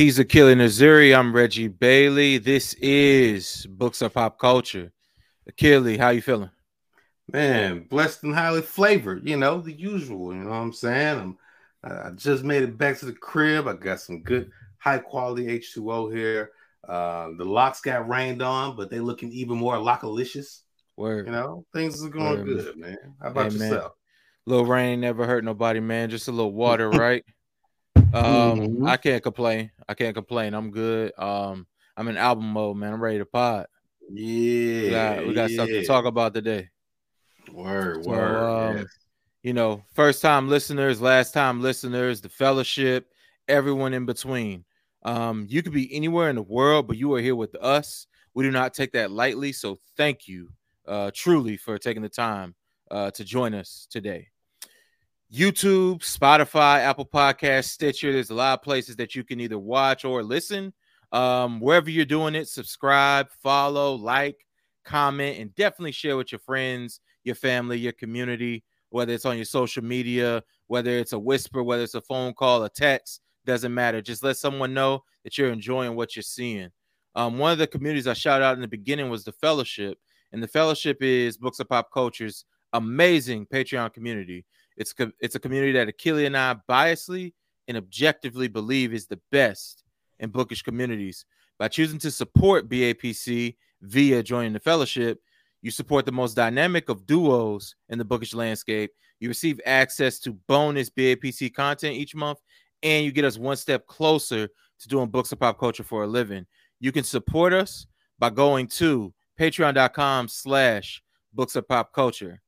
He's Achille Nazuri. I'm Reggie Bailey. This is Books and Pop Culture. Achille, how you feeling? Man, blessed and highly flavored. You know the usual. You know what I'm saying? I'm. I just made it back to the crib. I got some good, high quality H2O here. Uh, the locks got rained on, but they looking even more lockalicious. Word. You know, things are going Word. good, man. How about hey, yourself? Man. Little rain never hurt nobody, man. Just a little water, right? Um, mm-hmm. I can't complain. I can't complain. I'm good. Um, I'm in album mode, man. I'm ready to pod. Yeah, we got, we got yeah. something to talk about today. Word, so, word. Um, yes. You know, first time listeners, last time listeners, the fellowship, everyone in between. Um, you could be anywhere in the world, but you are here with us. We do not take that lightly. So thank you, uh, truly, for taking the time uh, to join us today. YouTube, Spotify, Apple Podcast, Stitcher. There's a lot of places that you can either watch or listen. Um, wherever you're doing it, subscribe, follow, like, comment, and definitely share with your friends, your family, your community, whether it's on your social media, whether it's a whisper, whether it's a phone call, a text, doesn't matter. Just let someone know that you're enjoying what you're seeing. Um, one of the communities I shouted out in the beginning was the Fellowship, and the Fellowship is Books and Pop Culture's amazing Patreon community. It's it's a community that Achille and I biasly and objectively believe is the best in bookish communities. By choosing to support BAPC via joining the fellowship, you support the most dynamic of duos in the bookish landscape. You receive access to bonus BAPC content each month, and you get us one step closer to doing books and pop culture for a living. You can support us by going to patreon.com slash books of pop culture.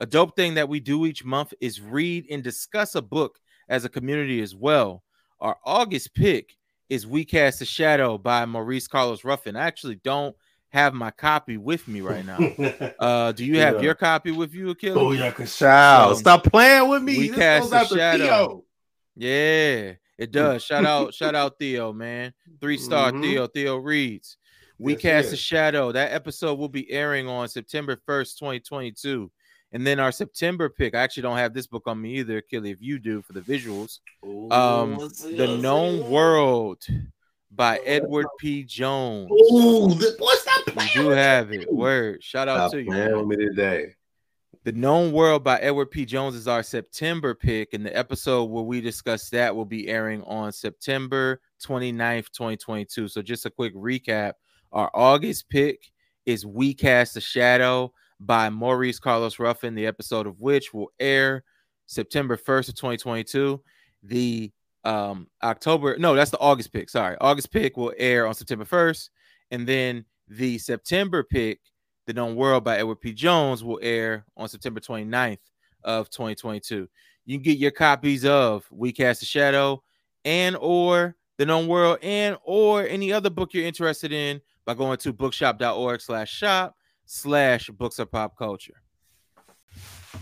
A dope thing that we do each month is read and discuss a book as a community as well. Our August pick is We Cast a Shadow by Maurice Carlos Ruffin. I actually don't have my copy with me right now. Uh, do you have yeah. your copy with you, Achilles? Oh, yeah, Kashal. Um, Stop playing with me. We this cast a shadow. Theo. Yeah, it does. Shout out, shout out Theo, man. Three star mm-hmm. Theo. Theo reads. We cast a shadow. That episode will be airing on September 1st, 2022. And then our September pick, I actually don't have this book on me either, Kelly, if you do for the visuals. Ooh, um, The Known World by Edward P. Jones. Ooh, what's that? You do have it. Word. Shout out Stop to you. Man, me today. The Known World by Edward P. Jones is our September pick, and the episode where we discuss that will be airing on September 29th, 2022. So, just a quick recap our August pick is We Cast a Shadow by Maurice Carlos Ruffin, the episode of which will air September 1st of 2022. The um October, no, that's the August pick. Sorry, August pick will air on September 1st, and then the September pick, The Known World by Edward P. Jones, will air on September 29th of 2022. You can get your copies of We Cast a Shadow and or The Known World and or any other book you're interested in by going to bookshop.org slash shop slash books and pop culture.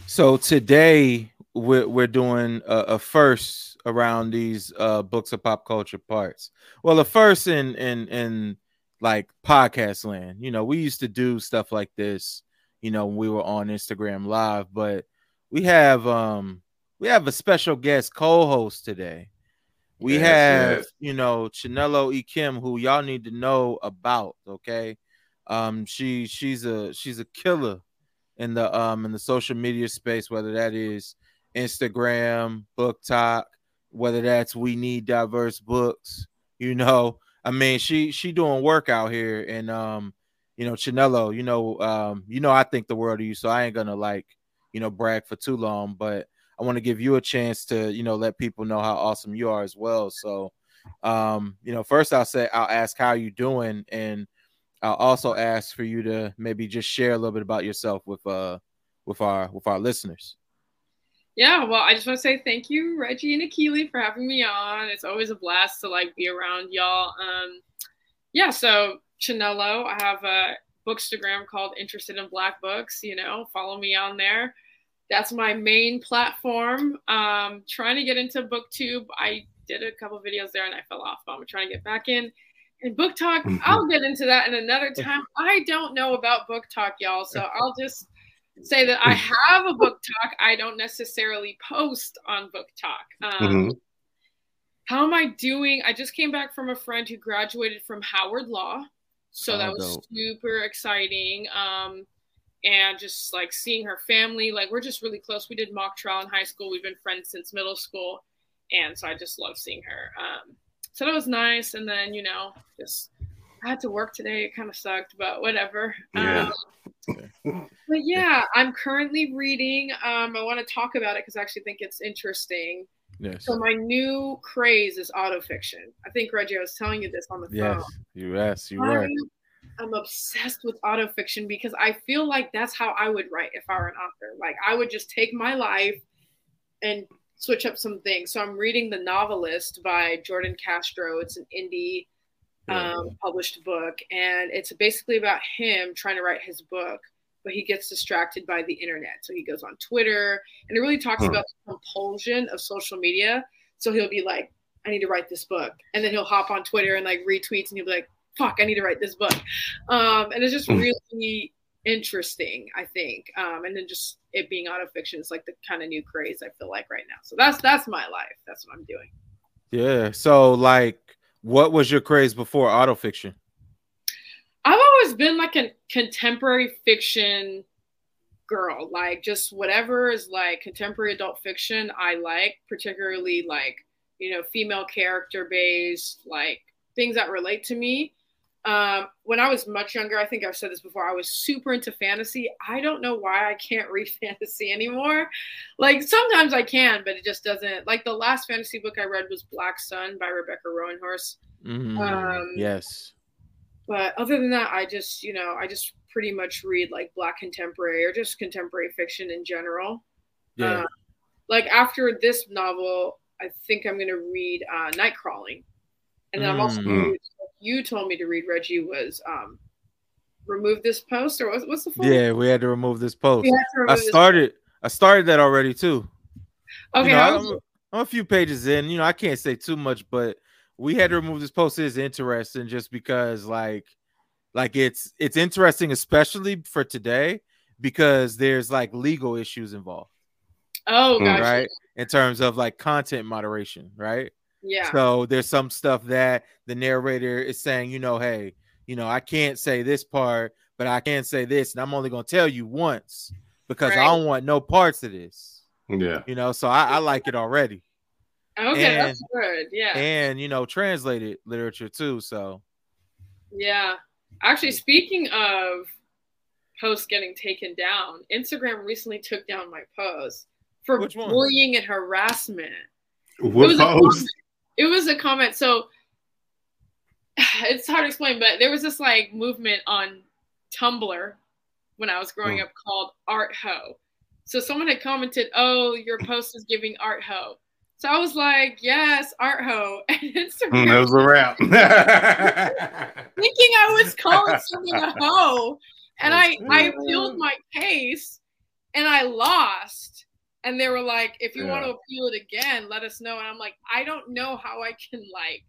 So today we're, we're doing a, a first around these uh, books of pop culture parts. Well, the first in in in like podcast land. You know, we used to do stuff like this, you know, when we were on Instagram live, but we have um we have a special guest co-host today. We yes, have, yes. you know, Chinelo E. Kim, who y'all need to know about, okay? Um, she she's a she's a killer in the um in the social media space, whether that is Instagram, BookTok, whether that's we need diverse books. You know, I mean, she she doing work out here, and um, you know, Chinelo, you know, um, you know, I think the world of you, so I ain't gonna like, you know, brag for too long, but I want to give you a chance to, you know, let people know how awesome you are as well. So, um, you know, first I'll say I'll ask how you doing, and I'll also ask for you to maybe just share a little bit about yourself with uh with our with our listeners. Yeah, well, I just want to say thank you, Reggie and Achille, for having me on. It's always a blast to like be around y'all. Um, yeah, so Chinelo, I have a bookstagram called Interested in Black Books. You know, follow me on there. That's my main platform. Um, trying to get into BookTube. I did a couple videos there and I fell off, but I'm trying to get back in. And BookTok, mm-hmm. I'll get into that in another time. I don't know about BookTok, y'all. So I'll just say that I have a BookTok. I don't necessarily post on BookTok. Um, mm-hmm. how am I doing? I just came back from a friend who graduated from Howard Law. So Oh, that was dope. super exciting. Um, and just like seeing her family, like we're just really close. We did mock trial in high school. We've been friends since middle school. And so I just love seeing her. Um, so that was nice. And then, you know, just I had to work today. It kind of sucked, but whatever. Yeah. Um, but yeah, I'm currently reading. Um, I want to talk about it because I actually think it's interesting. Yes. So my new craze is autofiction. I think Reggie, I was telling you this on the Yes. phone. You yes, you were. I'm obsessed with autofiction because I feel like that's how I would write if I were an author. Like I would just take my life and switch up some things. So I'm reading The Novelist by Jordan Castro. It's an indie um, published book, and it's basically about him trying to write his book, but he gets distracted by the internet. So he goes on Twitter, and it really talks Hmm. about the compulsion of social media. So he'll be like, "I need to write this book," and then he'll hop on Twitter and like retweets, and he'll be like, "Fuck, I need to write this book," um, and it's just Hmm. really interesting, I think. Um, and then just it being autofiction is like the kind of new craze I feel like right now. So that's that's my life. That's what I'm doing. Yeah. So like what was your craze before autofiction? I've always been like a contemporary fiction girl, like just whatever is like contemporary adult fiction I like, particularly like, you know, female character based, like things that relate to me. Um, when I was much younger, I think I've said this before, I was super into fantasy. I don't know why I can't read fantasy anymore. Like sometimes I can, but it just doesn't. Like the last fantasy book I read was Black Sun by Rebecca Roanhorse. Mhm. Um, yes. but other than that i just you know i just pretty much read like black contemporary or just contemporary fiction in general Yeah. uh, like after this novel i think i'm going to read uh, Nightcrawling and then i'm also Mm. read- you told me to read reggie was um remove this post or what's, what's the full yeah, we had to remove this post. We have to remove I started I started that already too. okay You know, how I'm, I'm a few pages in. You know, I can't say too much, but we had to remove this post. Is interesting just because, like, like it's it's interesting, especially for today, because there's like legal issues involved, oh gosh right? In terms of like content moderation, right? Yeah So there's some stuff that the narrator is saying, you know, hey, you know, I can't say this part, but I can say this, and I'm only gonna tell you once because I don't want no parts of this. Yeah. You know, so I, I like it already. okay and- that's good yeah and you know translated literature too so Yeah. Actually, speaking of posts getting taken down, Instagram recently took down my post for Which one? bullying and harassment. What was a post? It was a comment. So it's hard to explain, but there was this like movement on Tumblr when I was growing Hmm. up called Art Hoe. So someone had commented, "Oh, your post is giving Art Hoe." So I was like, "Yes, Art Hoe," and Instagram Mm, that was a wrap. thinking I was calling someone a hoe. And I, I appealed my case and I lost. And they were like, if you want to appeal it again, let us know. And I'm like, I don't know how I can like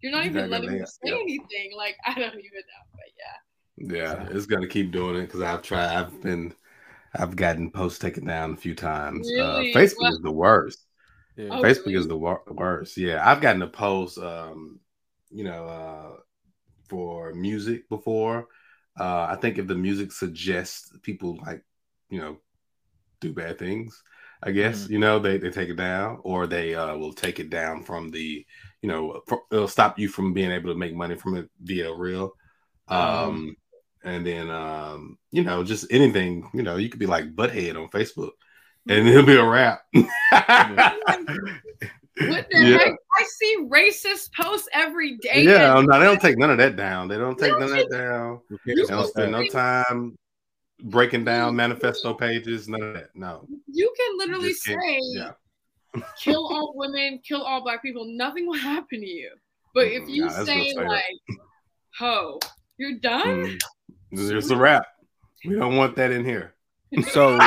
you're not You're even not letting me say yeah. anything. Like I don't even know. But yeah. yeah, it's gonna keep doing it because I've tried. I've been, I've gotten posts taken down a few times. Really? Uh, Facebook is the worst. yeah. Oh, Facebook really? is the wor- worst. Yeah, I've gotten a post, um, you know, uh, for music before. Uh, I think if the music suggests people like, you know, do bad things, I guess you know they, they take it down, or they uh, will take it down from the, you know, fr- it'll stop you from being able to make money from it via real. Um, and then um, you know, just anything, you know, you could be like butthead on Facebook, and it'll be a wrap. What the Yeah. heck? I see racist posts every day. Yeah, no, they don't take none of that down. They don't take No, none of that down. They don't spend no time breaking down manifesto pages. None of that. No. You can literally Just say yeah. kill all women, kill all black people, nothing will happen to you. But if you nah, say gonna stay up. like ho, you're done? Mm. It's a wrap. We don't want that in here. so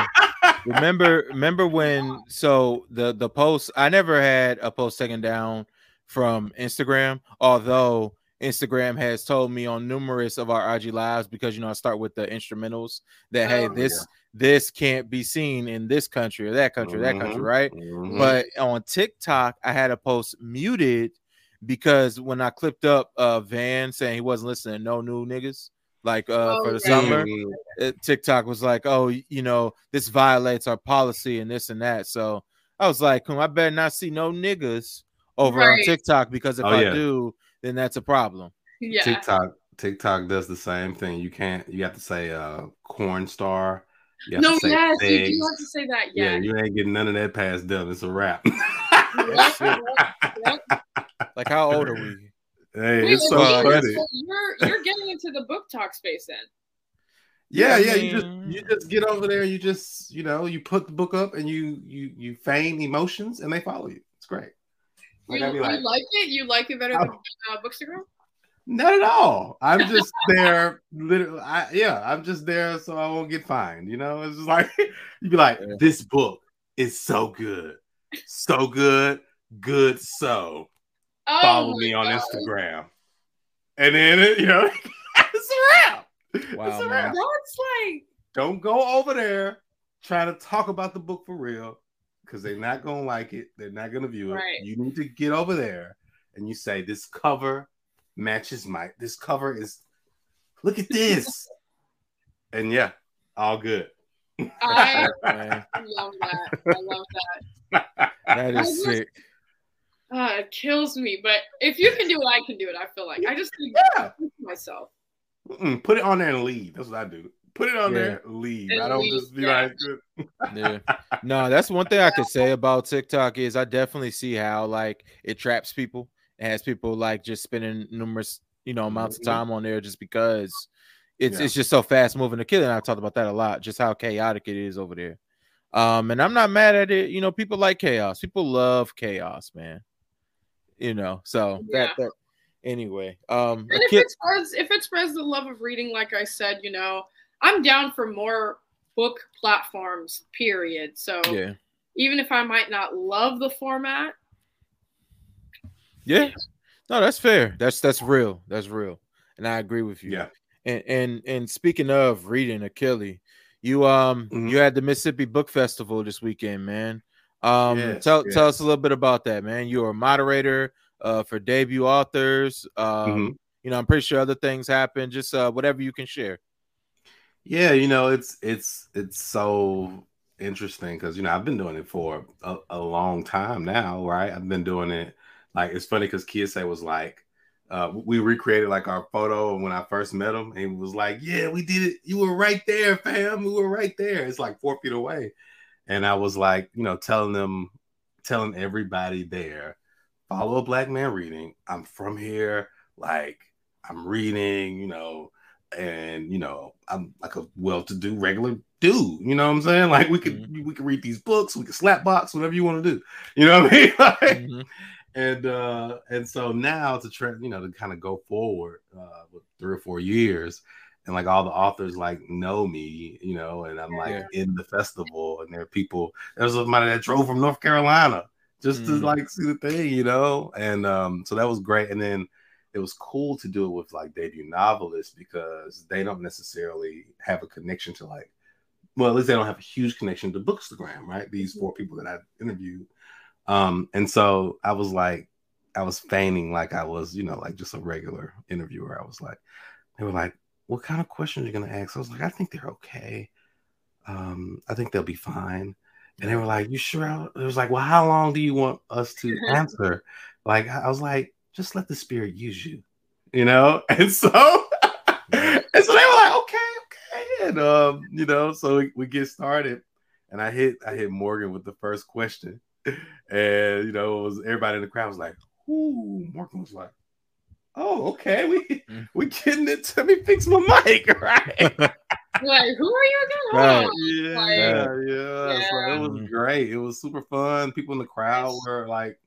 remember remember when so the the post i never had a post taken down from instagram although Instagram has told me on numerous of our IG lives because you know I start with the instrumentals that hey Oh, this this can't be seen in this country or that country or that country Mhm. right Mhm. but on TikTok I had a post muted because when I clipped up uh Van saying he wasn't listening to no new niggas like uh Oh, for the right. summer Mhm. uh, TikTok was like, oh, you know, this violates our policy and this and that. So I was like, hmm, I better not see no niggas over on TikTok because if Oh, I yeah. do, then that's a problem. Yeah. TikTok TikTok does the same thing. You can't. You have to say uh, corn star. You have No, to say yes, you do have to say that. Yeah, Yeah. you ain't getting none of that past them. It's a wrap. That's it. Yep. Like, how old are we? hey, Wait, it's so well, funny. you're you're getting into the BookTok space then. Yeah, Yeah, yeah. You just you just get over there. You just you know you put the book up and you you you feign emotions and they follow you. It's great. Like you, I'd be you like, like it? You like it better than uh, Bookstagram? not at all. I'm just there. Literally, I, yeah. I'm just there so I won't get fined. You know, it's just like you'd be like, Yeah. this book is so good, so good, good. So Oh follow me on God. Instagram, and then it, you know, it's a wrap. Wow, it's a wrap. That's like Don't go over there trying to talk about the book for real because they're not gonna like it. They're not gonna view it. Right. You need to get over there and you say, "This cover matches my. This cover is. Look at this." and yeah, all good. I love that. I love that. that I is just- sick. Uh, it kills me, but if you can do it, I can do it. I feel like I just need Yeah. to push myself. Mm-mm, put it on there and leave. That's what I do. Put it on Yeah. there, leave. And I don't leave, just be yeah. like, Yeah. No, that's one thing I could say about TikTok is I definitely see how like it traps people. It has people like just spending numerous, you know, amounts of Mhm. time on there just because it's Yeah. it's just so fast moving. The kid and I talked about that a lot, just how chaotic it is over there. Um, and I'm not mad at it. You know, people like chaos. People love chaos, man. You know, so that Yeah. that anyway. Um, And if kid- it spreads, if it spreads the love of reading, like I said, you know, I'm down for more book platforms. Period. So yeah, even if I might not love the format, yeah. No, that's fair. That's that's real. That's real, and I agree with you. yeah. And and and speaking of reading, Achille, you um Mhm. you had the Mississippi Book Festival this weekend, man. Um, Yes, tell tell us a little bit about that, man. You were a moderator uh for debut authors. Um, Mhm. you know, I'm pretty sure other things happen. Just uh whatever you can share. Yeah, you know, it's it's it's so interesting because you know I've been doing it for a, a long time now, right? I've been doing it like it's funny because Kiese was like, uh, we recreated like our photo when I first met him, and he was like, "Yeah, we did it. You were right there, fam. We were right there. It's like four feet away." And I was like, you know, telling them, telling everybody there, follow a black man reading. I'm from here. Like I'm reading, you know, and you know, I'm like a well-to-do regular dude. You know what I'm saying? Like we could we could read these books, we could slap box, whatever you want to do. You know what I mean? Like, Mhm. and uh and so now to try you know to kind of go forward uh with three or four years and like all the authors like know me you know and i'm like in the festival and there are people there's somebody that drove from north carolina just to Mm. like see the thing you know and um so that was great and then it was cool to do it with like debut novelists because they don't necessarily have a connection to like well at least they don't have a huge connection to bookstagram right these four people that i interviewed um, and so I was like, I was feigning like I was, you know, like just a regular interviewer. I was like, they were like, what kind of questions are you gonna ask? I was like, I think they're okay. Um, I think they'll be fine. And they were like, You sure? It was like, Well, how long do you want us to answer? like, I was like, just let the spirit use you, you know? And so and so they were like, okay, okay. And um, you know, so we, we get started. And I hit I hit Morgan with the first question. And you know, it was everybody in the crowd was like, ooh, Morgan was like, Oh, okay, we Mm. we getting it. Let me fix my mic, right? like, who are you again? Hold Right. yeah, Like, yeah. So it was Mhm. great. It was super fun. People in the crowd were like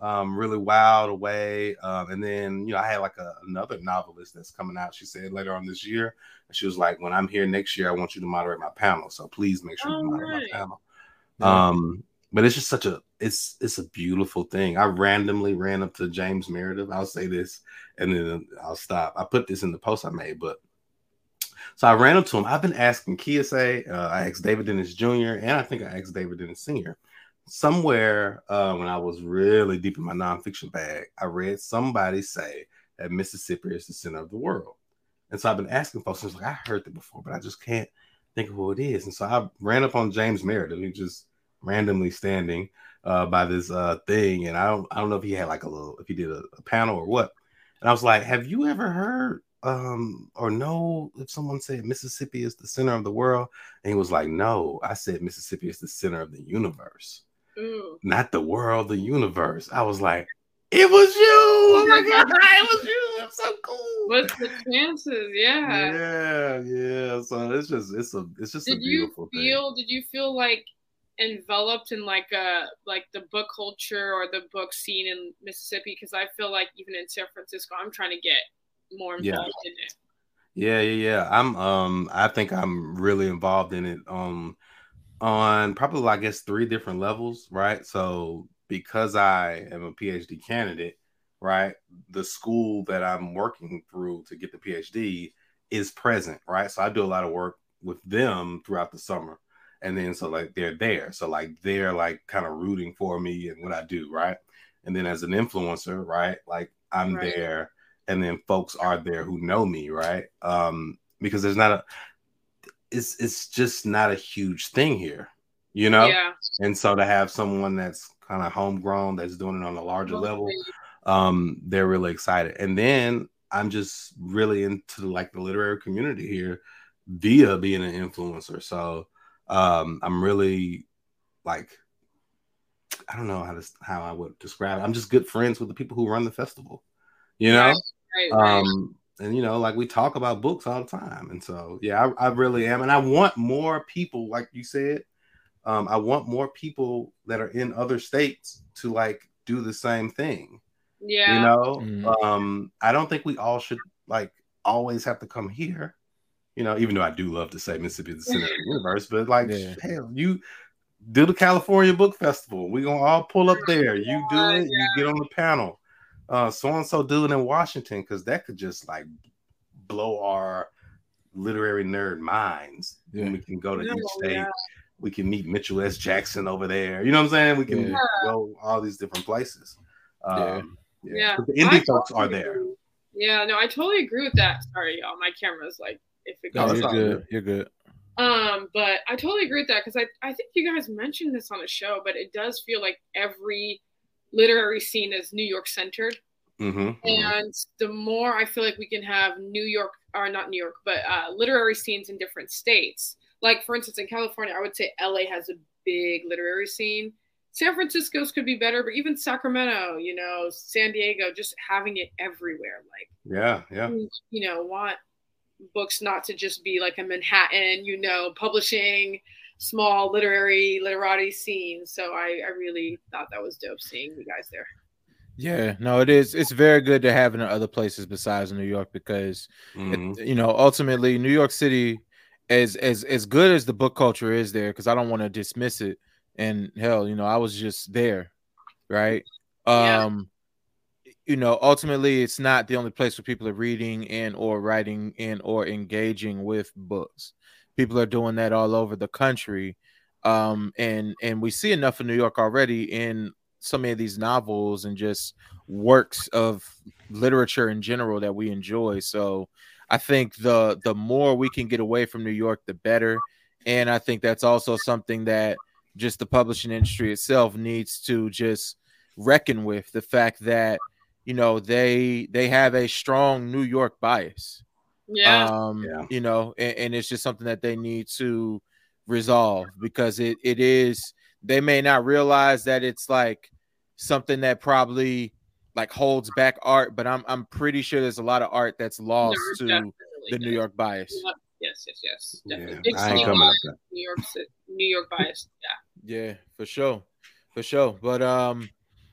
um really wild away. Um, and then you know, I had like a, another novelist that's coming out. She said later on this year, and she was like, When I'm here next year, I want you to moderate my panel. So please make sure Oh, you moderate nice. my panel. Yeah. Um, but it's just such a it's it's a beautiful thing. I randomly ran up to James Meredith. I'll say this and then I'll stop. I put this in the post I made, but so I ran up to him. I've been asking Kiese, uh, I asked David Dennis Jr., and I think I asked David Dennis Sr. Somewhere uh, when I was really deep in my nonfiction bag, I read somebody say that Mississippi is the center of the world. And so I've been asking folks, I was like, I heard that before, but I just can't think of who it is. And so I ran up on James Meredith, who just randomly standing uh, by this uh, thing, and I don't I don't know if he had like a little if he did a, a, panel or what. And I was like, "Have you ever heard um, or know if someone said Mississippi is the center of the world?" And he was like, "No, I said Mississippi is the center of the universe, Ooh. not the world, the universe." I was like, "It was you! Oh my god, it was you! It's so cool." What's the chances? Yeah, yeah, yeah. So it's just it's a it's just did a beautiful you feel, thing. Did you feel like enveloped in like a like the book culture or the book scene in Mississippi because I feel like even in San Francisco I'm trying to get more involved yeah. in it. Yeah, yeah, yeah. I'm um I think I'm really involved in it um on probably I guess three different levels, right? So because I am a PhD candidate, right? The school that I'm working through to get the PhD is present, right? So I do a lot of work with them throughout the summer and then so like they're there so like they're like kind of rooting for me and what i do right and then as an influencer right like i'm right. there and then folks are there who know me right um because there's not a it's it's just not a huge thing here you know yeah. and so to have someone that's kind of homegrown that's doing it on a larger level um they're really excited and then i'm just really into like the literary community here via being an influencer so um, I'm really like I don't know how to how I would describe it. I'm just good friends with the people who run the festival, you know. Right, right, um, and you know, like we talk about books all the time, and so yeah, I, I really am, and I want more people, like you said. Um, I want more people that are in other states to like do the same thing. Yeah, you know. Mm-hmm. Um, I don't think we all should like always have to come here you know, even though I do love to say Mississippi is the center of the universe, but like, yeah. hell, you do the California Book Festival. We're gonna all pull up there. You do it, you get on the panel. Uh, so and so do it in Washington because that could just like blow our literary nerd minds. Yeah. we can go to each state. Yeah. We can meet Mitchell S. Jackson over there. You know what I'm saying? We can yeah. go all these different places. Um, yeah. yeah. the indie folks are there. Yeah, no, I totally agree with that. Sorry, y'all. My camera's like if it goes. No, you're good. You're good. Um, but I totally agree with that because I, I think you guys mentioned this on the show, but it does feel like every literary scene is New York centered. Mm-hmm, mm-hmm. and mm-hmm. the more I feel like we can have New York, or not New York, but uh, literary scenes in different states. Like, for instance, in California, I would say LA has a big literary scene. San Francisco's could be better, but even Sacramento, you know, San Diego, just having it everywhere. Like, yeah, yeah. You know, want books not to just be like a Manhattan, you know, publishing small literary literati scene. So I, I really thought that was dope seeing you guys there. Yeah, no, it is. It's very good to have in other places besides New York because, mm-hmm. it, you know, ultimately New York City, as as as good as the book culture is there, because I don't want to dismiss it. And hell, you know, I was just there, right? Yeah. Um, you know ultimately it's not the only place where people are reading and or writing and or engaging with books people are doing that all over the country um and and we see enough in new york already in so many of these novels and just works of literature in general that we enjoy so i think the the more we can get away from new york the better and i think that's also something that just the publishing industry itself needs to just reckon with the fact that you know they they have a strong New York bias. Yeah. Um, yeah. you know, and, and, it's just something that they need to resolve because it it is they may not realize that it's like something that probably like holds back art, but I'm I'm pretty sure there's a lot of art that's lost no, to the New York bias. Yes, yes, yes. Definitely. Yeah, I ain't coming up New York New York bias. Yeah. Yeah, for sure. For sure. But um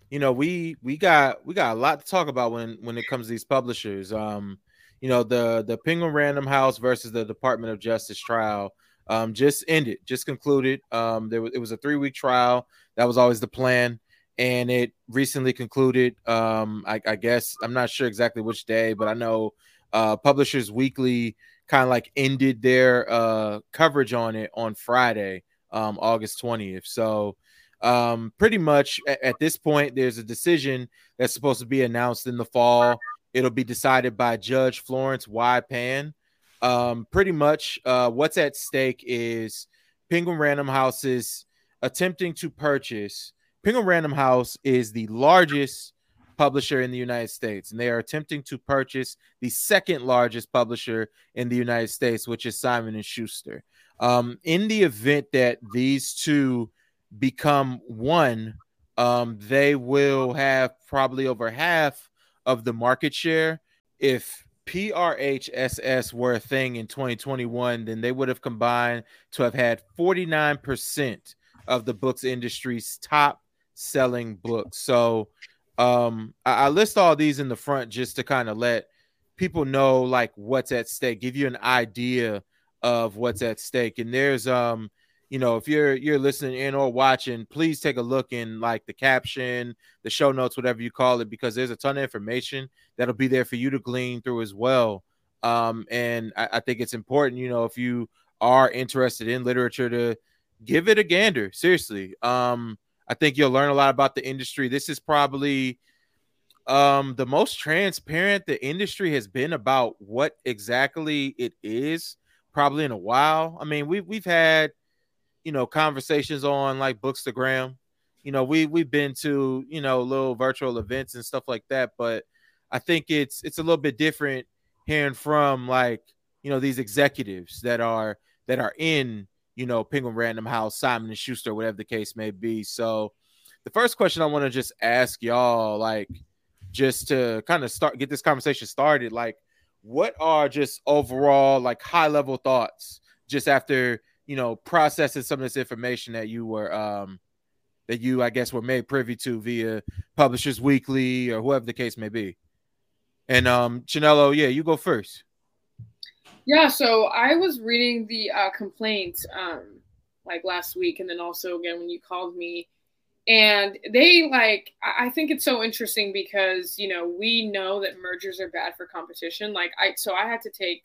you know, we we got we got a lot to talk about when when it comes to these publishers. Um, you know, the the Penguin Random House versus the Department of Justice trial um, just ended, just concluded. Um, there was it was a three week trial. That was always the plan, and it recently concluded. Um, I, I guess I'm not sure exactly which day, but I know uh, Publishers Weekly kind of like ended their uh, coverage on it on Friday, um, August 20th. So um, pretty much at, at, this point, there's a decision that's supposed to be announced in the fall. It'll be decided by Judge Florence Y. Pan. Um, pretty much uh, what's at stake is Penguin Random House's attempting to purchase. Penguin Random House is the largest publisher in the United States, and they are attempting to purchase the second largest publisher in the United States, which is Simon and Schuster. Um, in the event that these two become one, um, they will have probably over half of the market share. If PRHSS were a thing in 2021, then they would have combined to have had 49% of the books industry's top selling books. So um, I, I list all these in the front just to kind of let people know like what's at stake, give you an idea of what's at stake. And there's um you know, if you're you're listening in or watching, please take a look in like the caption, the show notes, whatever you call it, because there's a ton of information that'll be there for you to glean through as well. Um, and I, I think it's important, you know, if you are interested in literature, to give it a gander. Seriously, um, I think you'll learn a lot about the industry. This is probably um, the most transparent the industry has been about what exactly it is, probably in a while. I mean, we've we've had you know conversations on like bookstagram. You know we we've been to you know little virtual events and stuff like that but i think it's it's a little bit different hearing from like you know these executives that are that are in you know penguin random house simon and schuster whatever the case may be. So the first question i want to just ask y'all like just to kind of start get this conversation started like what are just overall like high level thoughts just after you know, processing some of this information that you were um that you I guess were made privy to via Publishers Weekly or whoever the case may be. And um Chinelo, yeah, you go first. Yeah, so I was reading the uh, complaint um like last week and then also again when you called me and they like i think it's so interesting because you know we know that mergers are bad for competition like i so i had to take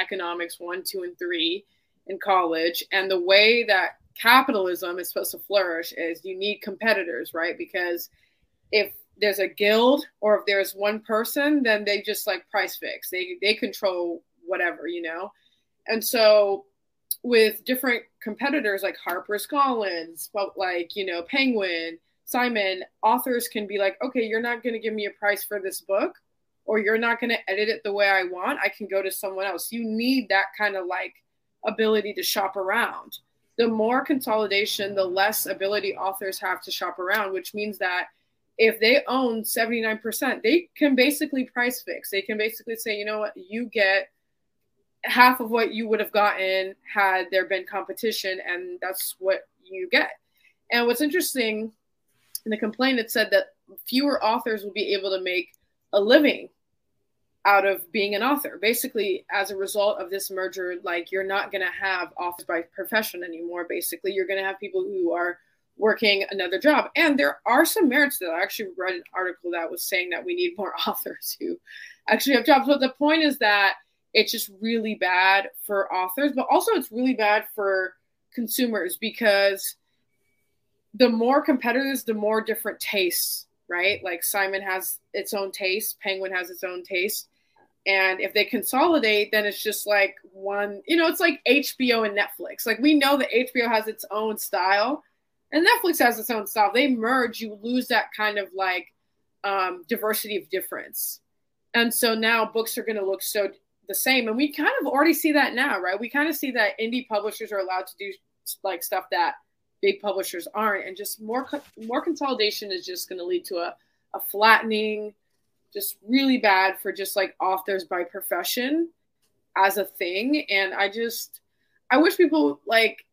economics one two and three in college. And the way that capitalism is supposed to flourish is you need competitors, right? Because if there's a guild or if there's one person, then they just like price fix. They they control whatever, you know. And so with different competitors like Harper's Collins, but like, you know, Penguin, Simon, authors can be like, okay, you're not going to give me a price for this book or you're not going to edit it the way I want. I can go to someone else. You need that kind of like ability to shop around. The more consolidation, the less ability authors have to shop around, which means that if they own 79%, they can basically price fix. They can basically say, you know what, you get half of what you would have gotten had there been competition, and that's what you get. And what's interesting in the complaint, it said that fewer authors will be able to make a living out of being an author. Basically, as a result of this merger, like you're not going to have authors by profession anymore. Basically, you're going to have people who are working another job. And there are some merits to that I actually read an article that was saying that we need more authors who actually have jobs. But the point is that it's just really bad for authors, but also it's really bad for consumers because the more competitors, the more different tastes, right? Like Simon has its own taste, Penguin has its own taste. And if they consolidate, then it's just like one, you know, it's like HBO and Netflix. Like we know that HBO has its own style and Netflix has its own style. They merge, you lose that kind of like um, diversity of difference. And so now books are going to look so the same. And we kind of already see that now, right? We kind of see that indie publishers are allowed to do like stuff that big publishers aren't. And just more, more consolidation is just going to lead to a, a flattening, just really bad for just like authors by profession as a thing. And I just, I wish people like,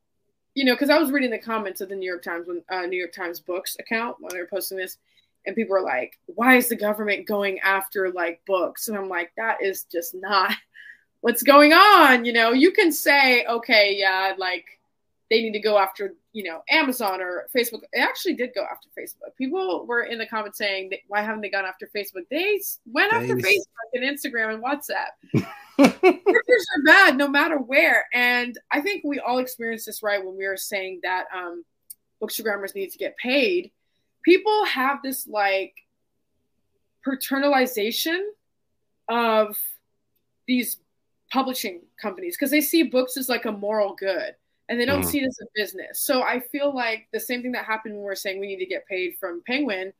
you know, because I was reading the comments of the New York Times when uh, New York Times books account when they were posting this, and people were like, "Why is the government going after like books?" And I'm like, that is just not what's going on? You know, you can say, okay, yeah, like they need to go after, you know, Amazon or Facebook. It actually did go after Facebook. People were in the comments saying, why haven't they gone after Facebook? They went after. Facebook and Instagram and WhatsApp. Pictures are bad no matter where. And I think we all experienced this right when we were saying that um, bookstagrammers need to get paid. People have this like paternalization of these publishing companies because they see books as like a moral good and they don't mm. see it as a business. So I feel like the same thing that happened when we are saying we need to get paid from Penguin.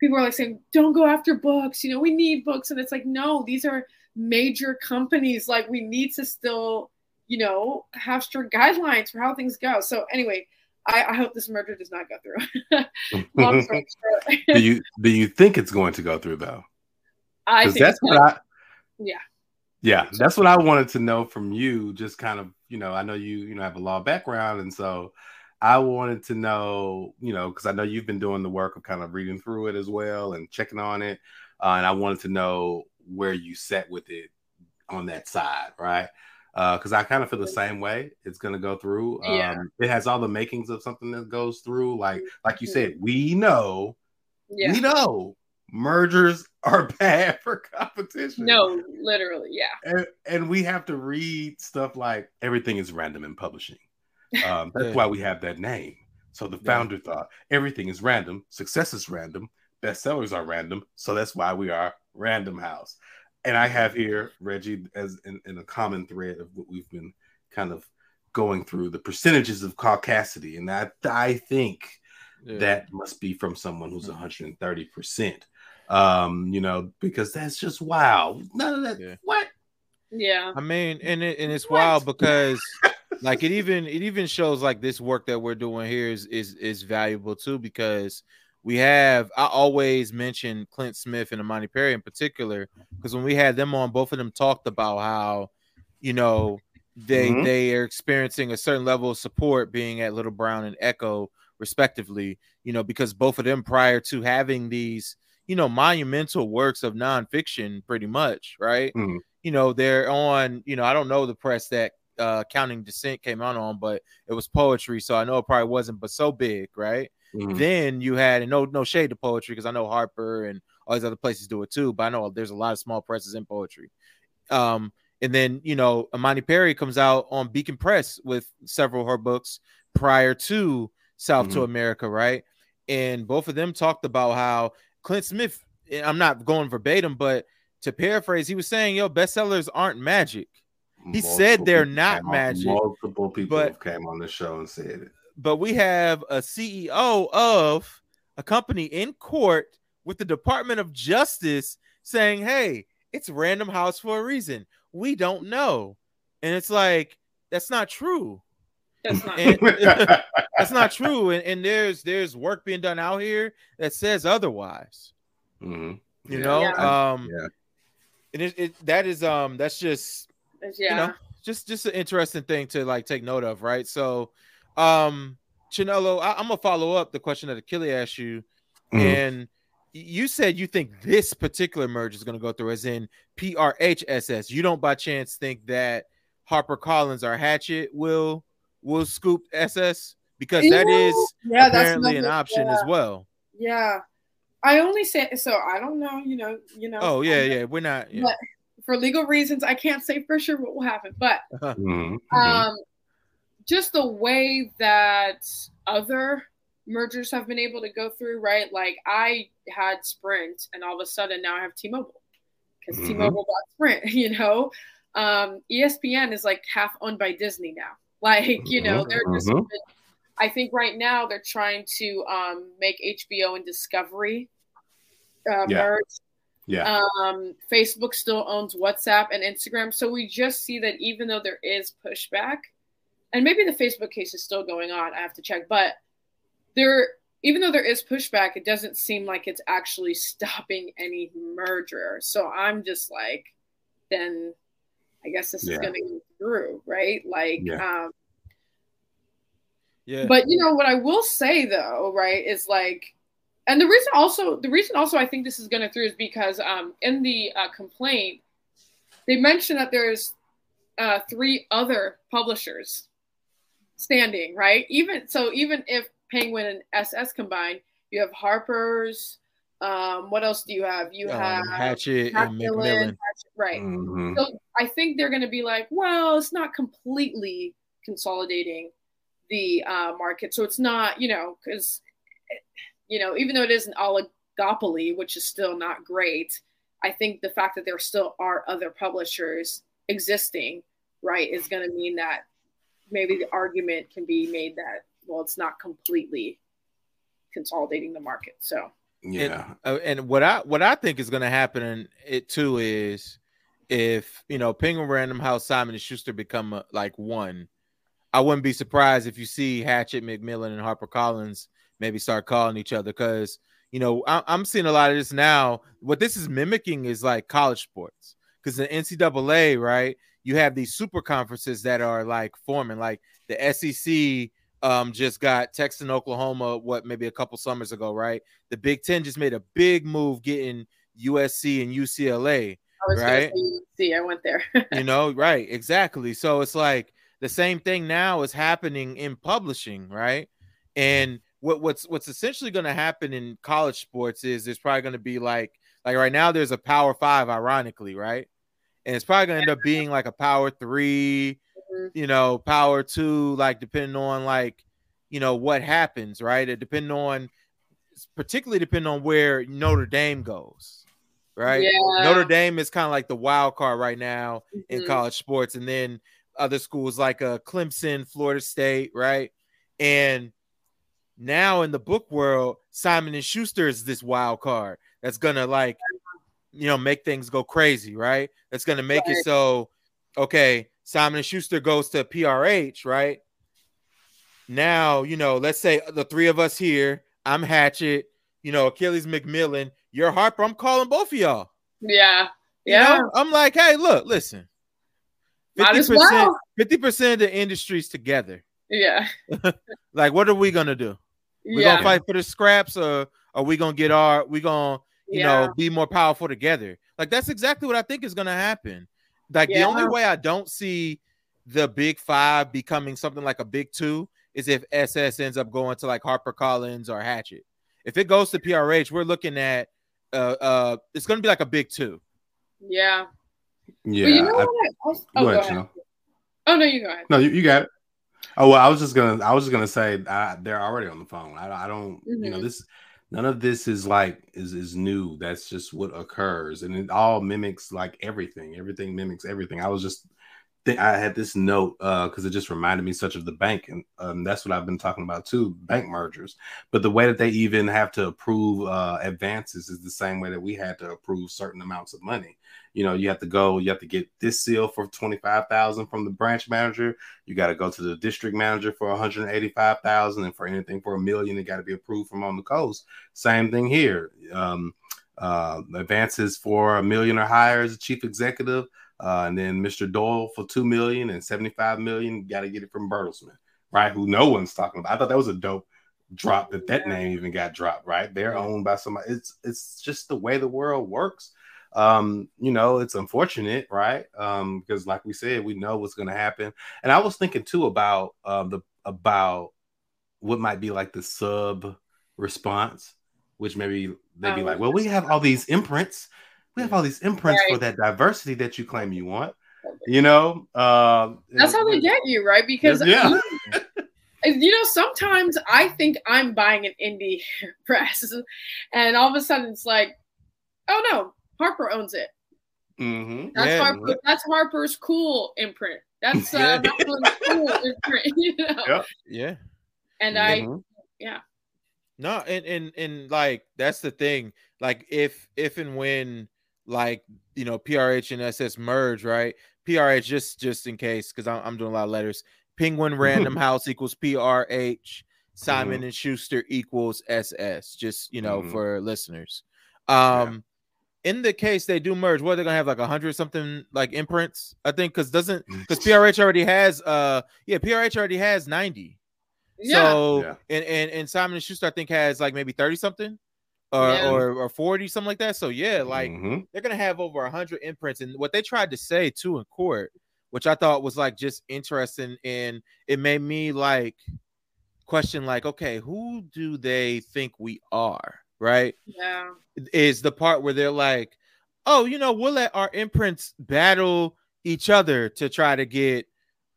People are like saying, "Don't go after books." You know, we need books, and it's like, no, these are major companies. Like, we need to still, you know, have strict guidelines for how things go. So anyway, I, I hope this merger does not go through. Long story short. do you do you think it's going to go through though? I think that's what I. Yeah. Yeah, that's what I wanted to know from you. Just kind of, you know, I know you, you know, have a law background, and so I wanted to know, you know, because I know you've been doing the work of kind of reading through it as well and checking on it, uh, and I wanted to know where you set with it on that side, right? Because uh, I kind of feel the same way. It's going to go through. Um, yeah. It has all the makings of something that goes through. Like, like you said, we know, yeah. we know mergers are bad for competition. No, literally, yeah. And, and, we have to read stuff like everything is random in publishing. Um, that's yeah. why we have that name. So the founder yeah. thought everything is random, success is random, bestsellers are random. So that's why we are Random House. And I have here Reggie as in, in a common thread of what we've been kind of going through the percentages of caucasity, and I I think yeah. that must be from someone who's 130 percent um, you know, because that's just wow. None of that. Yeah. What? Yeah. I mean, and it, and it's what? wild because like it even it even shows like this work that we're doing here is is is valuable too because we have I always mention Clint Smith and Imani Perry in particular because when we had them on, both of them talked about how you know they mm-hmm. they are experiencing a certain level of support being at Little Brown and Ecco respectively. You know because both of them prior to having these you know, monumental works of nonfiction, pretty much, right? Mm-hmm. You know, they're on, you know, I don't know the press that uh Counting Descent came out on, but it was poetry, so I know it probably wasn't, but so big, right? Mm-hmm. Then you had, and no, no shade to poetry, because I know Harper and all these other places do it too, but I know there's a lot of small presses in poetry. Um, and then you know, Imani Perry comes out on Beacon Press with several of her books prior to South mm-hmm. to America, right? And both of them talked about how Clint Smith, eh, I'm not going verbatim, but to paraphrase, he was saying, "Yo, bestsellers aren't magic." He multiple said they're not magic. multiple people but, came on the show and said it. But we have a CEO of a company in court with the Department of Justice saying, "Hey, it's Random House for a reason. We don't know," and it's like that's not true. That's not, and, that's not true. And, and, there's there's work being done out here that says otherwise. Mm-hmm. You yeah. know, yeah. um, yeah. And it, it that is um that's just yeah. you know just just an interesting thing to like take note of, right? So, um, Chinelo, I, am gonna follow up the question that Achille asked you, mm-hmm. and you said you think this particular merge is going to go through, as in PRHSS. You don't by chance think that Harper Collins or Hachette will will scoop SS because that is yeah, apparently an option yeah. as well. Yeah. I only say so I don't know, you know, you know. Oh yeah, yeah. We're not yeah. but for legal reasons, I can't say for sure what will happen. But mm-hmm. um just the way that other mergers have been able to go through, right? Like I had Sprint and all of a sudden now I have T-Mobile because mm-hmm. T-Mobile bought Sprint, you know. Um, ESPN is like half owned by Disney now. Like, you know, mm-hmm, they're just, mm-hmm. I think right now they're trying to um, make HBO and Discovery uh, yeah. merge. Yeah. Um, Facebook still owns WhatsApp and Instagram. So we just see that even though there is pushback, and maybe the Facebook case is still going on, I have to check, but there, even though there is pushback, it doesn't seem like it's actually stopping any merger. So I'm just like, then I guess this yeah. is going to go through, right? Like, yeah. um, yeah. But you know what I will say though, right, is like, and the reason also, the reason also I think this is going to through is because um, in the uh, complaint, they mentioned that there's uh, three other publishers standing, right? Even so, even if Penguin and SS combined, you have Harper's. Um, what else do you have? You Um, have Hachette and Macmillan, Macmillan. Hachette- right? Mhm. So I think they're going to be like, well, it's not completely consolidating the uh, market, so it's not, you know, because you know, even though it is an oligopoly, which is still not great, I think the fact that there still are other publishers existing, right, is going to mean that maybe the argument can be made that well, it's not completely consolidating the market. So Yeah. Uh, and what I what I think is going to happen in it too is if you know Penguin Random House, Simon and Schuster become a, like one. I wouldn't be surprised if you see Hachette, Macmillan, and Harper Collins maybe start calling each other because you know I, I'm seeing a lot of this now. What this is mimicking is like college sports because the NCAA, right? You have these super conferences that are like forming, like the SEC um, just got Texas and Oklahoma, what maybe a couple summers ago, right? The Big Ten just made a big move getting USC and UCLA, I was Right. see, I went there. you know, right? Exactly. So it's like the same thing now is happening in publishing, right? And what, what's what's essentially going to happen in college sports is there's probably going to be like like right now there's a power five, ironically, right? And it's probably going to end up being like a power three. You know, power two, like depending on like, you know, what happens, right? It depending on particularly depending on where Notre Dame goes, right? Yeah. Notre Dame is kind of like the wild card right now in Mhm. college sports, and then other schools like uh, Clemson, Florida State, right? And now in the book world, Simon and Schuster is this wild card that's gonna like, you know, make things go crazy, right? That's gonna make Right. it so, okay, Simon and Schuster goes to PRH, right? Now, you know, let's say the three of us here, I'm Hachette, you know, Achilles Macmillan, you're Harper. I'm calling both of y'all. Yeah. You Yeah. know, I'm like, hey, look, listen. Might as 50%, well. 50% of the industries together. Yeah. Like, what are we gonna do? We yeah. gonna fight for the scraps, or are we gonna get our we gonna you yeah. know be more powerful together? Like that's exactly what I think is gonna happen. Like the only way I don't see the big five becoming something like a big two is if SS ends up going to like Harper Collins or Hachette. If it goes to PRH, we're looking at uh uh it's gonna be like a big two. Yeah. Yeah. But you know I- what? I also, go oh, ahead, go ahead. Oh no, you go ahead. No, you, you got it. Oh well, I was just gonna, I was just gonna say uh, they're already on the phone. I, I don't, you know, Mhm. this none of this is like is is new. That's just what occurs, and it all mimics like everything. Everything mimics everything. I was just, think I had this note uh because it just reminded me such of the bank, and um, that's what I've been talking about too, bank mergers. But the way that they even have to approve uh advances is the same way that we had to approve certain amounts of money. You know, you have to go, you have to get this seal for twenty five thousand from the branch manager you got to go to the district manager for 185,000 and for anything for a million it got to be approved from on the coast same thing here um uh advances for a million or higher as a chief executive uh and then Mr. Dohle for 2 million and 75 million got to get it from Bertelsmann right? Who no one's talking about. I thought that was a dope drop that that name even got dropped right? They're owned by somebody. It's it's just the way the world works. Um you know it's unfortunate right? Um because like we said we know what's going to happen. And i was thinking too about um the about what might be like the sub response which maybe they'd be Oh, like well we have all these imprints we have all these imprints for that diversity that you claim you want you know um That's how they get you, right? Because Yeah. you, you know, sometimes I think I'm buying an indie press, and all of a sudden it's like, oh no, Harper owns it. hmm That's Yeah. Harper. That's Harper's cool imprint. That's uh, Yeah. Macmillan's cool imprint. You know? Yep. Yeah. And I, yeah. No, and and and like that's the thing. Like if if and when like you know PRH and SS merge, right? PRH just just in case because I'm, I'm doing a lot of letters. Penguin Random House equals PRH. Simon and Schuster equals SS. Just you know Mhm. for listeners. Um, in the case they do merge, what they're gonna have like a hundred something like imprints, I think, because doesn't because PRH already has uh yeah PRH already has ninety. yeah, So Yeah. and, and and Simon and Schuster I think has like maybe 30 something or Yeah. or, or 40 something like that. So yeah, like Mhm. they're gonna have over 100 imprints and what they tried to say too in court which I thought was like just interesting, and it made me like question like, okay, who do they think we are? Right? Yeah. Is the part where they're like, oh, you know, we'll let our imprints battle each other to try to get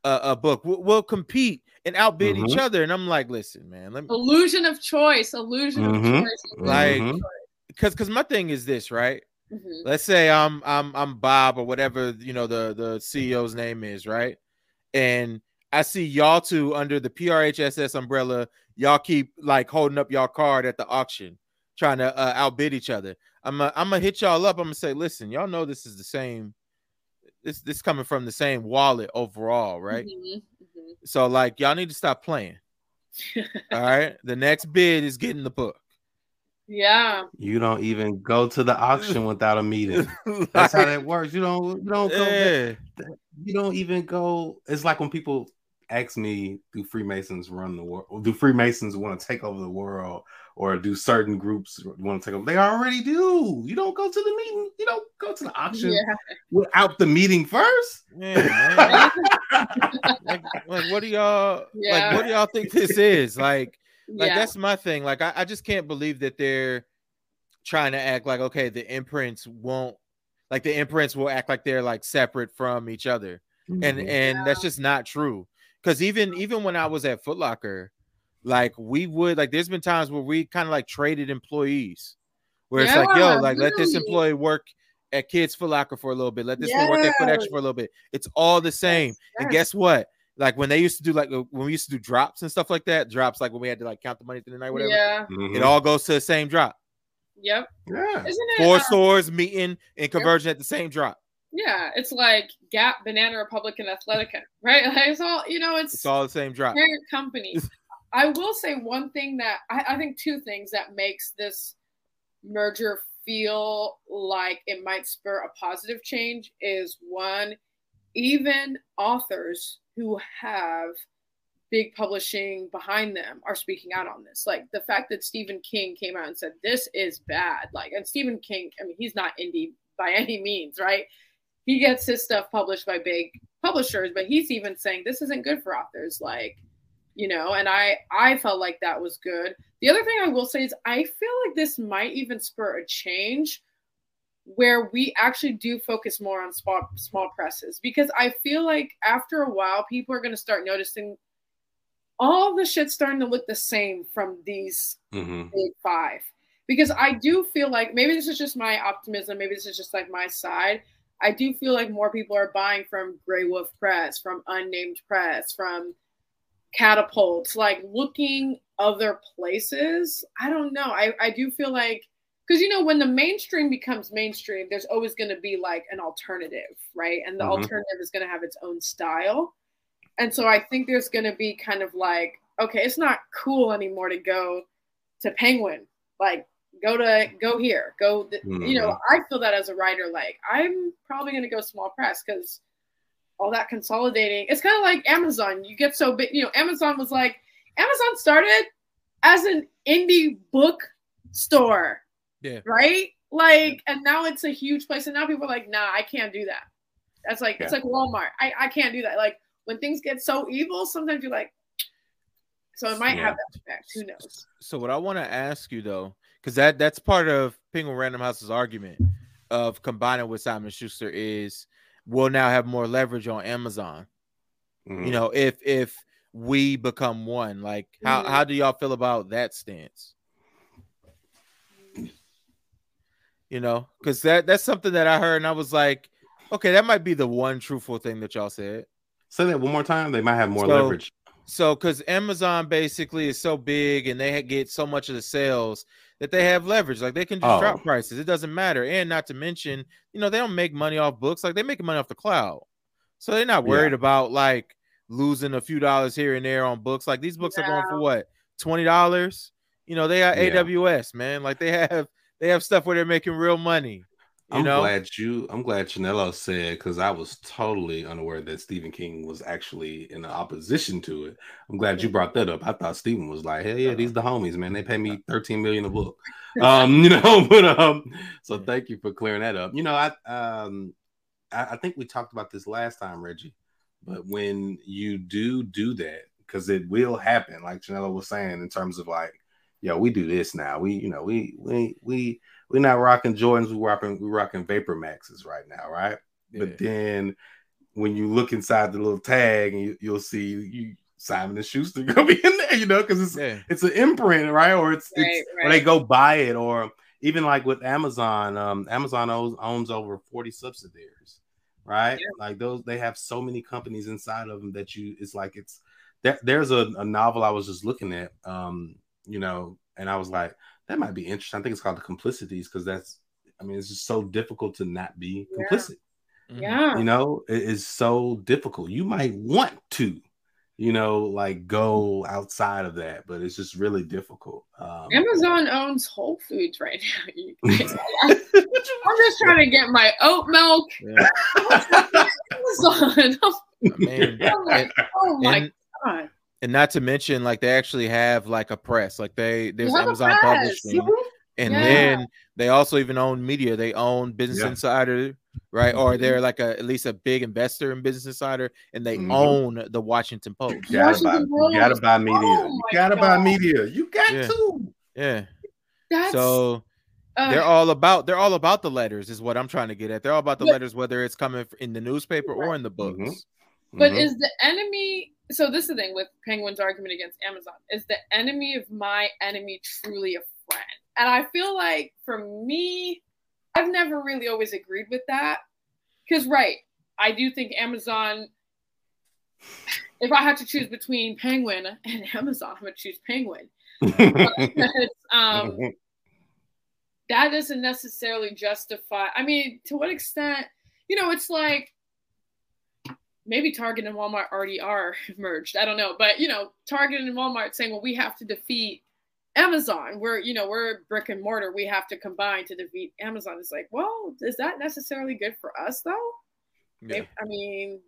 a, a book. We'll, we'll, compete and outbid mm-hmm. each other. And I'm like, listen, man, let me illusion of choice, illusion mm-hmm. of choice. Like, because because my thing is this, right? Mm-hmm. Let's say I'm I'm I'm Bob or whatever you know the the CEO's name is, right? And I see y'all two under the PRHSS umbrella. Y'all keep like holding up y'all card at the auction, trying to uh, outbid each other. I'm a, I'm gonna hit y'all up. I'm gonna say, listen, y'all know this is the same. This this coming from the same wallet overall, right? Mm-hmm. Mm-hmm. So like y'all need to stop playing. All right. The next bid is getting the book. Yeah. You don't even go to the auction without a meeting. That's how that works. You don't you don't go yeah. you don't even go. It's like when people ask me, do Freemasons run the world? Do Freemasons want to take over the world? Or do certain groups want to take over? They already do. You don't go to the meeting. You don't go to the auction yeah. without the meeting first. Yeah, like, like, what do y'all yeah. like? What do y'all think this is? Like, like yeah. that's my thing. Like I, I just can't believe that they're trying to act like okay, the imprints won't like the imprints will act like they're like separate from each other. Mm-hmm. And and yeah. that's just not true. Cause even even when I was at Foot Locker, like we would like there's been times where we kind of like traded employees where yeah, it's like, yo, like really. let this employee work at Kids Foot Locker for a little bit, let this yes. one work at Footaction for a little bit. It's all the same. Yes. And guess what? like when they used to do like uh, when we used to do drops and stuff like that, drops like when we had to like count the money at the night, whatever. Yeah. Mm-hmm. It all goes to the same drop. Yep. Yeah. Isn't it, Four uh, stores meeting and converging yep. at the same drop. Yeah, it's like Gap, Banana Republic, and Athletica, right? Like it's all you know. It's it's all the same drop. Parent companies. I will say one thing that I, I think two things that makes this merger feel like it might spur a positive change is one, even authors who have big publishing behind them are speaking out on this. Like the fact that Stephen King came out and said this is bad. Like, and Stephen King, I mean, he's not indie by any means, right? He gets his stuff published by big publishers, but he's even saying this isn't good for authors. Like, you know, and I I felt like that was good. The other thing I will say is I feel like this might even spur a change where we actually do focus more on small small presses because I feel like after a while people are going to start noticing all the shit starting to look the same from these mm-hmm. big five because I do feel like maybe this is just my optimism maybe this is just like my side I do feel like more people are buying from Graywolf Press from Unnamed Press from Catapult like looking other places I don't know I I do feel like because you know when the mainstream becomes mainstream there's always going to be like an alternative right and the mm-hmm. alternative is going to have its own style and so i think there's going to be kind of like okay it's not cool anymore to go to penguin like go to go here go th- mm-hmm. you know mm-hmm. i feel that as a writer like i'm probably going to go small press because all that consolidating it's kind of like amazon you get so big you know amazon was like amazon started as an indie book store yeah. Right? Like, and now it's a huge place. And now people are like, nah, I can't do that. That's like, yeah. it's like Walmart. I, I can't do that. Like, when things get so evil, sometimes you're like, so it might yeah. have that effect. Who knows? So, what I want to ask you though, because that that's part of Penguin Random House's argument of combining with Simon Schuster is we'll now have more leverage on Amazon. Mm-hmm. You know, if if we become one, like how how do y'all feel about that stance? you know, because that that's something that I heard and I was like, okay, that might be the one truthful thing that y'all said. Say that one more time. They might have more so, leverage. So, because Amazon basically is so big and they get so much of the sales that they have leverage, like they can just oh. drop prices. It doesn't matter, and not to mention, you know, they don't make money off books. Like they make money off the cloud, so they're not worried yeah. about like losing a few dollars here and there on books. Like these books yeah. are going for what twenty dollars. You know, they got yeah. AWS, man. Like they have they have stuff where they're making real money. I'm know? glad you. I'm glad Chanello said because I was totally unaware that Stephen King was actually in opposition to it. I'm glad you brought that up. I thought Stephen was like, "Hell yeah, these the homies, man. They pay me 13 million a book." um, you know, but um, so thank you for clearing that up. You know, I um, I, I think we talked about this last time, Reggie. But when you do do that, because it will happen, like Janella was saying, in terms of like, yo, we do this now. We, you know, we we we we're not rocking Jordans, we're rocking we're rocking Vapor Maxes right now, right? Yeah. But then when you look inside the little tag and you, will see you Simon and Schuster gonna be in there, you know, because it's yeah. it's an imprint, right? Or it's, right, it's right. or they go buy it, or even like with Amazon, um, Amazon owns, owns over 40 subsidiaries, right? Yeah. Like those, they have so many companies inside of them that you, it's like it's there, there's a, a novel I was just looking at, um, you know, and I was like, that might be interesting. I think it's called the Complicities because that's, I mean, it's just so difficult to not be complicit. Yeah. You know, it is so difficult. You might want to, you know, like go outside of that, but it's just really difficult. Um, Amazon owns Whole Foods right now. I'm just trying to get my oat milk. Yeah. Amazon. Man, like, oh my and, god. And not to mention, like they actually have like a press, like they there's Amazon Publishing, and yeah. then they also even own media. They own Business yeah. Insider, right? Or mm-hmm. they're like a at least a big investor in Business Insider, and they mm-hmm. own the Washington Post. You gotta, buy, you gotta buy media. Oh you gotta God. buy media. You got yeah. to. Yeah. That's, so uh, they're all about they're all about the letters, is what I'm trying to get at. They're all about the but, letters, whether it's coming in the newspaper or in the mm-hmm. books. Mm-hmm. But is the enemy so this is the thing with Penguin's argument against Amazon is the enemy of my enemy truly a friend? And I feel like for me, I've never really always agreed with that. Because, right, I do think Amazon, if I had to choose between Penguin and Amazon, I would choose Penguin. um, that doesn't necessarily justify, I mean, to what extent, you know, it's like, maybe Target and Walmart already are merged. I don't know. But, you know, Target and Walmart saying, well, we have to defeat Amazon. We're, you know, we're brick and mortar. We have to combine to defeat Amazon. It's like, well, is that necessarily good for us though? Yeah. I mean,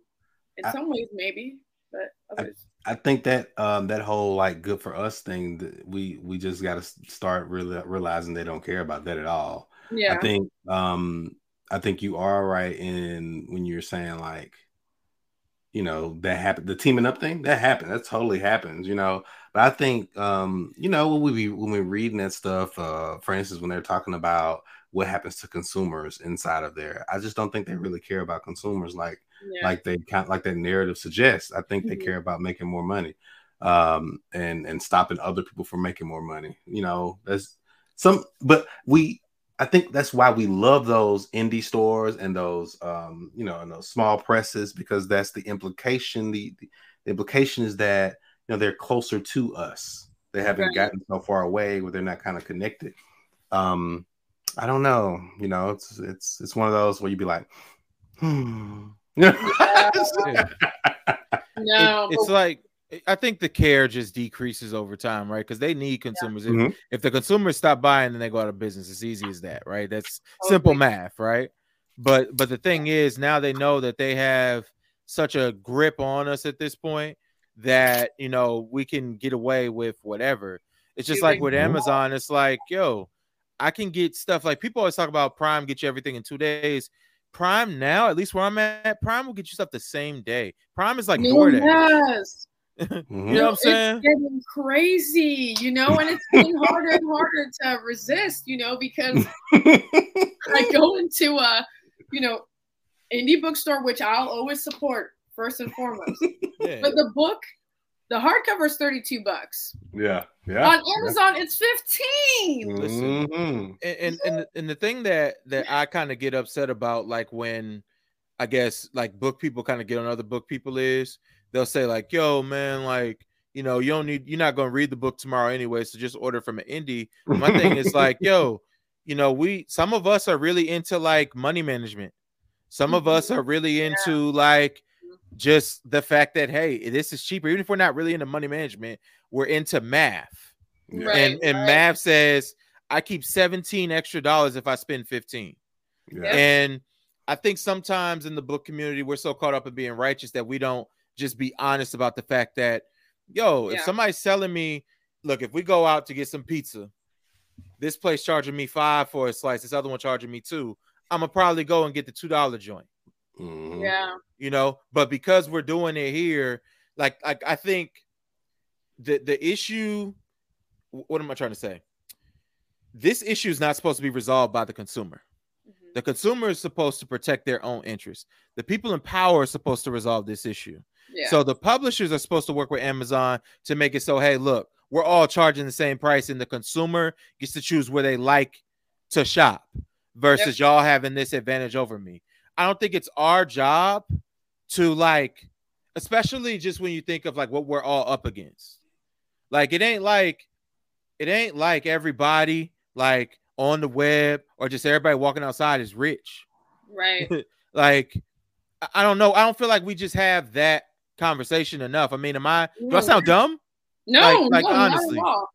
in I, some ways, maybe, but others. I, I think that um, that whole like good for us thing, we we just got to start really realizing they don't care about that at all. Yeah, I think um, I think you are right in when you're saying like you know that happened the teaming up thing that happened that totally happens you know but i think um you know when we be when we're reading that stuff uh for instance when they're talking about what happens to consumers inside of there i just don't think they really care about consumers like yeah. like they kind like that narrative suggests i think mm-hmm. they care about making more money um and and stopping other people from making more money you know that's some but we I think that's why we love those indie stores and those um, you know and those small presses because that's the implication. The, the, implication is that you know they're closer to us. They haven't right. gotten so far away where they're not kind of connected. Um, I don't know. You know, it's it's it's one of those where you'd be like, hmm. no, it, it's like I think the care just decreases over time, right? Because they need consumers. Yeah. If, mm-hmm. if, the consumers stop buying, then they go out of business. It's easy as that, right? That's okay. simple math, right? But but the thing is, now they know that they have such a grip on us at this point that you know we can get away with whatever. It's just like with Amazon. It's like, yo, I can get stuff like people always talk about Prime get you everything in two days. Prime now, at least where I'm at, Prime will get you stuff the same day. Prime is like DoorDash. Yes. Mm-hmm. You know what I'm saying? It's getting crazy, you know, and it's getting harder and harder to resist, you know, because I go into a, you know, indie bookstore, which I'll always support first and foremost. Yeah. But the book, the hardcover is 32 bucks. Yeah. Yeah. On Amazon, yeah. it's 15. Mm-hmm. and, and, and, and the thing that, that I kind of get upset about, like when I guess like book people kind of get on other book people is they'll say like, "Yo, man, like." You know, you don't need. You're not gonna read the book tomorrow anyway, so just order from an indie. My thing is like, yo, you know, we some of us are really into like money management. Some of us mm-hmm. are really into yeah. like just the fact that hey, this is cheaper. Even if we're not really into money management, we're into math. Right, and and right. math says I keep 17 extra dollars if I spend 15. Yeah. And I think sometimes in the book community, we're so caught up in being righteous that we don't just be honest about the fact that, yo, yeah. if somebody's selling me, look, if we go out to get some pizza, this place charging me five for a slice, this other one charging me two, I'm gonna probably go and get the two dollar joint. Mhm. Yeah. you know but because we're doing it here like I, I think the the issue what am i trying to say this issue is not supposed to be resolved by the consumer Mhm. the consumer is supposed to protect their own interests the people in power are supposed to resolve this issue Yeah. so the publishers are supposed to work with amazon to make it so hey look we're all charging the same price and the consumer gets to choose where they like to shop versus y'all having this advantage over me. I don't think it's our job to like especially just when you think of like what we're all up against. Like it ain't like it ain't like everybody like on the web or just everybody walking outside is rich. Right. like i don't know. I don't feel like we just have that conversation enough i mean am i do i sound dumb No, like, no, honestly. not at all.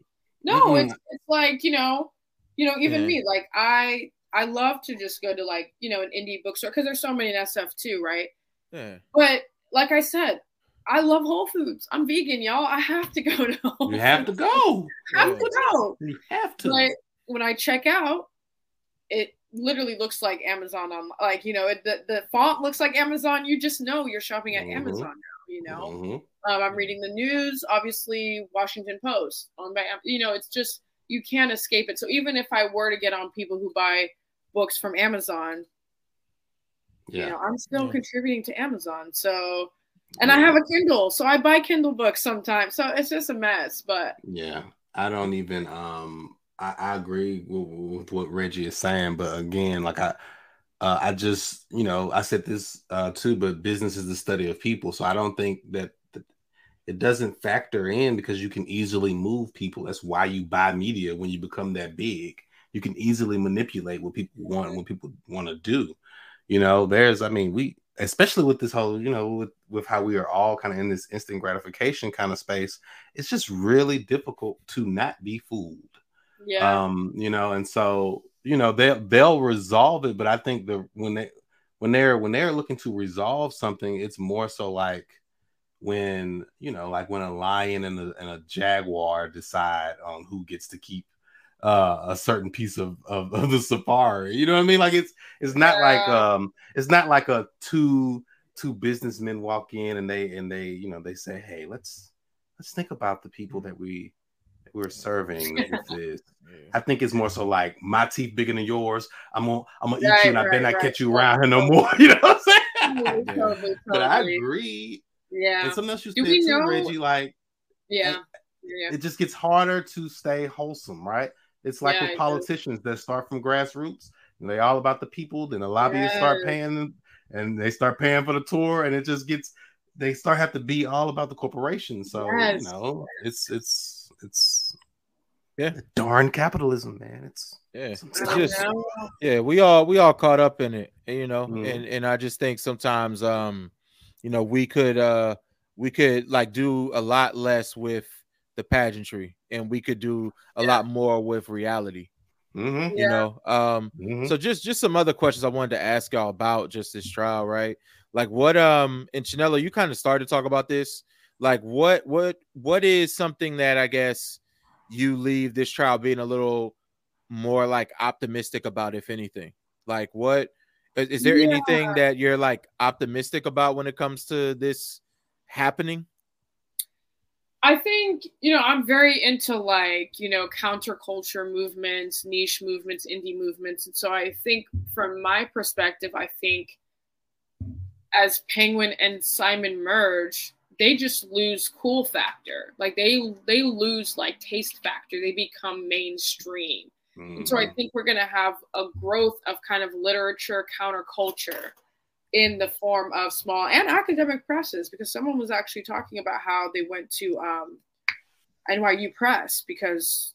No, Mm-mm. it's it's like you know, you know, even Yeah. me, like I I love to just go to like you know an indie bookstore because there's so many in SF too, right? yeah But like I said, I love Whole Foods. I'm vegan, y'all. I have to go to Whole You have to Foods. go. I have to go. You have to. But when I check out, it literally looks like Amazon on like you know it, the the font looks like Amazon. You just know you're shopping at Mhm. Amazon now. You know. Mhm. Um, I'm reading the news, obviously Washington Post on by you know it's just you can't escape it. So even if I were to get on people who buy books from Amazon, you Yeah. know I'm still Yeah. contributing to Amazon. So and I have a Kindle, so I buy Kindle books sometimes. So it's just a mess, but Yeah, I don't even. Um, I, I agree with, with what Reggie is saying, but again, like I, uh, I just you know I said this uh, too, but business is the study of people, so I don't think that, that it doesn't factor in because you can easily move people. That's why you buy media when you become that big. You can easily manipulate what people want, what people want to do. You know, there's, I mean, we especially with this whole, you know, with with how we are all kind of in this instant gratification kind of space it's just really difficult to not be fooled. yeah, Um, you know, and so you know they'll they'll resolve it, but I think the when they when they're when they're looking to resolve something, it's more so like when you know, like when a lion and a, and a jaguar decide on who gets to keep uh a certain piece of, of of the safari. You know what I mean? Like it's it's not like um it's not like a two two businessmen walk in and they and they you know they say, hey, let's let's think about the people that we we're serving with this. I think it's more so like my teeth bigger than yours. I'm gonna I'm gonna eat you and I better right, not catch you around here no more. You know what I'm saying? Yeah. totally, But I agree. Yeah, And something else you Do said we too, know- Reggie, like yeah, yeah. it just gets harder to stay wholesome, right? It's like Yeah, with politicians that start from grassroots and they all about the people, then the lobbyists start paying them and they start paying for the tour, and it just gets they start have to be all about the corporation. So Yes. you know, it's it's it's Yeah. darn capitalism, man. It's yeah It's I stuff. don't just- yeah we all we all caught up in it you know Mhm. and and i just think sometimes um you know we could uh we could like do a lot less with the pageantry and we could do a Yeah. lot more with reality Mhm, you Yeah. know um mhm. so just just some other questions i wanted to ask y'all about just this trial right like what um and chanelo you kind of started to talk about this like what what what is something that i guess you leave this trial being a little more like optimistic about if anything like what is, is there Yeah. anything that you're like optimistic about when it comes to this happening I think, you know, I'm very into like, you know, counterculture movements, niche movements, indie movements. And so I think from my perspective, I think as Penguin and Simon merge, they just lose cool factor. Like they they lose like taste factor. They become mainstream. And so I think we're going to have a growth of kind of literature counterculture in the form of small and academic presses because someone was actually talking about how they went to um, NYU Press because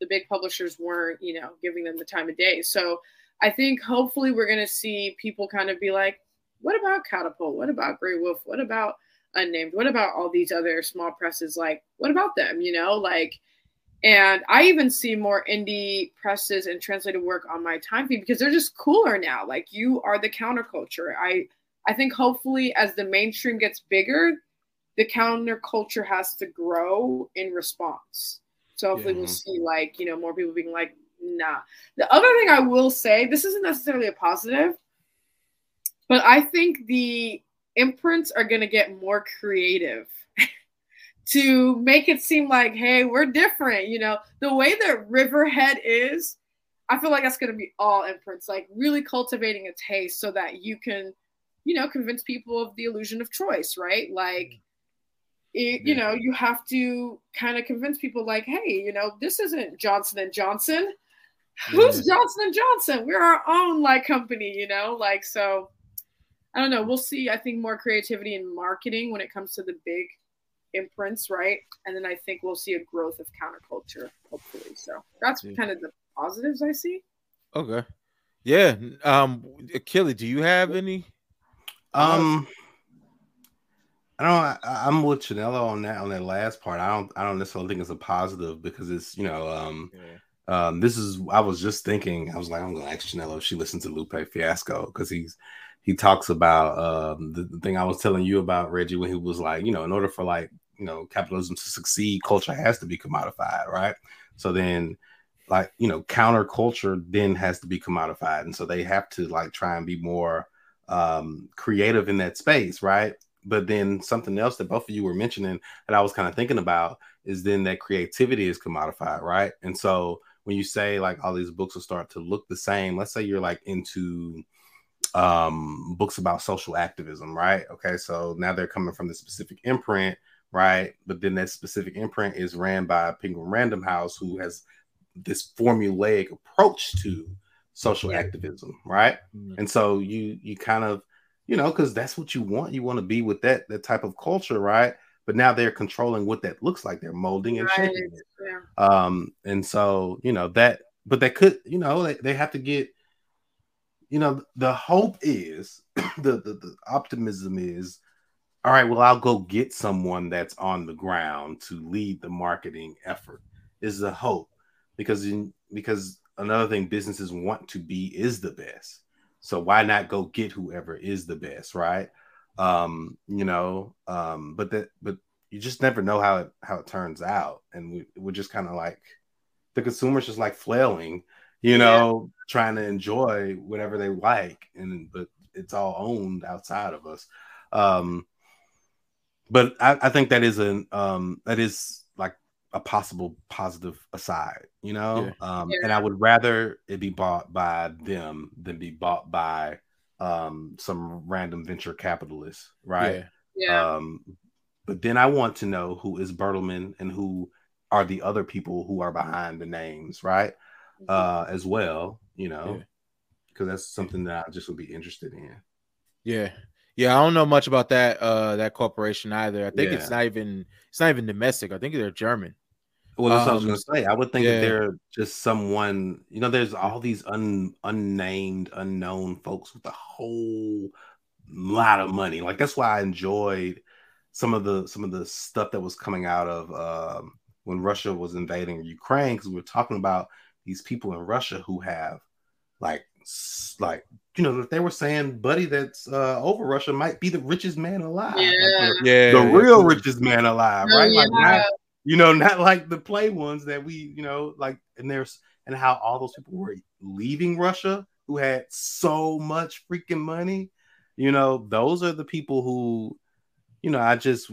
the big publishers weren't, you know, giving them the time of day. So I think hopefully we're going to see people kind of be like, what about Catapult? What about Graywolf? What about Unnamed? What about all these other small presses? Like, what about them? You know, like, and I even see more indie presses and translated work on my time feed because they're just cooler now. Like you are the counterculture. I I think hopefully as the mainstream gets bigger, the counterculture has to grow in response. So hopefully we'll see like, you know, more people being like, nah. The other thing I will say, this isn't necessarily a positive, but I think the imprints are going to get more creative to make it seem like, hey, we're different. You know, the way that Riverhead is, I feel like that's going to be all imprints, like really cultivating a taste so that you can, you know, convince people of the illusion of choice, right? Like, it, you know, you have to kind of convince people, like, hey, you know, this isn't Johnson and Johnson. Who's Johnson and Johnson? We're our own like company, you know, like so. I don't know. We'll see. I think more creativity in marketing when it comes to the big imprints, right? And then I think we'll see a growth of counterculture, hopefully. So that's yeah. kind of the positives I see. Okay. Yeah. Um Achille, do you have any? Um I don't I, am with Chanello on that on that last part. I don't I don't necessarily think it's a positive because it's you know um yeah. Um, this is I was just thinking, I was like, I'm gonna ask Chanello if she listens to Lupe Fiasco because he's he talks about um, the, the, thing I was telling you about Reggie when he was like, you know, in order for like you know capitalism to succeed, culture has to be commodified, right? So then, like you know, counterculture then has to be commodified, and so they have to like try and be more um, creative in that space, right? But then something else that both of you were mentioning that I was kind of thinking about is then that creativity is commodified, right? And so when you say like all these books will start to look the same, let's say you're like into um books about social activism, right? Okay, so now they're coming from the specific imprint, right? But then that specific imprint is ran by Penguin Random House, who has this formulaic approach to social activism, right? Mm-hmm. And so you you kind of you know because that's what you want. You want to be with that that type of culture, right? But now they're controlling what that looks like. They're molding and right. shaping it. Yeah. Um, and so you know that, but they could, you know, they, they have to get you know, the hope is the, the, the optimism is all right, well, I'll go get someone that's on the ground to lead the marketing effort is the hope because in, because another thing businesses want to be is the best. So why not go get whoever is the best, right? Um, you know, um, but that but you just never know how it how it turns out. And we we're just kind of like the consumer's just like flailing you know. Trying to enjoy whatever they like, and but it's all owned outside of us. Um, but I, I think that is an um, that is like a possible positive aside, you know. Yeah. Um, yeah. and I would rather it be bought by them than be bought by um some random venture capitalist, right? Yeah. Um, but then I want to know who is Bertelsmann and who are the other people who are behind the names, right? uh, as well, you know, because yeah. that's something that I just would be interested in. Yeah. Yeah, I don't know much about that uh that corporation either. I think yeah. it's not even it's not even domestic. I think they're German. Well, that's um, what I was um, gonna say. I would think yeah. that they're just someone, you know, there's all these un, unnamed, unknown folks with a whole lot of money. Like that's why I enjoyed some of the some of the stuff that was coming out of um, when Russia was invading Ukraine because we were talking about these people in Russia who have like like you know if they were saying buddy that's uh over Russia might be the richest man alive. Yeah, like the, yeah, the real richest man alive, oh, right? Yeah. Like not you know, not like the play ones that we, you know, like and there's and how all those people were leaving Russia who had so much freaking money. You know, those are the people who, you know, I just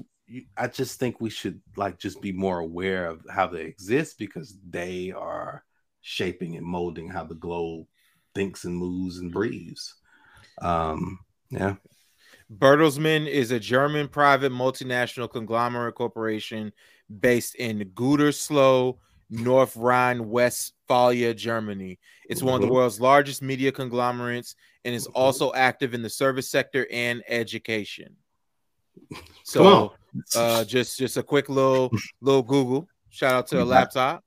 I just think we should like just be more aware of how they exist because they are shaping and molding how the globe thinks and moves and breathes. Um, yeah. Bertelsmann is a German private multinational conglomerate corporation based in Gütersloh, North Rhine Westphalia, Germany. It's one of the mm-hmm. world's largest media conglomerates and is mm-hmm. also active in the service sector and education. So, uh, just just a quick little little Google. Shout out to a laptop.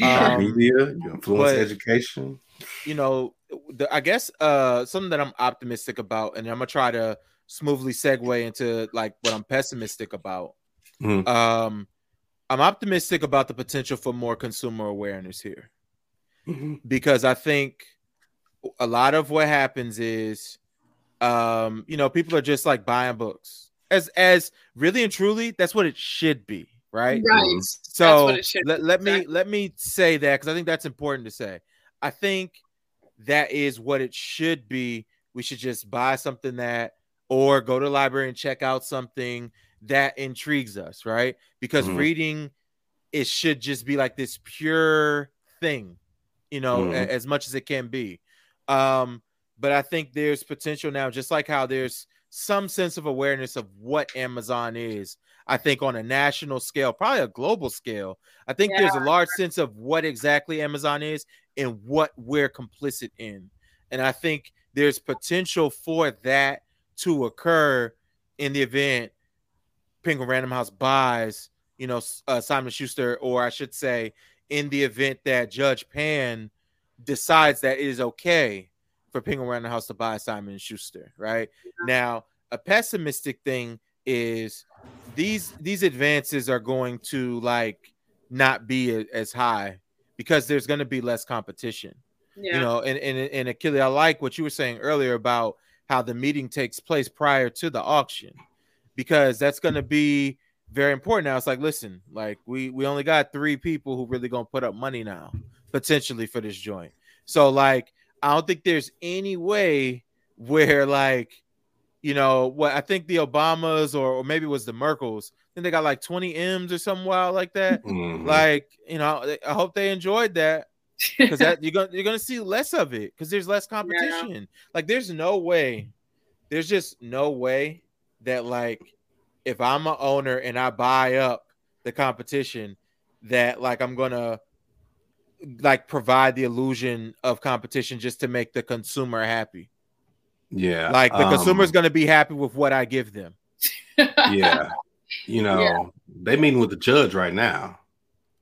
Um, media, influence but, education. You know, the, I guess uh, something that I'm optimistic about, and I'm gonna try to smoothly segue into like what I'm pessimistic about. Mm-hmm. Um, I'm optimistic about the potential for more consumer awareness here, mm-hmm. because I think a lot of what happens is, um, you know, people are just like buying books as as really and truly that's what it should be right? Right. Mm-hmm. So let, let me let me say that because I think that's important to say. I think that is what it should be we should just buy something that or go to the library and check out something that intrigues us, right? Because mm-hmm. reading it should just be like this pure thing, you know, mm-hmm. a- as much as it can be. Um, but I think there's potential now, just like how there's some sense of awareness of what Amazon is. I think on a national scale, probably a global scale, I think yeah. there's a large sense of what exactly Amazon is and what we're complicit in. And I think there's potential for that to occur in the event Penguin Random House buys, you know, uh, Simon Schuster, or I should say, in the event that Judge Pan decides that it is okay for Penguin Random House to buy Simon Schuster, right? Now, a pessimistic thing is these these advances are going to like not be a, as high because there's going to be less competition. Yeah. You know, and and and Achille, I like what you were saying earlier about how the meeting takes place prior to the auction because that's going to be very important now it's like listen like we we only got three people who really gonna put up money now potentially for this joint so like i don't think there's any way where like you know what i think the obamas or, or maybe it was the Markles then they got like 20 m's or something wild like that mm-hmm. like you know i hope they enjoyed that because that you're gonna you're gonna see less of it because there's less competition. Yeah. Like there's no way, there's just no way that like if I'm a owner and I buy up the competition, that like I'm gonna like provide the illusion of competition just to make the consumer happy. Yeah, like the um, consumer's gonna be happy with what I give them. yeah, you know yeah. they mean with the judge right now.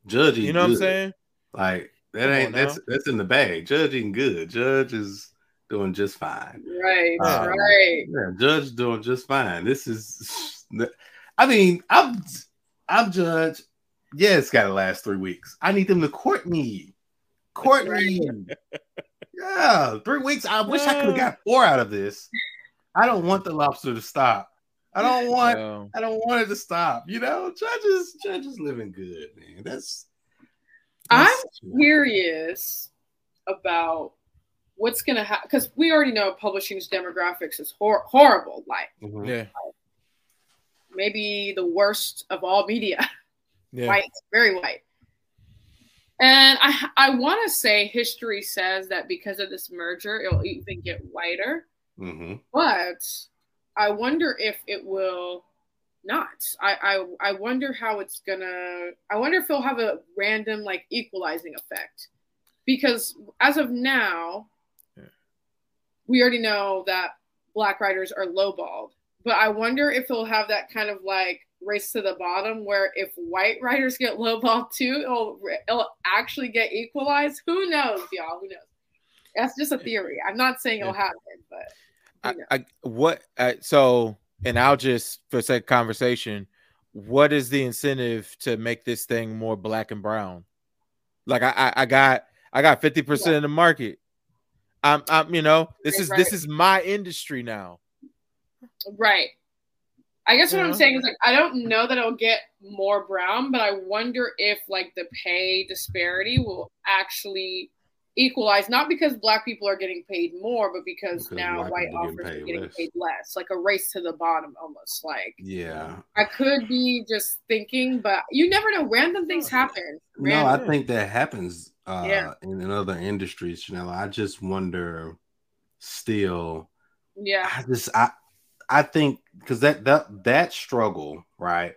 Judge, you know good. what I'm saying? Like that ain't that's that's in the bag. Judge ain't good. Judge is doing just fine. Right, um, right. Yeah, Judge doing just fine. This is, I mean, I'm I'm Judge. Yeah, it's got to last three weeks. I need them to court me, court me. yeah, three weeks. I wish I could have got four out of this. I don't want the lobster to stop. I don't want. No. I don't want it to stop. You know, judges, judges living good, man. That's I'm curious about what's going to happen because we already know publishing's demographics is hor- horrible. Like, mm-hmm. yeah, maybe the worst of all media. Yeah. White, very white. And I I want to say history says that because of this merger, it'll even get whiter. Mm-hmm. But I wonder if it will not. I, I I wonder how it's gonna. I wonder if it'll have a random like equalizing effect, because as of now, yeah. we already know that black writers are lowballed. But I wonder if it'll have that kind of like race to the bottom, where if white writers get lowballed too, it'll it'll actually get equalized. Who knows, y'all? Who knows? That's just a theory. I'm not saying it'll happen. I, I, what uh, so and I'll just for sake of conversation, what is the incentive to make this thing more black and brown? Like I, I, I got I got 50% yeah. of the market. I'm I'm you know, this is right. this is my industry now. Right. I guess what I'm saying is like I don't know that it'll get more brown, but I wonder if like the pay disparity will actually equalize, not because black people are getting paid more, but because, because now white offers are getting less. paid less, like a race to the bottom almost. Like, yeah, I could be just thinking, but you never know. Random things happen. Random. No, I think that happens uh, yeah. in, in other industries. You know, I just wonder still. Yeah, I just I I think because that that that struggle right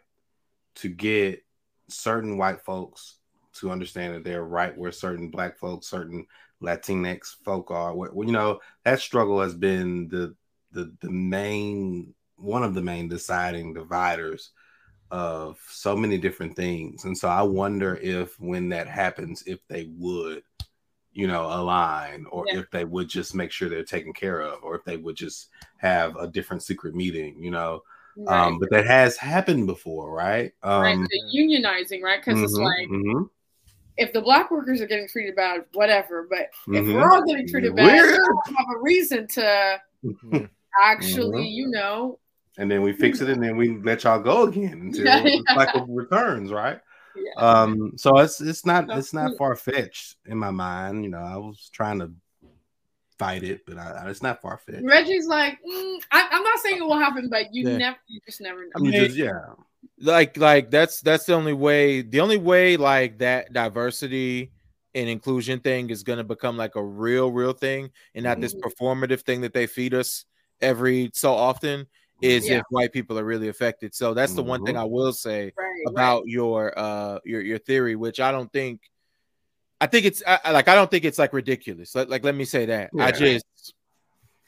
to get certain white folks to understand that they're right where certain black folks, certain Latinx folk are. Well, you know, that struggle has been the the the main one of the main deciding dividers of so many different things. And so I wonder if when that happens, if they would, you know, align or yeah. if they would just make sure they're taken care of, or if they would just have a different secret meeting, you know. Right. Um, but that has happened before, right? Um, right, the unionizing, right? Because mm-hmm, it's like mm-hmm if the black workers are getting treated bad, whatever. But mm-hmm. if we're all getting treated bad, we have a reason to mm-hmm. actually, mm-hmm. you know. And then we fix it, and then we let y'all go again until yeah, the cycle returns, right? Yeah. Um, so it's it's not it's not far fetched in my mind. You know, I was trying to fight it, but I, it's not far fetched. Reggie's like, mm, I, am not saying it will happen, but you yeah. never, you just never know. I mean, just, yeah, like like that's that's the only way. The only way like that diversity and inclusion thing is going to become like a real, real thing, and not mm-hmm. this performative thing that they feed us every so often is yeah. if white people are really affected. So that's the mm-hmm. one thing mm-hmm. I will say right, about right. your uh your your theory, which I don't think I think it's I, like I don't think it's like ridiculous. Like, like let me say that. Yeah. I just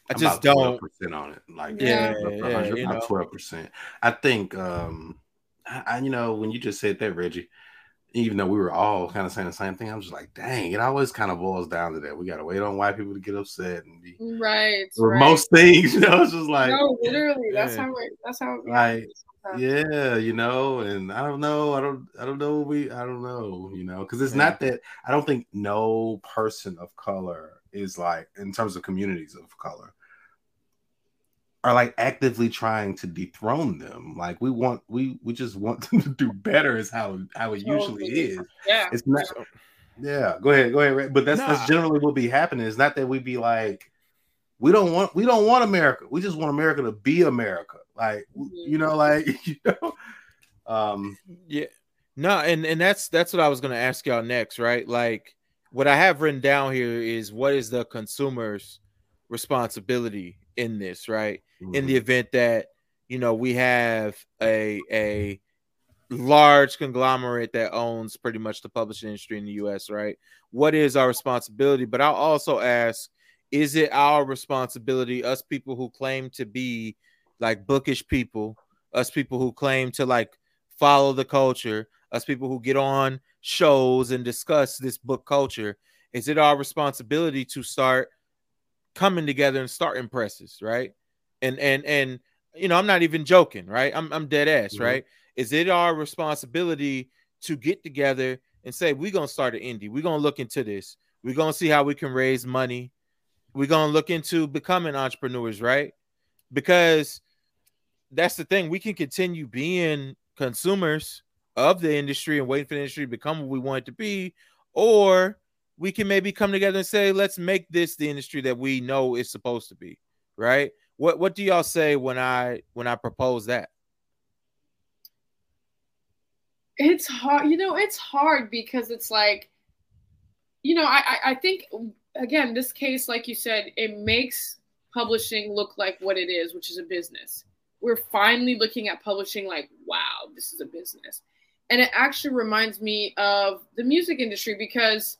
I just don't percent on it. Like yeah, yeah, twelve percent. I think um I, you know when you just said that, Reggie, even though we were all kind of saying the same thing, I'm just like, dang, it always kind of boils down to that. We gotta wait on white people to get upset and be right. For right. most things, you know, it's just like no, literally, yeah. that's how it. That's how. It, like, yeah, you know, and I don't know, I don't, I don't know, we, I don't know, you know, because it's yeah. not that I don't think no person of color is like in terms of communities of color are like actively trying to dethrone them. Like we want we we just want them to do better is how how it usually is. Yeah. It's not yeah, go ahead, go ahead. But that's nah. that's generally what be happening. It's not that we be like, we don't want we don't want America. We just want America to be America. Like mm-hmm. you know, like you know. Um yeah. No, and and that's that's what I was gonna ask y'all next, right? Like what I have written down here is what is the consumer's responsibility in this, right? Mm-hmm. In the mm-hmm. event that you know we have a a large conglomerate that owns pretty much the publishing industry in the US, right? What is our responsibility? But I'll also ask is it our responsibility, us people who claim to be like bookish people, us people who claim to like follow the culture, us people who get on shows and discuss this book culture, is it our responsibility to start coming together and starting presses, right? And and and you know, I'm not even joking, right? I'm I'm dead ass, mm-hmm. right? Is it our responsibility to get together and say we're gonna start an indie? We're gonna look into this. We're gonna see how we can raise money. We're gonna look into becoming entrepreneurs, right? Because that's the thing. We can continue being consumers of the industry and waiting for the industry to become what we want it to be, or we can maybe come together and say, let's make this the industry that we know is supposed to be, right? What what do y'all say when I when I propose that? It's hard, you know, it's hard because it's like, you know, I I think again, this case, like you said, it makes publishing look like what it is, which is a business. We're finally looking at publishing like, wow, this is a business. And it actually reminds me of the music industry because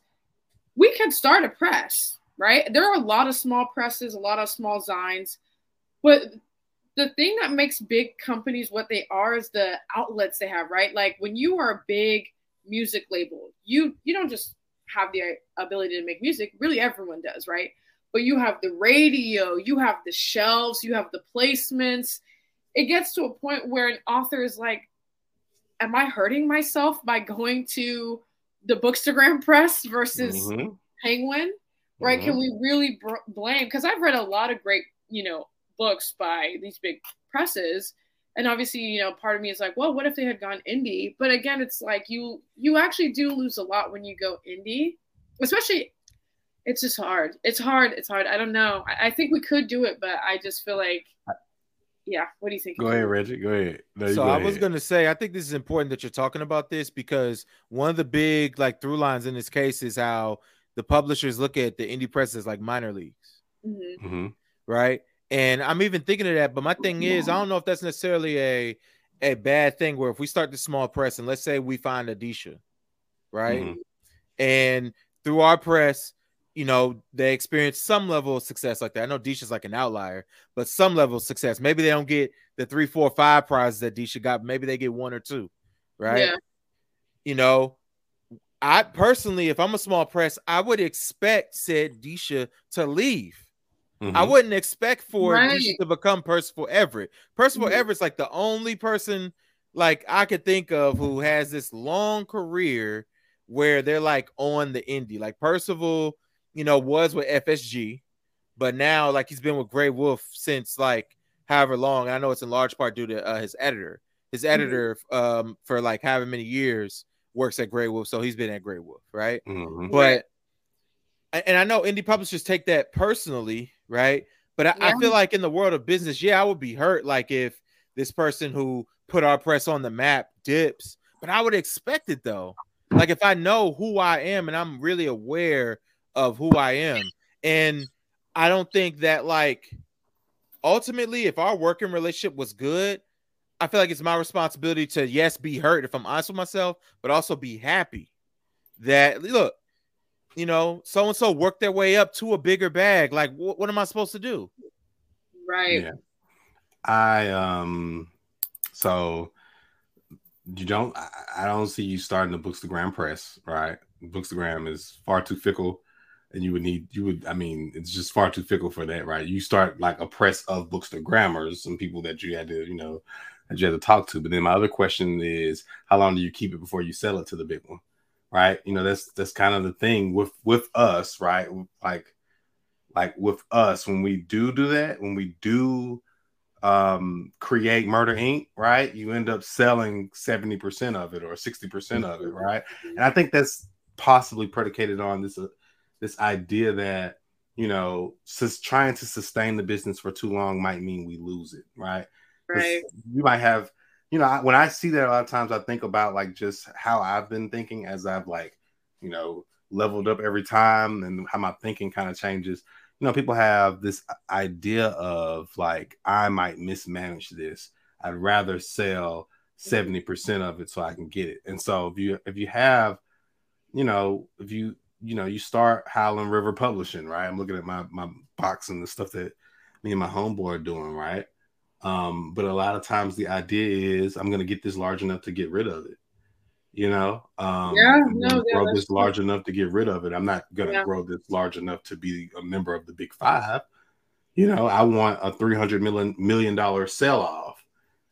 we could start a press, right? There are a lot of small presses, a lot of small zines, but the thing that makes big companies what they are is the outlets they have, right? Like when you are a big music label, you you don't just have the ability to make music. Really, everyone does, right? But you have the radio, you have the shelves, you have the placements. It gets to a point where an author is like, "Am I hurting myself by going to?" The Bookstagram press versus mm-hmm. Penguin, right? Mm-hmm. Can we really br- blame? Because I've read a lot of great, you know, books by these big presses, and obviously, you know, part of me is like, well, what if they had gone indie? But again, it's like you you actually do lose a lot when you go indie, especially. It's just hard. It's hard. It's hard. I don't know. I, I think we could do it, but I just feel like yeah. What do you think? Go ahead, Reggie. Go ahead. No, so go I ahead. was gonna say, I think this is important that you're talking about this because one of the big like through lines in this case is how the publishers look at the indie press as like minor leagues, mm-hmm. Mm-hmm. right? And I'm even thinking of that, but my thing is, I don't know if that's necessarily a a bad thing. Where if we start the small press and let's say we find Adisha, right, mm-hmm. and through our press you know, they experience some level of success like that. I know Disha's like an outlier, but some level of success. Maybe they don't get the three, four, five prizes that Disha got. Maybe they get one or two, right? Yeah. You know, I personally, if I'm a small press, I would expect said Disha to leave. Mm-hmm. I wouldn't expect for right. Disha to become Percival Everett. Percival mm-hmm. Everett's like the only person like I could think of who has this long career where they're like on the indie. Like Percival you know, was with FSG, but now like he's been with Graywolf since like however long. I know it's in large part due to uh, his editor. His mm-hmm. editor um for like however many years works at Graywolf, so he's been at Graywolf, right? Mm-hmm. But and I know indie publishers take that personally, right? But I, Yeah. I feel like in the world of business, yeah, I would be hurt like if this person who put our press on the map dips. But I would expect it though. Like if I know who I am and I'm really aware of who I am, and I don't think that like ultimately, if our working relationship was good, I feel like it's my responsibility to yes be hurt if I'm honest with myself, but also be happy that look, you know, so and so worked their way up to a bigger bag. Like, wh- what am I supposed to do? Right. Yeah. I um so you don't I, I don't see you starting the Bookstagram press, right? Bookstagram is far too fickle and you would need you would I mean it's just far too fickle for that, right? You start like a press of Bookstagrammers, some people that you had to, you know, that you had to talk to. But then my other question is how long do you keep it before you sell it to the big one? Right? You know, that's that's kind of the thing with with us, right? Like like with us when we do do that, when we do um create murder inc right you end up selling 70% of it or 60% of it right and i think that's possibly predicated on this uh, this idea that you know sus- trying to sustain the business for too long might mean we lose it right? Right. you might have you know I, when i see that a lot of times i think about like just how i've been thinking as i've like you know leveled up every time and how my thinking kind of changes. You know people have this idea of like i might mismanage this. I'd rather sell 70% of it so i can get it. And so if you if you have you know if you you know you start howling river publishing right? I'm looking at my my box and the stuff that me and my homeboy are doing right? Um but a lot of times the idea is i'm going to get this large enough to get rid of it you know? Um Yeah, no, yeah, grow this true. large enough to get rid of it. I'm not going to Yeah. grow this large enough to be a member of the big five you know? I want a 300 million million dollar sell off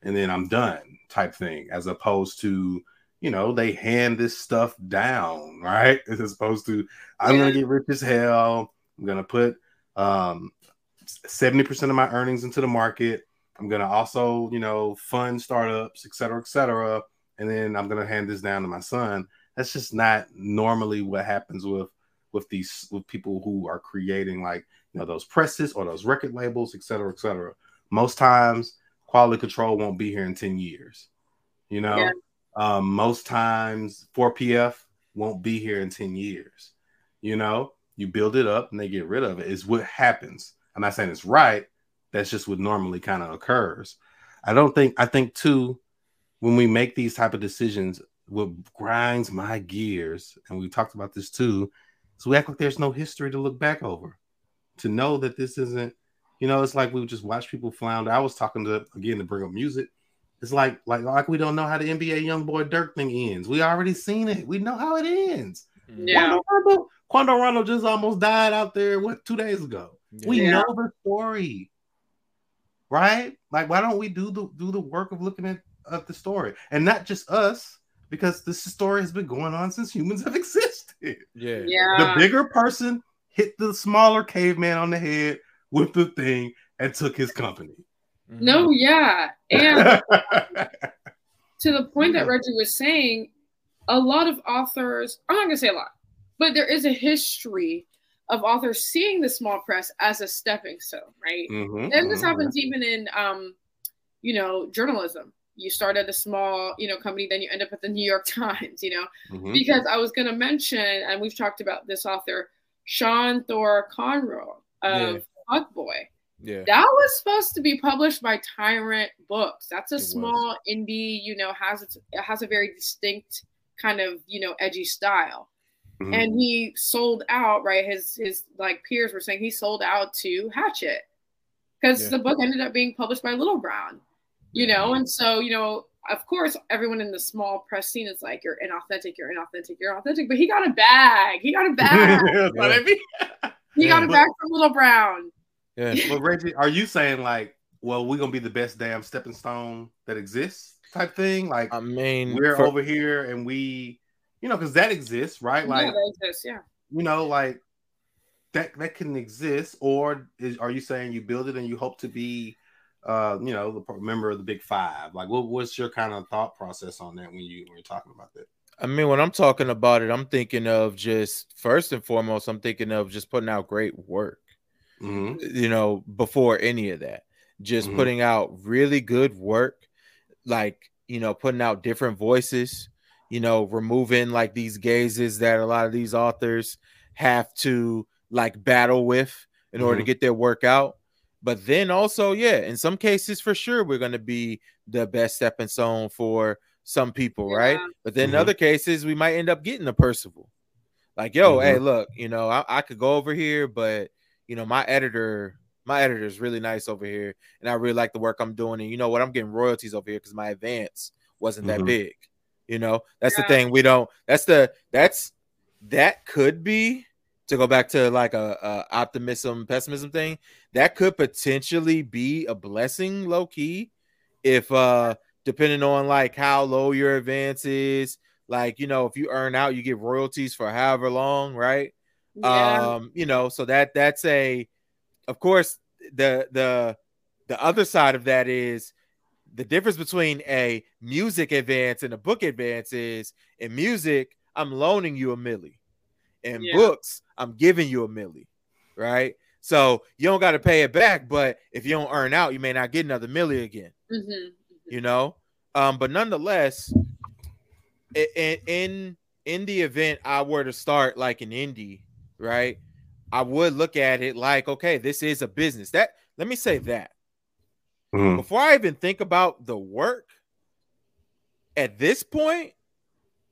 and then i'm done type thing as opposed to you know they hand this stuff down right? As opposed to i'm Yeah. gonna get rich as hell. I'm gonna put um 70% of my earnings into the market. I'm gonna also you know fund startups et cetera et cetera and then i'm gonna hand this down to my son. That's just not normally what happens with with these with people who are creating like you know those presses or those record labels et cetera et cetera. Most times quality control won't be here in 10 years you know? Yeah. Um, most times 4pf won't be here in 10 years. You know you build it up and they get rid of it. Is what happens. I'm not saying it's right. That's just what normally kind of occurs. I don't think i think too when we make these type of decisions what grinds my gears and we talked about this too is we act like there's no history to look back over. To know that this isn't you know it's like we would just watch people flounder. I was talking to again to bring up music it's like like like we don't know how the nba young boy dirk thing ends. We already seen it. We know how it ends. Mm. Yeah. Quando Rondo, Quando Rondo just almost died out there what two days ago? We know the story right? Like why don't we do the do the work of looking at, at the story? And not just us because this story has been going on since humans have existed. Yeah. Yeah. the bigger person hit the smaller caveman on the head with the thing and took his company Mm-hmm. No, yeah. And to the point that Reggie was saying, a lot of authors, I'm not going to say a lot, but there is a history of authors seeing the small press as a stepping stone, right? Mhm, And this mhm. happens even in, um, you know, journalism. You start at a small, you know, company, then you end up at the New York Times, you know, Mhm. because I was going to mention, and we've talked about this author, Sean Thor Conroy of Fuccboi. Yeah. That was supposed to be published by Tyrant Books. That's a It was. small indie, you know, has its, it has a very distinct kind of, you know, edgy style. Mhm. And he sold out, right? His his like peers were saying he sold out to Hachette because Yeah. the book ended up being published by Little Brown, you know. And so, you know, of course, everyone in the small press scene is like, "You're inauthentic, you're inauthentic, you're authentic." But he got a bag. He got a bag. That's what I mean. he got Yeah. a bag from Little Brown. Yeah. But Reggie, are you saying like, well, we're gonna be the best damn stepping stone that exists, type thing? Like I mean, we're for- over here and we, you know, because that exists, right? Like yeah, that exists. Yeah. you know, like that that can exist, or is, are you saying you build it and you hope to be, uh, you know, the member of the Big Five? Like, what what's your kind of thought process on that when you when you're talking about that? I mean, when I'm talking about it, I'm thinking of just first and foremost, I'm thinking of just putting out great work. Mm-hmm. You know, before any of that, just mm-hmm. putting out really good work, like you know, putting out different voices. You know, removing like these gazes that a lot of these authors have to like battle with in mm-hmm. order to mm-hmm. get their work out. But then also, yeah, in some cases, for sure, we're going to be the best stepping stone for some people, yeah. right? But then mm-hmm. in other cases, we might end up getting a Percival. Like, yo, mm-hmm. hey, look, you know, I, I, could go over here, but you know, my editor, my editor is really nice over here, and I really like the work I'm doing. And you know what? I'm getting royalties over here because my advance wasn't that mm-hmm. big. You know, that's yeah. the thing. We don't. That's the that's that could be to go back to like a, a optimism pessimism thing. That could potentially be a blessing, low key, if uh depending on like how low your advance is. Like, you know, if you earn out, you get royalties for however long, right? Yeah. Um, you know, so that that's a of course the the the other side of that is the difference between a music advance and a book advance is in music, I'm loaning you a milli. In yeah. books, I'm giving you a milli, right? So you don't got to pay it back, but if you don't earn out, you may not get another milli again. Mm-hmm you know. Um, but nonetheless, in, in in the event I were to start like an indie, right? I would look at it like, okay, this is a business. That let me say that mm. before I even think about the work. At this point,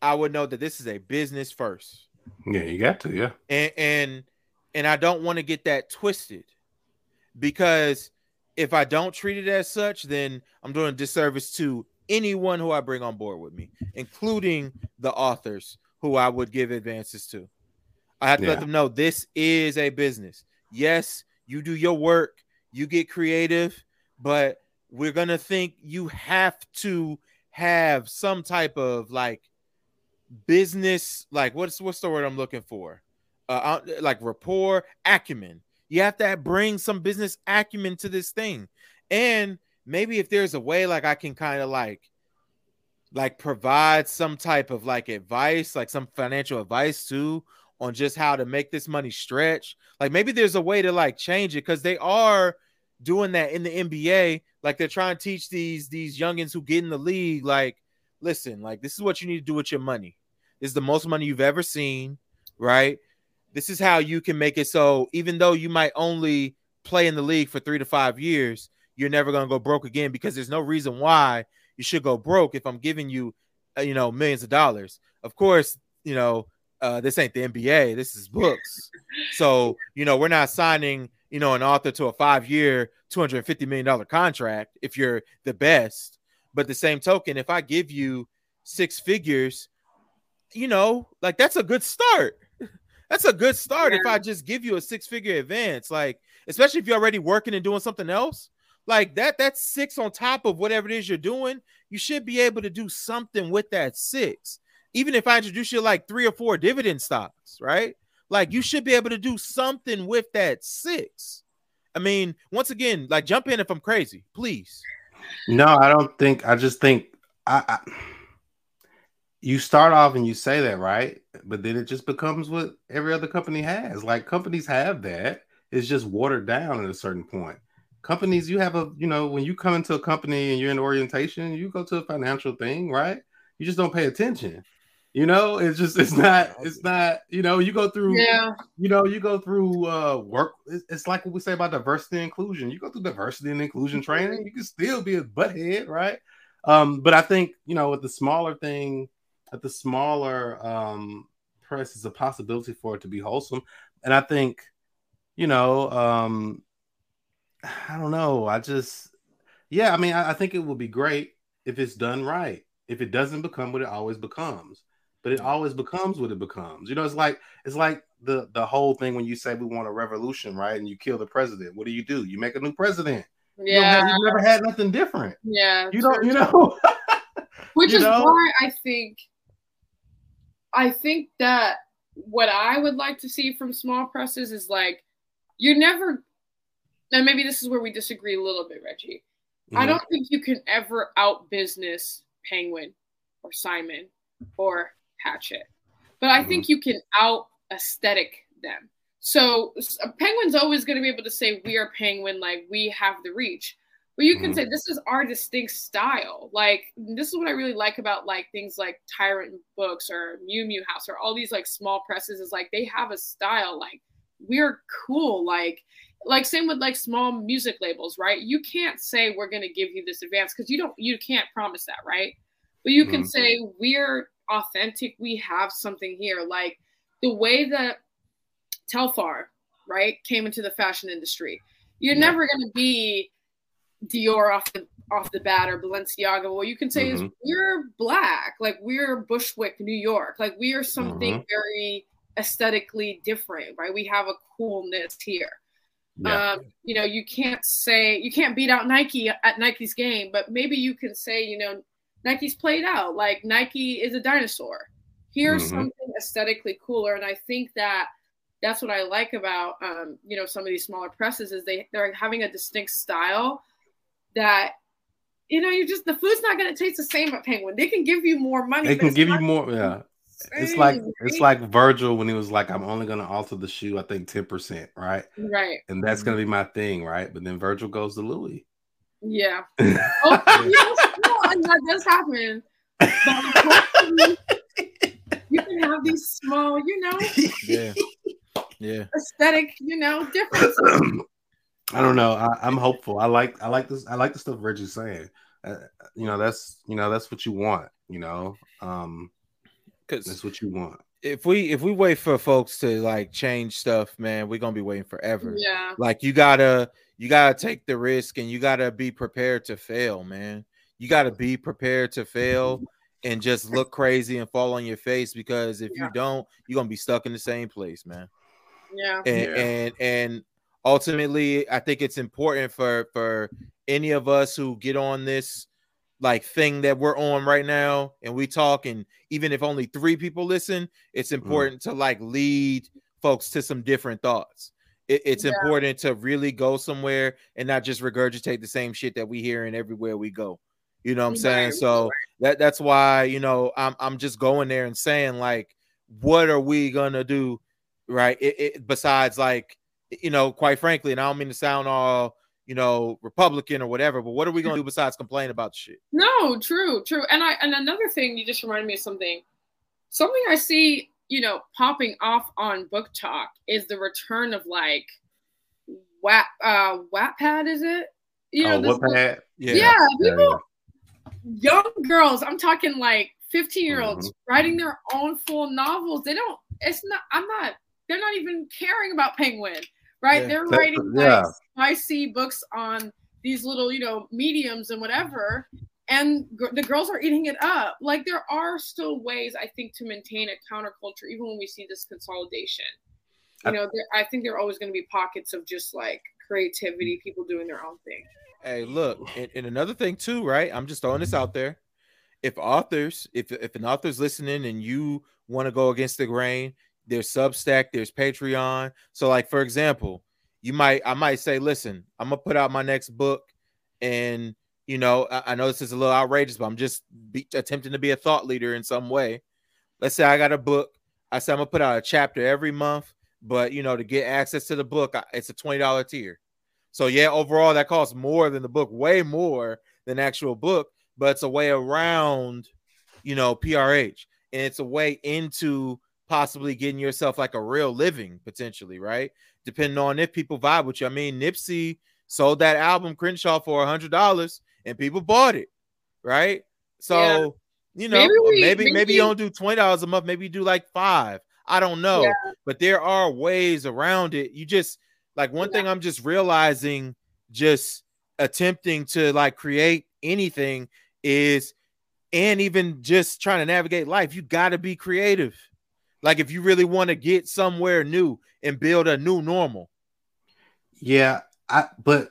I would know that this is a business first. Yeah, you got to, yeah. And and and I don't want to get that twisted because if I don't treat it as such, then I'm doing a disservice to anyone who I bring on board with me, including the authors who I would give advances to. I have to yeah. let them know this is a business. Yes, you do your work, you get creative, but we're gonna think you have to have some type of like business, like what's what's the word I'm looking for? Uh, uh like rapport, acumen. You have to bring some business acumen to this thing. And maybe if there's a way like I can kind of like like provide some type of like advice, like some financial advice too on just how to make this money stretch. Like maybe there's a way to like change it cuz they are doing that in the NBA. Like they're trying to teach these these youngins who get in the league like listen, like this is what you need to do with your money. This is the most money you've ever seen, right? this is how you can make it so even though you might only play in the league for three to five years, you're never to go broke again because there's no reason why you should go broke if I'm giving you, uh, you know, millions of dollars. Of course, you know, uh, this ain't the NBA, this is books. so, you know, we're not signing, you know, an author to a five year, $250 million contract if you're the best. But the same token, if I give you six figures, you know, like that's a good start that's a good start yeah. if I just give you a six figure advance. Like, especially if you're already working and doing something else. Like that, that's six on top of whatever it is you're doing. You should be able to do something with that six. Even if I introduce you like three or four dividend stocks, right? Like you mm-hmm. should be able to do something with that six. I mean, once again, like jump in if I'm crazy, please. No, I don't think. I just think I, I you start off and you say that right, but then it just becomes what every other company has. Like companies have that. It's just watered down at a certain point. Companies, you have a, you know, when you come into a company and you're in orientation, you go to a financial thing, right? You just don't pay attention. You know, it's just it's not it's not you know you go through yeah. you know you go through uh work. It's, like what we say about diversity and inclusion. You go through diversity and inclusion training, you can still be a butthead, right? Um, but I think you know with the smaller thing at the smaller um, press is a possibility for it to be wholesome. And I think, you know, um, I don't know. I just, yeah, I mean, I, I think it would be great if it's done right. If it doesn't become what it always becomes, but it always becomes what it becomes. You know, it's like it's like the the whole thing when you say we want a revolution, right? And you kill the president. What do you do? You make a new president. Yeah, you have, never had nothing different. Yeah, you don't. You know, which you is know? why I think I think that what I would like to see from small presses is like you're never and maybe this is where we disagree a little bit, Reggie. Mm-hmm. I don't think you can ever out business Penguin or Simon or Hachette, but I mm-hmm. think you can out aesthetic them. So Penguin's always going to be able to say we are Penguin, like we have the reach. But you can mm-hmm. say this is our distinct style. Like this is what I really like about like things like Tyrant Books or Muumuu House or all these like small presses is like they have a style. Like we're cool. Like like same with like small music labels, right? You can't say we're gonna give you this advance because you don't you can't promise that, right? But you mm-hmm. can say we're authentic. We have something here. Like the way that Telfar, right, came into the fashion industry. You're yeah. never gonna be Dior off the off the bat or Balenciaga. What you can say mm-hmm. is we're black, like we're Bushwick, New York, like we are something mm-hmm. very aesthetically different, right? We have a coolness here. Yeah. Um, you know, you can't say you can't beat out Nike at Nike's game, but maybe you can say, you know, Nike's played out. Like Nike is a dinosaur. Here's mm-hmm. something aesthetically cooler, and I think that that's what I like about um, you know some of these smaller presses is they they're having a distinct style that you know, you just the food's not going to taste the same at Penguin. They can give you more money. They can give you more. Yeah, it's like right? it's like Virgil when he was like, "I'm only going to alter the shoe. I think ten percent, right? Right. And that's going to be my thing, right? But then Virgil goes to Louis. Yeah. oh, that does happen. you can have these small, you know. Yeah. Yeah. Aesthetic, you know, differences. I don't know. I, am hopeful. I like I like this. I like the stuff Reggie's saying. Uh, you know, that's you know that's what you want. You know, um, because that's what you want. If we if we wait for folks to like change stuff, man, we're gonna be waiting forever. Yeah. Like you gotta you gotta take the risk and you gotta be prepared to fail, man. You gotta be prepared to fail and just look crazy and fall on your face because if yeah. you don't, you're gonna be stuck in the same place, man. Yeah. And yeah. and and ultimately i think it's important for for any of us who get on this like thing that we're on right now and we talk and even if only three people listen it's mm-hmm. important mm. to like lead folks to some different thoughts it, it's yeah. important to really go somewhere and not just regurgitate the same shit that we hear and everywhere we go you know what i'm saying so that that's why you know i'm, I'm just going there and saying like what are we gonna do right it, it, besides like you know, quite frankly, and I don't mean to sound all, you know, Republican or whatever, but what are we gonna do besides complain about shit? No, true, true. And I and another thing, you just reminded me of something. Something I see, you know, popping off on BookTok is the return of like Watt uh Wattpad, is it? You know, oh, Wattpad? Yeah, yeah, people, yeah. Young girls. I'm talking like 15 year olds mm-hmm. writing their own full novels. They don't. It's not. I'm not. They're not even caring about Penguin right? Yeah. They're writing yeah. like spicy books on these little, you know, mediums and whatever, and g- the girls are eating it up. Like there are still ways, I think, to maintain a counterculture, even when we see this consolidation. You know, there, I think there are always going to be pockets of just like creativity, people doing their own thing. Hey, look, and, and another thing too, right? I'm just throwing this out mm-hmm. there. If authors, if if an author's listening and you want to go against the grain, there's Substack, there's Patreon. So, like for example, you might I might say, listen, I'm gonna put out my next book, and you know I, I know this is a little outrageous, but I'm just be, attempting to be a thought leader in some way. Let's say I got a book. I said I'm gonna put out a chapter every month, but you know to get access to the book, it's a twenty dollar tier. So yeah, overall that costs more than the book, way more than actual book, but it's a way around, you know, PRH, and it's a way into possibly getting yourself like a real living potentially, right? Depending on if people vibe with you. I mean, Nipsey sold that album Crenshaw for a hundred dollars and people bought it, right? So yeah. you know, maybe we, maybe, maybe, maybe you don't do twenty dollars a month, maybe you do like five. I don't know, yeah. but there are ways around it. You just like one yeah. thing I'm just realizing, just attempting to like create anything is, and even just trying to navigate life, you got to be creative. Like if you really want to get somewhere new and build a new normal. Yeah, I but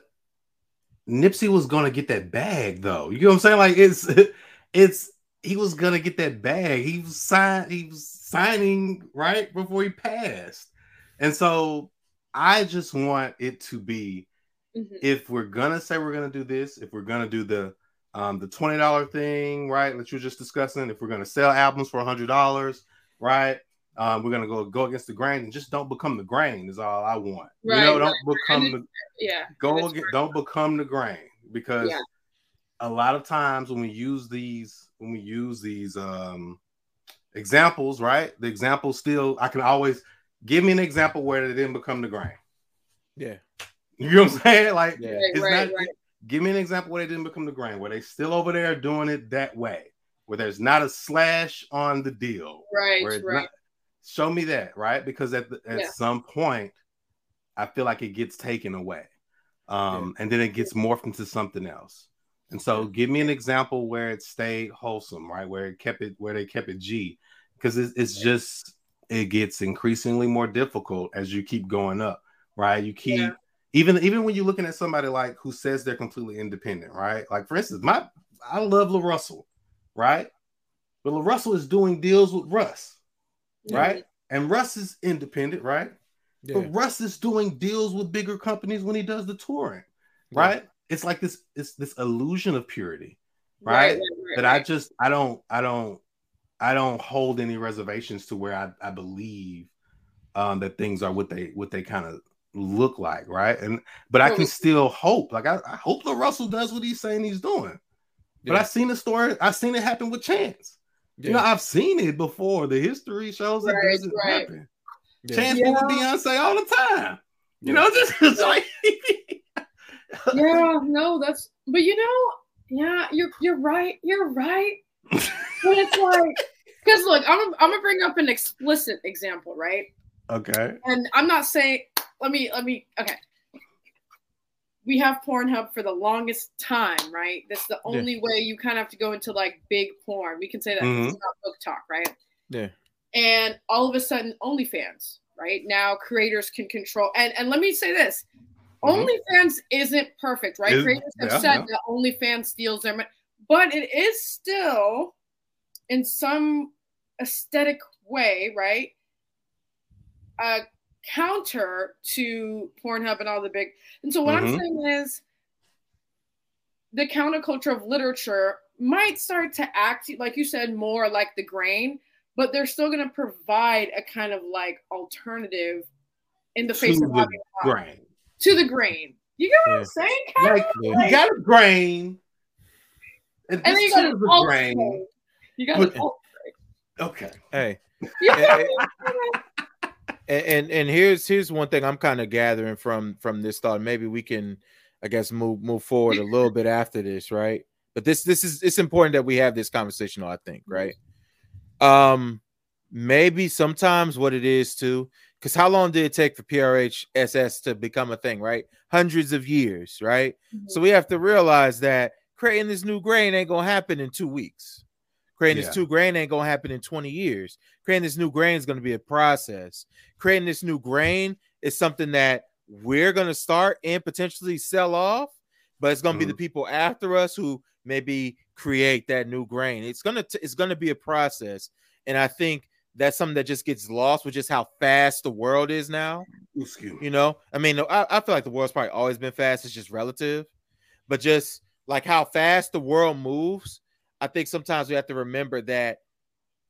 Nipsey was gonna get that bag though. You know what I'm saying? Like it's it's he was gonna get that bag. He was signed he was signing right before he passed. And so I just want it to be mm-hmm. if we're gonna say we're gonna do this, if we're gonna do the Um, the twenty dollar thing, right? That you were just discussing. If we're gonna sell albums for hundred dollars, right? Um, we're gonna go go against the grain and just don't become the grain is all I want. Right, you know, don't right. become the yeah. Go against, don't become the grain because yeah. a lot of times when we use these when we use these um examples, right? The example still I can always give me an example where they didn't become the grain. Yeah. You know what I'm saying? Like, yeah. it's right, not, right. give me an example where they didn't become the grain, where they still over there doing it that way, where there's not a slash on the deal. Right, right. Not, show me that, right? Because at the, at yeah. some point, I feel like it gets taken away, um, yeah. and then it gets morphed into something else. And so, give me an example where it stayed wholesome, right? Where it kept it, where they kept it G, because it's, it's just it gets increasingly more difficult as you keep going up, right? You keep yeah. even even when you're looking at somebody like who says they're completely independent, right? Like for instance, my I love La Russell, right? But La Russell is doing deals with Russ, yeah. right? And Russ is independent, right? Yeah. But Russ is doing deals with bigger companies when he does the touring, right? It's like this, it's this illusion of purity, right? right, right, right that I just I don't I don't I don't hold any reservations to where I, I believe um, that things are what they what they kind of look like, right? And but I can still hope. Like I, I hope La Russell does what he's saying he's doing. Yeah. But I've seen the story. I've seen it happen with Chance. Yeah. You know, I've seen it before. The history shows it right, doesn't right. happen. Yeah. Chance yeah. with Beyonce all the time. You know, just like yeah, no, that's but you know, yeah, you're you're right. You're right. but it's like because look, I'm I'm gonna bring up an explicit example, right? Okay. And I'm not saying let me let me okay. We have Pornhub for the longest time, right? That's the only yeah. way you kind of have to go into like big porn. We can say that mm-hmm. it's not BookTok, right? Yeah. And all of a sudden, OnlyFans, right? Now creators can control and and let me say this. Mm-hmm. OnlyFans isn't perfect, right? Is, creators have yeah, said yeah. that OnlyFans steals their money, but it is still in some aesthetic way, right? A counter to Pornhub and all the big. And so what mm-hmm. I'm saying is the counterculture of literature might start to act like you said more like the grain, but they're still going to provide a kind of like alternative in the face to of the grain. To the grain. You get what yeah. I'm saying? Like, like, you got a grain. And, and then you got a grain. You got but, Okay. Hey. and, and and here's here's one thing I'm kind of gathering from from this thought. Maybe we can, I guess, move move forward a little bit after this, right? But this this is it's important that we have this conversation. I think, right? Um, maybe sometimes what it is too, because how long did it take for PRHSS to become a thing, right? Hundreds of years, right? Mm-hmm. So we have to realize that creating this new grain ain't gonna happen in two weeks Creating yeah. this two grain ain't gonna happen in 20 years. Creating this new grain is gonna be a process. Creating this new grain is something that we're gonna start and potentially sell off, but it's gonna mm-hmm. be the mm-hmm. people after us who maybe create that new grain. It's gonna t- it's gonna be a process, and I think that's something that just gets lost with just how fast the world is now. You know, I mean, I, I feel like the world's probably always been fast. It's just relative, but just like how fast the world moves I think sometimes we have to remember that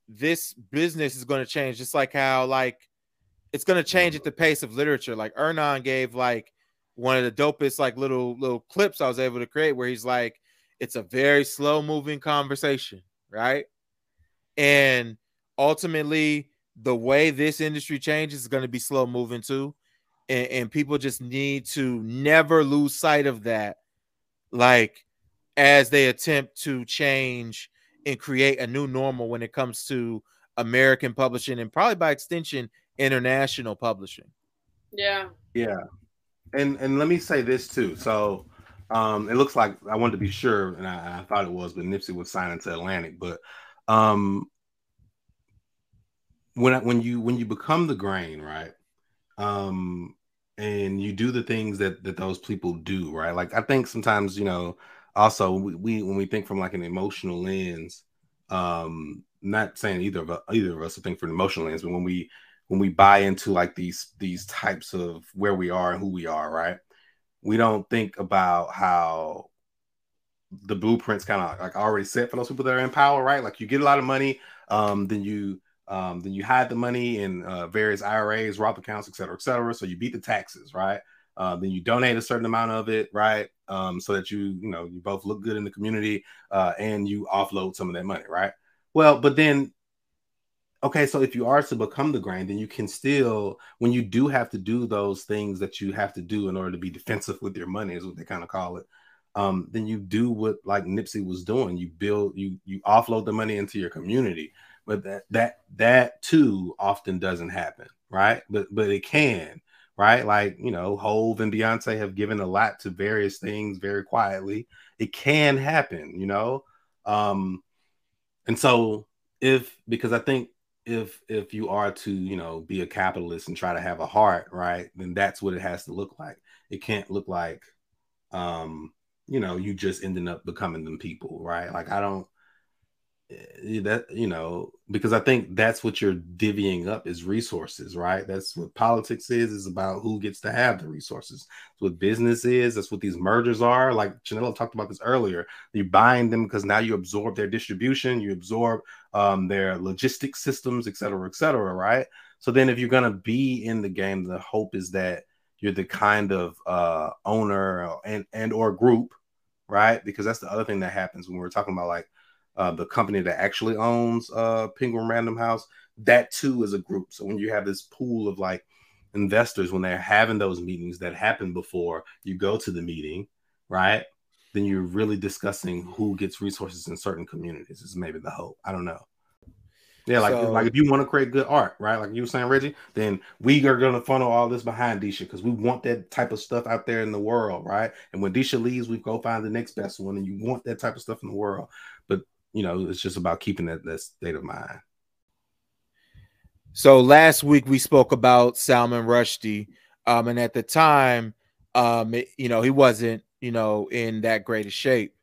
this business is going to change, just like how like it's going to change at the pace of literature. Like Ernan gave like one of the dopest like little little clips I was able to create where he's like, it's a very slow moving conversation, right? And ultimately, the way this industry changes is going to be slow moving too. And, and people just need to never lose sight of that. Like as they attempt to change and create a new normal when it comes to American publishing and probably by extension international publishing. Yeah. Yeah. And and let me say this too. So um it looks like I wanted to be sure and I, I thought it was, but Nipsey was signing to Atlantic. But um when when you when you become the grain, right? Um and you do the things that that those people do, right? Like I think sometimes, you know, also we, when we think from like an emotional lens um not saying either of either of us to think from an emotional lens but when we when we buy into like these these types of where we are and who we are right we don't think about how the blueprints kind of like already set for those people that are in power, right? Like you get a lot of money, um, then you um, then you hide the money in uh, various IRAs, Roth accounts, et cetera, et cetera. So you beat the taxes, right? Uh, then you donate a certain amount of it, right? Um, so that you, you know, you both look good in the community uh, and you offload some of that money, right? Well, but then, okay, so if you are to become the grain, then you can still, when you do have to do those things that you have to do in order to be defensive with your money, is what they kind of call it. Um, then you do what like Nipsey was doing. You build, you you offload the money into your community but that that that too often doesn't happen, right? But but it can, right? Like you know, Hove and Beyonce have given a lot to various things very quietly. It can happen, you know. Um, and so if because I think if if you are to you know be a capitalist and try to have a heart, right, then that's what it has to look like. It can't look like um you know you just ending up becoming them people, right? Like I don't that you know because i think that's what you're divvying up is resources right? That's what politics is is about who gets to have the resources. That's what business is. That's what these mergers are. Like Chanel talked about this earlier you buying them because now you absorb their distribution you absorb um, their logistics systems et cetera et cetera right? So then if you're going to be in the game the hope is that you're the kind of uh, owner and and or group right? Because that's the other thing that happens when we're talking about like uh, the company that actually owns uh, Penguin Random House, that too is a group. So when you have this pool of like investors, when they're having those meetings that happen before you go to the meeting, right? Then you're really discussing who gets resources in certain communities. Is maybe the hope. I don't know. Yeah, like so, like if you want to create good art, right? Like you were saying, Reggie, then we are going to funnel all this behind Disha because we want that type of stuff out there in the world, right? And when Disha leaves, we go find the next best one, and you want that type of stuff in the world. You know, it's just about keeping that, that state of mind. So last week we spoke about Salman Rushdie, um, and at the time, um, it, you know, he wasn't, you know, in that great of shape.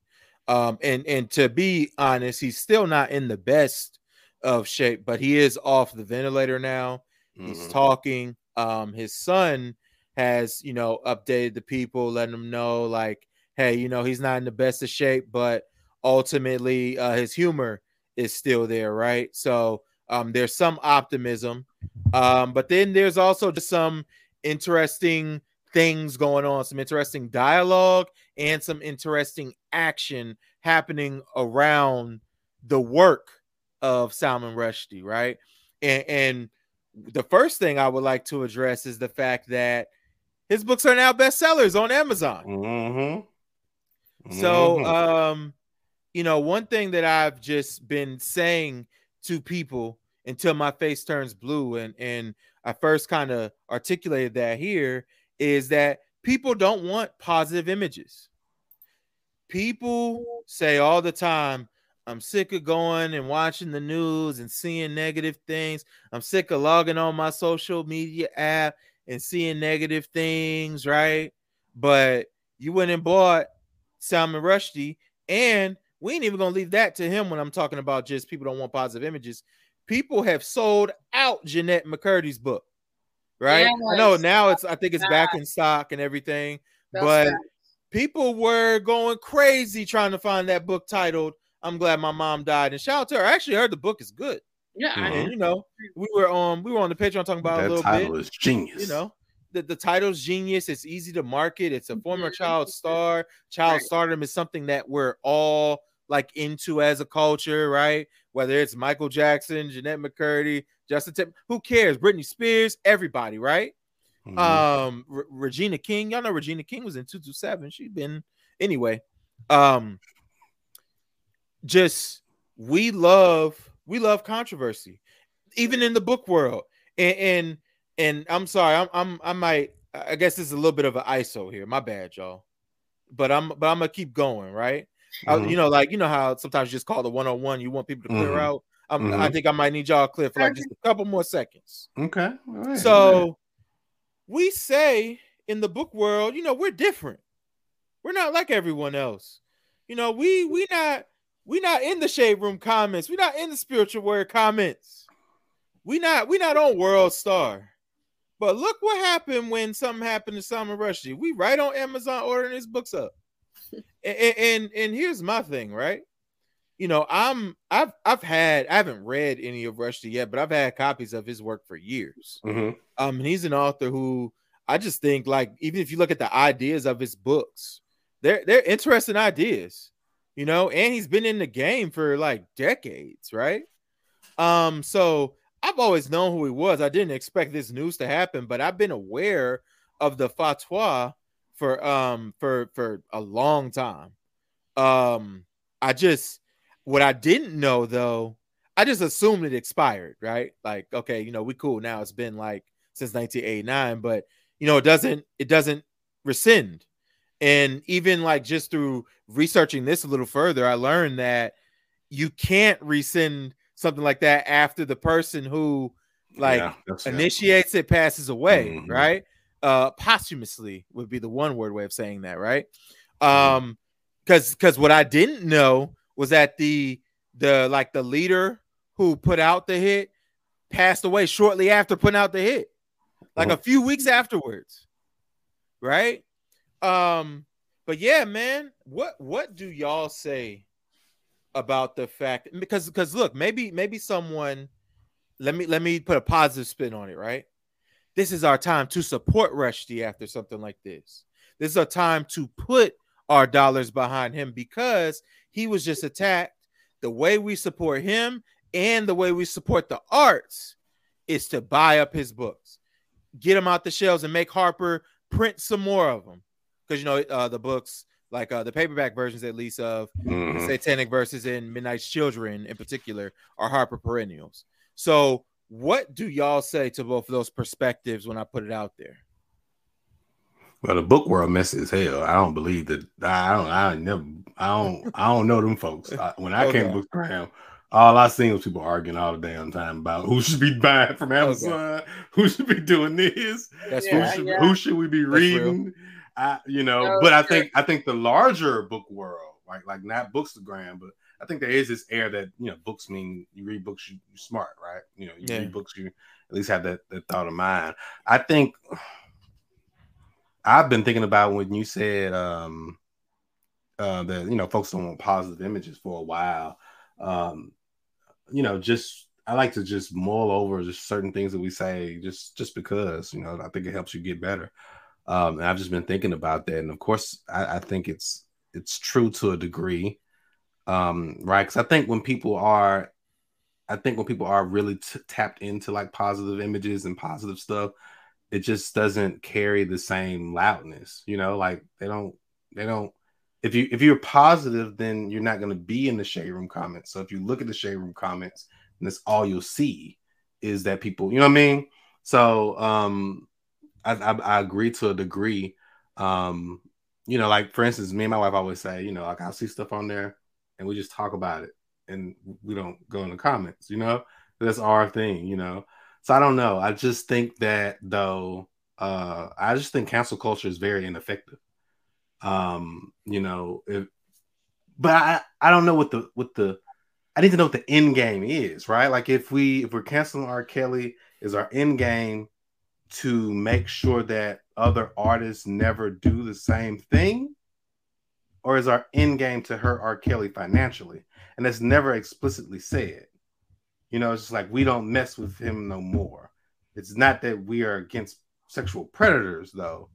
Um, and and to be honest, he's still not in the best of shape, but he is off the ventilator now. Mm-hmm. He's talking. Um, his son has, you know, updated the people, letting them know, like, hey, you know, he's not in the best of shape, but ultimately uh, his humor is still there, right? So um, there's some optimism, um, but then there's also just some interesting things going on, some interesting dialogue, and some interesting action happening around the work of Salman Rushdie, right? And, and the first thing I would like to address is the fact that his books are now bestsellers on Amazon. Mm-hmm. Mm-hmm. So, um, you know, one thing that I've just been saying to people until my face turns blue, and and I first kind of articulated that here is that people don't want positive images. People say all the time, I'm sick of going and watching the news and seeing negative things. I'm sick of logging on my social media app and seeing negative things, right? But you went and bought Salman Rushdie and we ain't even gonna leave that to him when I'm talking about just people don't want positive images. People have sold out Jennette McCurdy's book, right? Yes. I know now it's I think it's back in stock and everything, That's but people were going crazy trying to find that book titled "I'm Glad My Mom Died." And shout out to her. I actually heard the book is good. Yeah, and you know we were on we were on the Patreon talking about that a little title bit. is genius. You know, the, the title's genius. It's easy to market. It's a former child star. Child right. stardom is something that we're all like into as a culture, right? Whether it's Michael Jackson, Jennette McCurdy, Justin Tip, who cares? Britney Spears, everybody, right? Mm-hmm. Um, Regina King, y'all know Regina King was in 227. She's been anyway. Um, just we love we love controversy, even in the book world. And and, and I'm sorry, I'm I'm I might I guess this is a little bit of an ISO here. My bad, y'all. But I'm but I'm gonna keep going, right? Mm-hmm. I, you know, like you know how sometimes you just call the one on one. You want people to clear mm-hmm. out. Mm-hmm. I think I might need y'all clear for like just a couple more seconds. Okay. so we say in the book world, you know, we're different. We're not like everyone else. You know, we we not we not in the shade room comments. We not in the spiritual word comments. We not we not on World Star. But look what happened when something happened to Salman Rushdie. We right on Amazon ordering his books up and, and and here's my thing, right? You know, I'm I've I've had I haven't read any of Rushdie yet, but I've had copies of his work for years. Mhm. Um, and he's an author who I just think like even if you look at the ideas of his books, they're they're interesting ideas, you know, and he's been in the game for like decades, right? Um, so I've always known who he was. I didn't expect this news to happen, but I've been aware of the fatwa for um for for a long time. Um, I just what I didn't know though, I just assumed it expired, right? Like, okay, you know, we cool now. It's been like since 1989, but you know, it doesn't it doesn't rescind. And even like just through researching this a little further, I learned that you can't rescind something like that after the person who like Yeah, that's it. initiates it passes away, Mhm. right? Uh posthumously would be the one word way of saying that, right? Mm-hmm. Um because because what I didn't know was that the the like the leader who put out the hit passed away shortly after putting out the hit, like a Mhm. few weeks afterwards, right? Um, but yeah, man, what what do y'all say about the fact because because look, maybe maybe someone let me let me put a positive spin on it, right? This is our time to support Rushdie after something like this. This is a time to put our dollars behind him because he was just attacked. The way we support him and the way we support the arts is to buy up his books, get them out the shelves, and make Harper print some more of them. Because you know uh, the books, like uh, the paperback versions, at least of Mhm. Satanic Verses and Midnight's Children in particular are Harper perennials. So, what do y'all say to both of those perspectives when I put it out there? Well, the book world messy as hell. I don't believe that. I don't. I never. I don't. I don't know them folks. I, when I came Okay. to Bookstagram, all I seen was people arguing all the damn time about who should be buying from Amazon, who should be doing this, That's who real. should yeah. who should we be That's real. reading. I, you know, No, but I sure. think I think the larger book world, like like not Bookstagram, but I think there is this air that you know books mean you read books you you smart, right? You know, you Yeah. read books you at least have that that thought of mind. I think I've been thinking about when you said um uh that you know folks don't want positive images for a while. Um you know, just I like to just mull over just certain things that we say just just because, you know, I think it helps you get better. Um and I've just been thinking about that. And of course I, I think it's it's true to a degree. Um, right. Because I think when people are I think when people are really t- tapped into like positive images and positive stuff, it just doesn't carry the same loudness, you know, like they don't they don't if you if you're positive, then you're not going to be in the shade room comments. So if you look at the shade room comments, and that's all you'll see is that people, you know what I mean? So um I, I, I agree to a degree. Um, you know, like for instance, me and my wife always say, you know, like I'll see stuff on there and we just talk about it and we don't go in the comments, you know, that's our thing, you know. So I don't know. I just think that though, uh, I just think cancel culture is very ineffective. Um, you know, if but I, I don't know what the what the I need to know what the end game is, right? Like if we if we're canceling R. Kelly, is our end game to make sure that other artists never do the same thing? Or is our end game to hurt R. Kelly financially? And that's never explicitly said. You know, it's just like we don't mess with him no more. It's not that we are against sexual predators, though.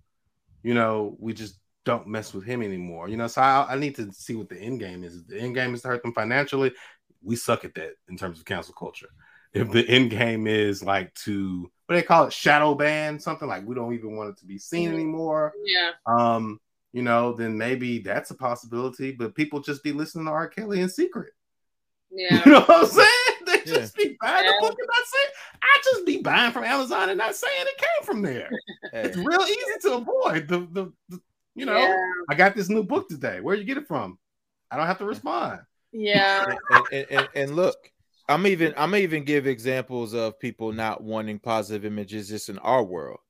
You know, we just don't mess with him anymore. You know, so I, I need to see what the end game is. If the end game is to hurt them financially, we suck at that in terms of cancel culture. If the end game is like to what do they call it, shadow ban, something like we don't even want it to be seen anymore. Yeah. Um, you know, then maybe that's a possibility. But people just be listening to R. Kelly in secret. Yeah. You know what I'm saying? They Yeah. just be buying Yeah. the book and not saying. I just be buying from Amazon and not saying it came from there. Hey, It's real easy to avoid the the, the you know. Yeah. I got this new book today. Where you get it from? I don't have to respond. Yeah. and, and, and, and look, I'm even I'm even give examples of people not wanting positive images just in our world.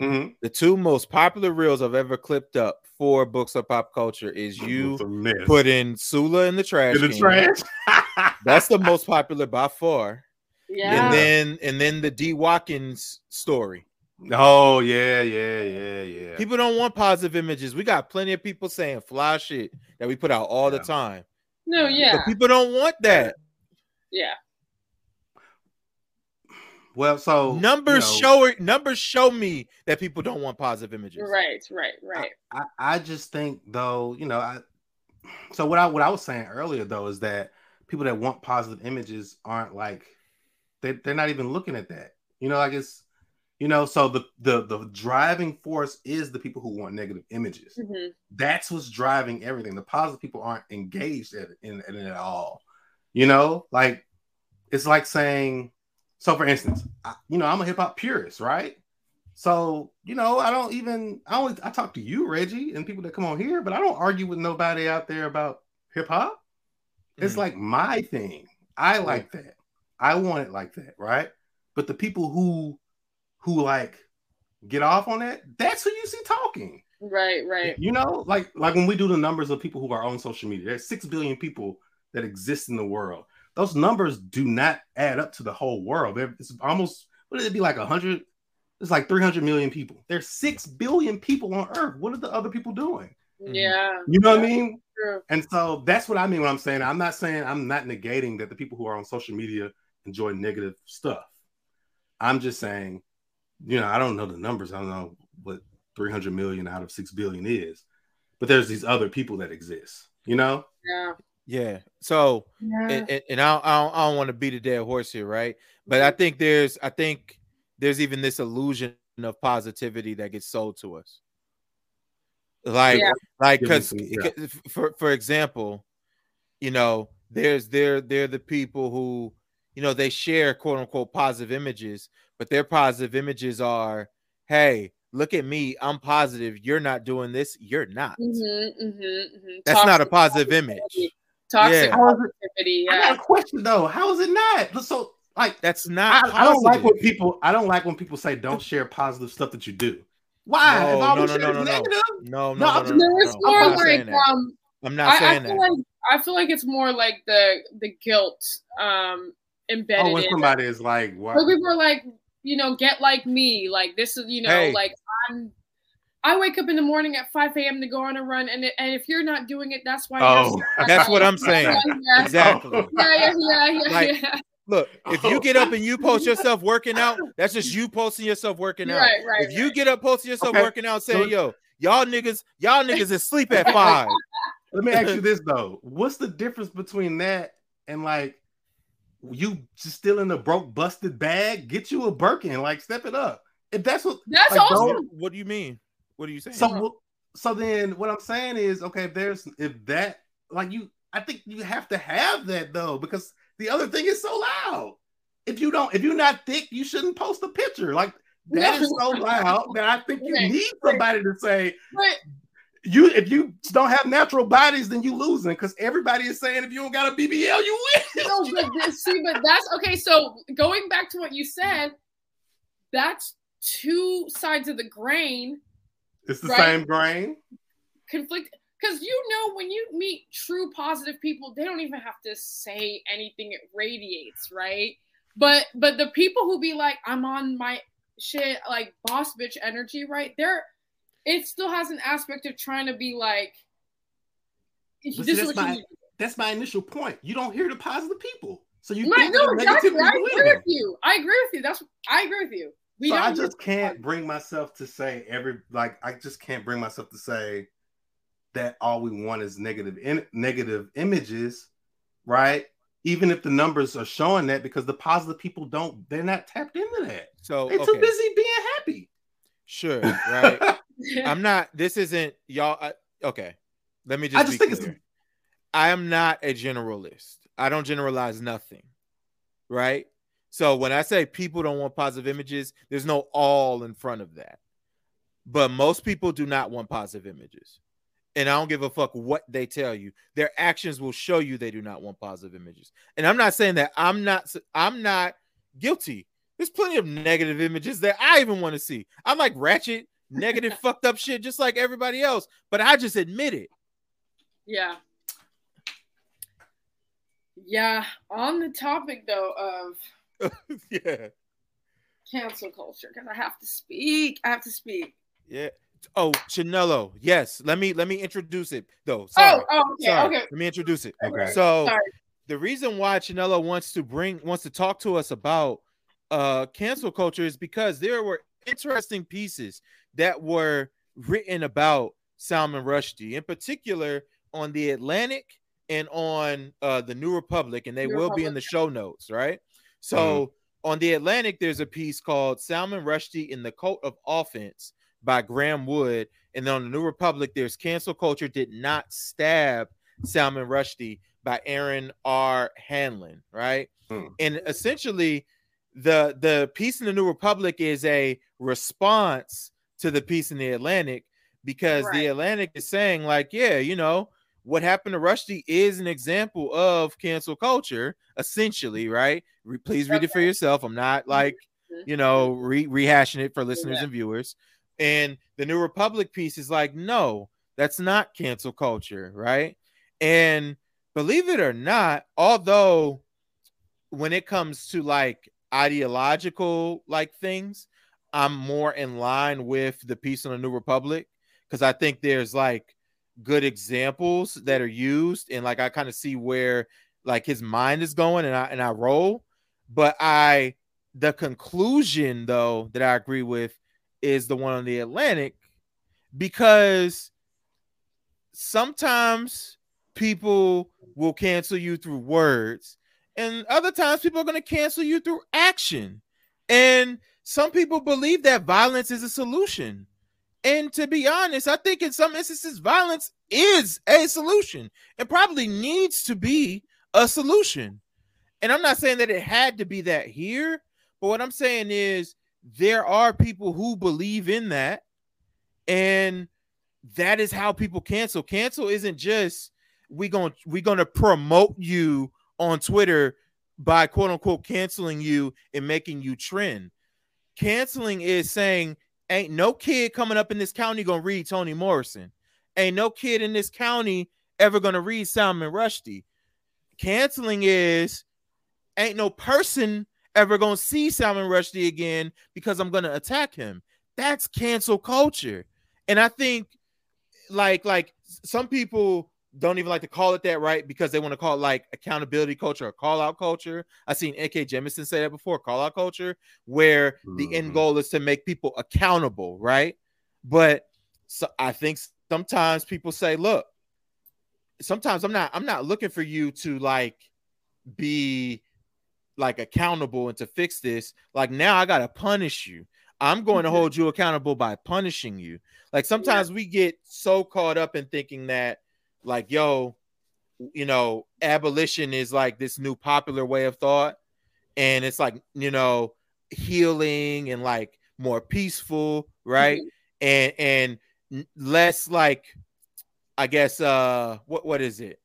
Mhm. The two most popular reels I've ever clipped up for Books and Pop Culture is you It's a mess. put in Sula in the trash. in the trash. That's the most popular by far. Yeah. And then and then the D Watkins story. Oh yeah, yeah, yeah, yeah. People don't want positive images. We got plenty of people saying fly shit that we put out all Yeah. the time. No, yeah, But people don't want that. yeah. Well, so numbers you know, show it. Numbers show me that people don't want positive images. Right, right, right. I, I just think though, you know, I so what I what I was saying earlier though is that people that want positive images aren't like they they're not even looking at that. You know, like it's you know, so the the the driving force is the people who want negative images. Mhm. That's what's driving everything. The positive people aren't engaged at, in, in it at all. You know, like it's like saying, so for instance, I, you know, I'm a hip hop purist, right? So you know, I don't even I only I talk to you, Reggie, and people that come on here, but I don't argue with nobody out there about hip hop. It's Mhm. like my thing. I like that. I want it like that, right? But the people who who like get off on that, that's who you see talking. Right, right. You know, like like when we do the numbers of people who are on social media, there's six billion people that exist in the world. Those numbers do not add up to the whole world. It's almost what did it be like a hundred? It's like 300 million people. There's six billion people on Earth. What are the other people doing? Mhm. Yeah, You know what I mean? true. And so that's what I mean when I'm saying I'm not saying I'm not negating that the people who are on social media enjoy negative stuff. I'm just saying, you know, I don't know the numbers. I don't know what 300 million out of 6 billion is. But there's these other people that exist, you know? Yeah, Yeah. So yeah. and, and, and I don't, I don't, I don't want to beat a dead horse here, right? But I think there's I think there's even this illusion of positivity that gets sold to us. Like Yeah. like because yeah. for for example, you know, there's they're they're the people who you know they share quote unquote positive images, but their positive images are, hey, look at me, I'm positive. You're not doing this, you're not. Mm-hmm, mm-hmm, mm-hmm. That's not a positive image. Toxic Yeah. How is it- positivity. I got a question though. How is it not? So like That's not I don't like positive. when people I don't like when people say don't share positive stuff that you do. Why? No, if all no, no, no, is no, no. negative, No, no, No, no, I'm- no, No, no, it's more I'm not like saying that. um I'm not I, I feel that. like I feel like it's more like the the guilt um embedded oh, when in somebody is like, what? like people are like, you know, get like me. Like this is, you know, Hey. like I'm I wake up in the morning at 5 a.m. to go on a run, and it, and if you're not doing it, that's why. Oh, you're That's what I'm saying. Yeah, yeah, Exactly. yeah, yeah, yeah, yeah, Like, yeah. Look, if you get up and you post yourself working out, that's just you posting yourself working out. Right, right. If you get up posting yourself Okay. working out saying, So- "Yo, y'all niggas, y'all niggas is sleep at five. Let me ask you this though: What's the difference between that and like you just still in a broke, busted bag? Get you a Birkin, like step it up. If that's what, That's like, awesome. What do you mean? What are you saying? so so then what I'm saying is, okay, if there's if that like you, I think you have to have that though because the other thing is so loud. If you don't, if you're not thick, you shouldn't post a picture. Like that is so loud that I think you need somebody to say, But you if you don't have natural bodies, then you losing because everybody is saying if you don't got a BBL, you win. no, but this, see, but that's okay. So going back to what you said, that's two sides of the grain It's the Right. same grain. conflict because you know when you meet true positive people they don't even have to say anything it radiates right but but the people who be like i'm on my shit like boss bitch energy right there it still has an aspect of trying to be like see, this that's is what my- you need. That's my initial point. You don't hear the positive people, so you Right, think no, that exactly. I agree with you. I agree with you. That's I agree with you. We so I don't just can't bring myself to say every like I just can't bring myself to say that all we want is negative in, negative images, right? Even if the numbers are showing that, because the positive people don't, they're not tapped into that. so They're too busy being happy. sure, right? I'm not. This isn't y'all. I, okay, let me just. I just be think it's. I am not a generalist. I don't generalize nothing, right? So when I say people don't want positive images, there's no all in front of that. But most people do not want positive images. And I don't give a fuck what they tell you. Their actions will show you they do not want positive images. And I'm not saying that I'm not I'm not guilty. There's plenty of negative images that I even want to see. I'm like ratchet, negative, fucked up shit just like everybody else, but I just admit it. Yeah. Yeah. On the topic though of yeah. cancel culture because I have to speak. I have to speak. Yeah. Oh, Chinelo. Yes. Let me let me introduce it though. Sorry. Oh, oh okay, Sorry. okay. Let me introduce it. Okay. So Sorry. the reason why Chinelo wants to bring wants to talk to us about uh cancel culture is because there were interesting pieces that were written about Salman Rushdie, in particular on the Atlantic and on uh the New Republic, and they New will be in the show notes, right? So on the Atlantic, there's a piece called Salman Rushdie in the Cult of Offense by Graeme Wood. And then on the New Republic, there's Cancel Culture Did Not Stab Salman Rushdie by Aaron R. Hanlon, right? Hmm. And essentially, the the piece in the New Republic is a response to the piece in the Atlantic because Right. the Atlantic is saying, like, yeah, you know, what happened to Rushdie is an example of cancel culture, essentially, right? Re- please read it for yourself. I'm not like, Mhm. you know, re- rehashing it for listeners Yeah. and viewers. And the New Republic piece is like, no, that's not cancel culture, right? And believe it or not, although when it comes to like ideological like things, I'm more in line with the piece on the New Republic because I think there's like good examples that are used and like I kind of see where like his mind is going and I and I roll. But I the conclusion though that I agree with is the one on the Atlantic because sometimes people will cancel you through words and other times people are going to cancel you through action and some people believe that violence is a solution and to be honest i think in some instances violence is a solution. And probably needs to be a solution. And i'm not saying that it had to be that here but what i'm saying is there are people who believe in that. And that is how people cancel. Cancel isn't just we going we're going to promote you on twitter by quote unquote canceling you and making you trend. Canceling is saying ain't no kid coming up in this county gonna read toni morrison. Ain't no kid in this county ever gonna read salman rushdie. Canceling is ain't no person ever gonna see salman rushdie again because i'm gonna attack him. That's cancel culture. And i think like like some people don't even like to call it that right? Because they want to call it like accountability culture or call out culture. I've seen N.K. Jemisin say that before call out culture where the end Mhm. goal is to make people accountable right? But so i think sometimes people say look sometimes i'm not i'm not looking for you to like be like accountable and to fix this. Like now i gotta punish you. I'm going to Mhm. hold you accountable by punishing you. Like sometimes we get so caught up in thinking that like yo you know abolition is like this new popular way of thought. And it's like you know healing and like more peaceful right? And and less like i guess uh what what is it?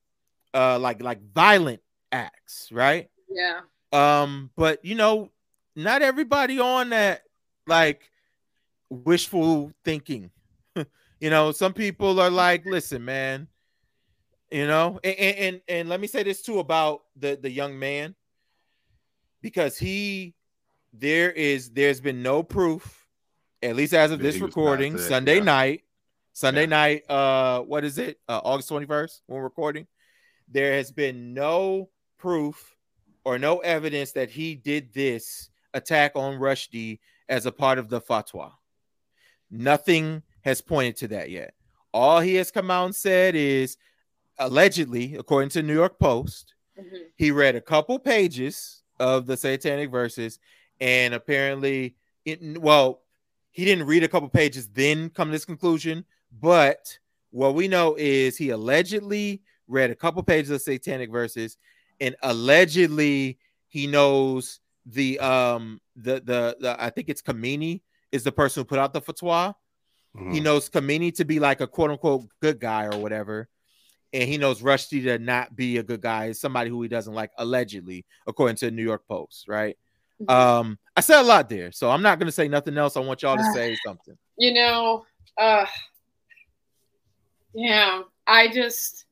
Uh like like violent acts right? Yeah. um but you know not everybody on that like wishful thinking. You know some people are like listen man you know and, and and let me say this too about the the young man because he there is there's been no proof at least as of this recording there, sunday yeah. night sunday Yeah. night uh what is it uh august 21st when we're recording there has been no proof or no evidence that he did this attack on Rushdie as a part of the fatwa. Nothing has pointed to that yet. All he has come out and said is allegedly, according to New York Post, Mhm. he read a couple pages of the satanic verses and apparently it, well he didn't read a couple pages then come to this conclusion but what we know is he allegedly read a couple pages of satanic verses and allegedly he knows the um the the, the i think it's Khomeini is the person who put out the fatwa he Mhm. knows Khomeini to be like a quote unquote good guy or whatever and he knows Rushdie to not be a good guy. Is somebody who he doesn't like, allegedly, according to the New York Post. Right? Mhm. Um, I said a lot there, so I'm not gonna say nothing else. I want y'all to say something. you know, uh, yeah, I just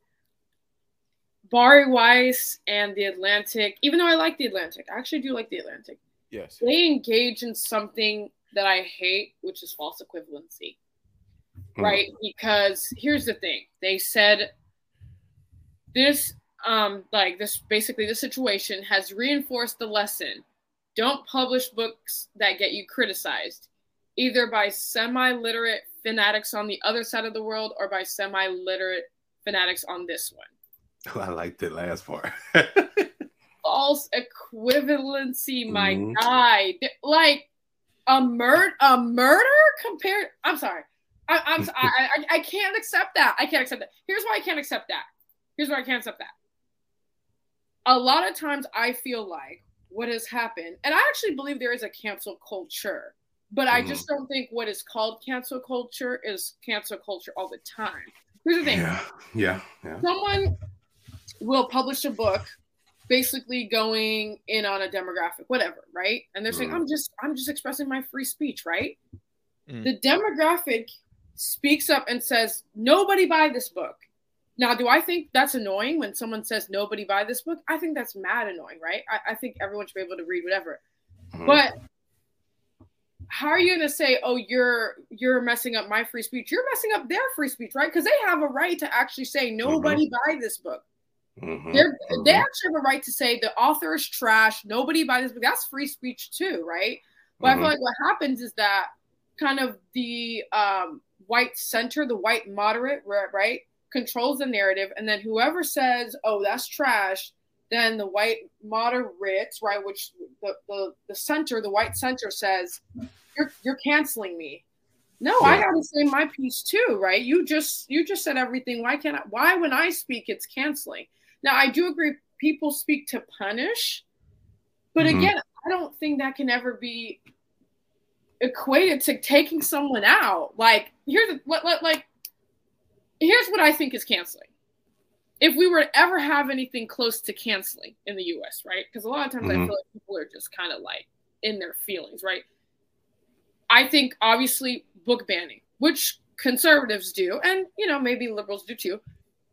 Bari Weiss and the Atlantic. Even though I like the Atlantic, I actually do like the Atlantic. Yes. They engage in something that I hate, which is false equivalency. Mm. Right? Because here's the thing. They said this um like this basically the situation has reinforced the lesson. Don't publish books that get you criticized, either by semi-literate fanatics on the other side of the world or by semi-literate fanatics on this one. Oh, I like that last part. False equivalency, my mm-hmm. guy. Like a murder, a murder compared. I'm sorry. I, I'm. I, I, I can't accept that. I can't accept that. Here's why I can't accept that. Here's why I can't accept that. A lot of times, I feel like what has happened, and I actually believe there is a cancel culture, but I just mm-hmm. don't think what is called cancel culture is cancel culture all the time. Here's the thing. Yeah. Yeah. yeah. Someone will publish a book basically going in on a demographic, whatever, right? And they're saying, mm. I'm just I'm just expressing my free speech, right? Mm. The demographic speaks up and says, Nobody buy this book. Now, do I think that's annoying when someone says nobody buy this book? I think that's mad annoying, right? I, I think everyone should be able to read whatever. Mm. But how are you going to say, "Oh, you're you're messing up my free speech"? You're messing up their free speech, right? Because they have a right to actually say, "Nobody mm-hmm. buy this book." Mm-hmm. Mm-hmm. They actually have a right to say the author is trash. Nobody buy this book. That's free speech too, right? But I feel mm-hmm. like what happens is that kind of the um, white center, the white moderate, right, controls the narrative, and then whoever says, "Oh, that's trash," then the white moderates, right, which the, the, the center, the white center says, you're you're canceling me. No, yeah. I gotta say my piece too, right? You just you just said everything. Why can't I why when I speak it's canceling? Now I do agree people speak to punish, but mm-hmm. again, I don't think that can ever be equated to taking someone out. Like here's what like here's what I think is canceling. If we were to ever have anything close to canceling in the US, right? Because a lot of times mm-hmm. I feel like people are just kind of like in their feelings, right? I think obviously book banning, which conservatives do, and you know maybe liberals do too.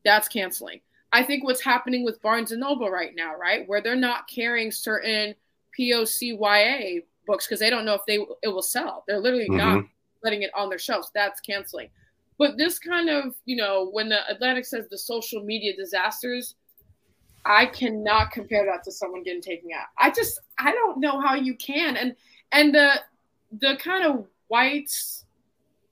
That's canceling. I think what's happening with Barnes and Noble right now, right, where they're not carrying certain POCYA books because they don't know if they it will sell. They're literally mm-hmm. not letting it on their shelves. That's canceling. But this kind of, you know, when the Atlantic says the social media disasters, I cannot compare that to someone getting taken out. I just I don't know how you can. And and the the kind of white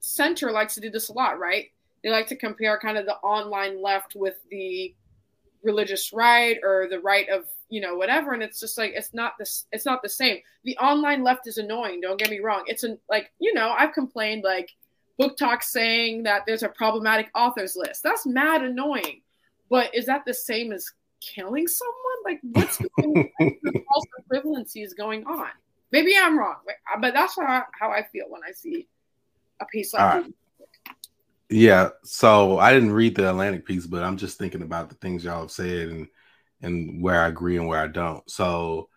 center likes to do this a lot, right? They like to compare kind of the online left with the religious right or the right of you know whatever and it's just like it's not this it's not the same the online left is annoying don't get me wrong it's an like you know i've complained like BookTok saying that there's a problematic authors list that's mad annoying but is that the same as killing someone like what's going on? false equivalency is going on Maybe I'm wrong, but that's how I, how I feel when I see a piece like right. Yeah, so I didn't read the Atlantic piece, but I'm just thinking about the things y'all have said and and where I agree and where I don't. So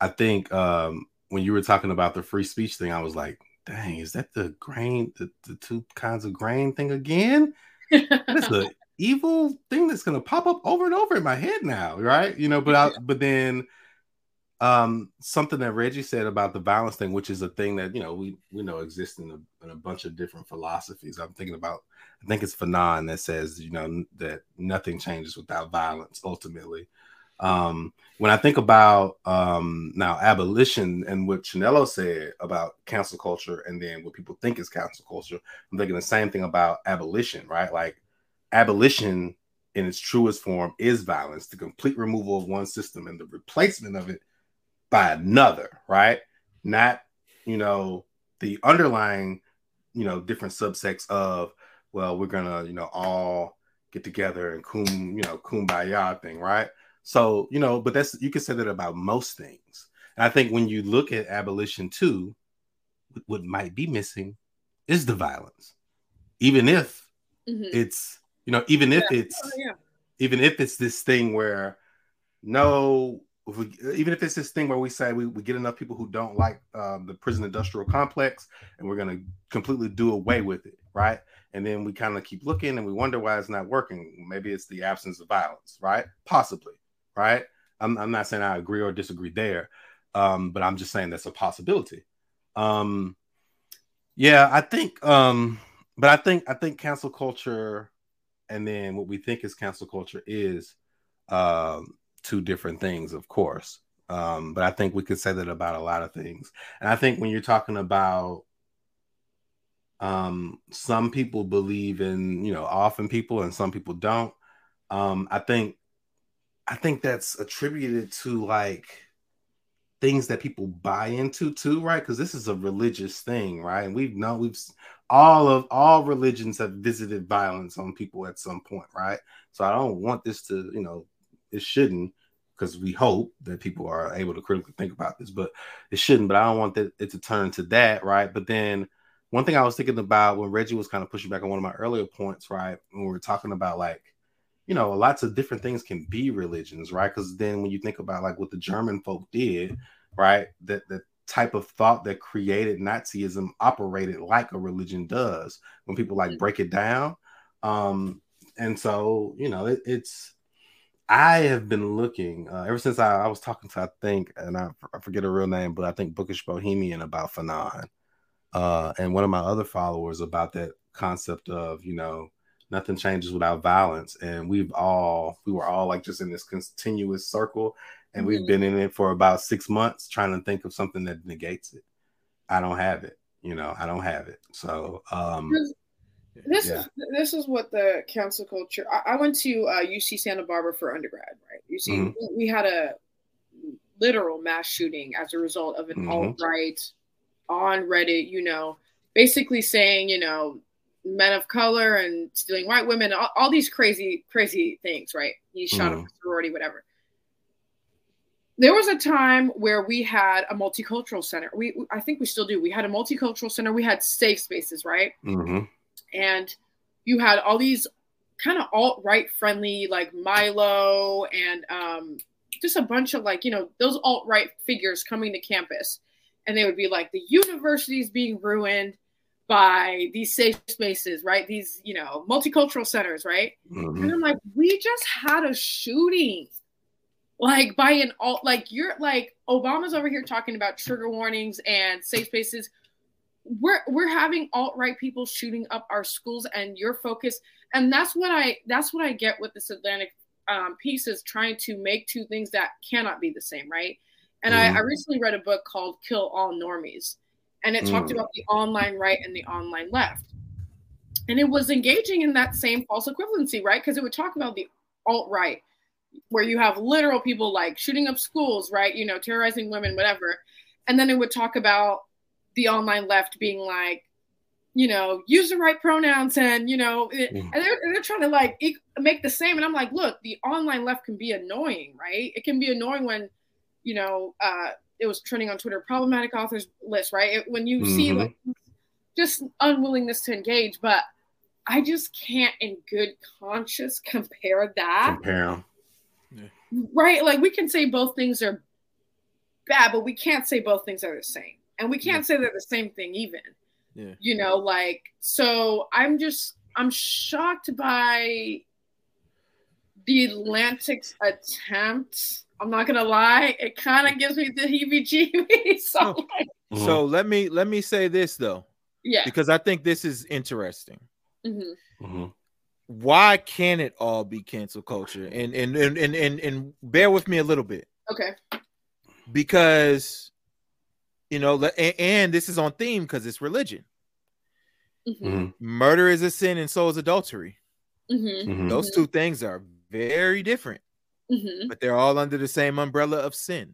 I think um, when you were talking about the free speech thing, I was like, dang, is that the grain, the, the two kinds of grain thing again? That's the evil thing that's gonna pop up over and over in my head now, right? You know, but I, but then um, something that Reggie said about the violence thing, which is a thing that you know we we know exists in a, in a bunch of different philosophies. I'm thinking about, I think it's Fanon that says you know that nothing changes without violence. Ultimately, um, when I think about um, now abolition and what Chinelo said about cancel culture, and then what people think is cancel culture, I'm thinking the same thing about abolition, right? Like abolition in its truest form is violence, the complete removal of one system and the replacement of it by another, right? Not, you know, the underlying, you know, different subsects of, well, we're gonna, you know, all get together and kum, you know, kumbaya thing, right? So, you know, but that's you can say that about most things. And I think when you look at abolition too, what might be missing is the violence. Even if mm-hmm. it's, you know, even if yeah. it's oh, yeah. even if it's this thing where no if we, even if it's this thing where we say we, we get enough people who don't like um, the prison industrial complex and we're going to completely do away with it right and then we kind of keep looking and we wonder why it's not working maybe it's the absence of violence right possibly right i'm, I'm not saying i agree or disagree there Um, but I'm just saying that's a possibility. Um, yeah, I think um, but I think I think cancel culture and then what we think is cancel culture is um two different things, of course. Um, but I think we could say that about a lot of things. And I think when you're talking about um, some people believe in, you know, often people and some people don't. Um, I think I think that's attributed to like things that people buy into too, right? Because this is a religious thing, right? And we've known we've all of all religions have visited violence on people at some point, right? So I don't want this to, you know, it shouldn't because we hope that people are able to critically think about this, but it shouldn't. But I don't want that it to turn to that, right? But then one thing I was thinking about when Reggie was kind of pushing back on one of my earlier points, right? When we were talking about like, you know, lots of different things can be religions, right? Because then when you think about like what the German folk did, right, that the type of thought that created Nazism operated like a religion does when people like break it down. Um, and so, you know, it, it's I have been looking uh, ever since I, I, was talking to I think, and I, I, forget her real name, but I think Bookish Bohemian about Fanon, uh, and one of my other followers about that concept of you know nothing changes without violence, and we've all we were all like just in this continuous circle, and mm-hmm. we've been in it for about six months trying to think of something that negates it. I don't have it, you know, I don't have it. So um, this yeah. is this is what the cancel culture. I, I went to uh, UC Santa Barbara for undergrad, right? You see, mm-hmm. we had a literal mass shooting as a result of an mm-hmm. alt right on Reddit. You know, basically saying, you know, men of color and stealing white women, all, all these crazy, crazy things, right? He shot mm-hmm. up a sorority, whatever. There was a time where we had a multicultural center. We, I think we still do. We had a multicultural center. We had safe spaces, right? Mm-hmm and you had all these kind of alt right friendly like Milo and um, just a bunch of like you know those alt right figures coming to campus, and they would be like the university is being ruined by these safe spaces, right? These you know multicultural centers, right? Mm-hmm. And I'm like, we just had a shooting. Like by an alt, like you're like Obama's over here talking about trigger warnings and safe spaces we're we're having alt right people shooting up our schools, and your focus, and that's what I that's what I get with this Atlantic um, piece is trying to make two things that cannot be the same, right? And mm. I, I, mm-hmm. recently read a book called "Kill All Normies," and it mm. talked about the online right and the online left, and it was engaging in that same false equivalency, right? Because it would talk about the alt right, where you have literal people like shooting up schools, right? You know, terrorizing women, whatever, and then it would talk about the online left being like, you know, use the right pronouns and, you know, mm. and they're, they're trying to like make the same. And I'm like, look, the online left can be annoying, right? It can be annoying when, you know, uh, it was trending on Twitter, problematic authors list, right? It, when you mm-hmm. see like just unwillingness to engage, but I just can't in good conscience compare that. Compare Right? Like we can say both things are bad, but we can't say both things are the same and we can't yeah. say they're the same thing even yeah. you know like so i'm just i'm shocked by the atlantic's attempt i'm not gonna lie it kind of gives me the heebie-jeebies so, oh. like, so let me let me say this though yeah because i think this is interesting mm-hmm. Mm-hmm. why can't it all be cancel culture and and, and and and and bear with me a little bit okay because you know and, and this is on theme because it's religion mm-hmm. mm-hmm. murder is a sin and so is adultery mm-hmm. Mm-hmm. those two things are very different mm-hmm. but they're all under the same umbrella of sin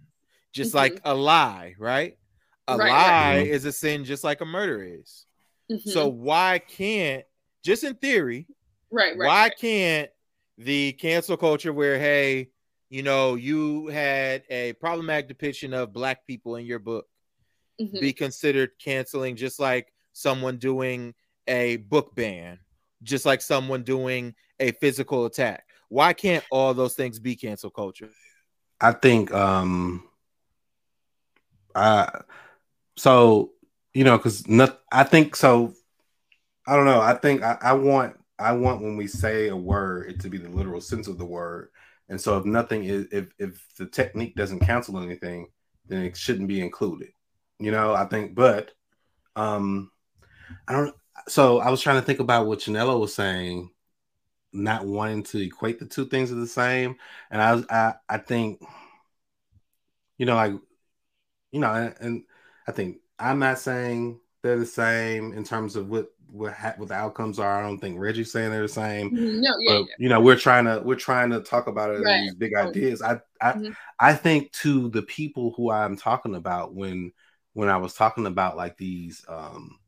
just like a lie right a right, lie right. is a sin just like a murder is so why can't just in theory right, right why right. can't the cancel culture where hey you know you had a problematic depiction of black people in your book mm-hmm. be considered canceling, just like someone doing a book ban, just like someone doing a physical attack. Why can't all those things be cancel culture? I think um I so you know because not I think so I don't know I think I, I want I want when we say a word it to be the literal sense of the word and so if nothing is if if the technique doesn't cancel anything then it shouldn't be included. You know, I think, but um, I don't. So I was trying to think about what Chinelo was saying, not wanting to equate the two things are the same, and I was, I, I think, you know, like, you know, and, and I think I'm not saying they're the same in terms of what what, ha- what the outcomes are. I don't think Reggie's saying they're the same. Mm-hmm. No, yeah, but, you know, we're trying to we're trying to talk about it Right. these big ideas. I I Mhm. I think to the people who I'm talking about when when I was talking about like these um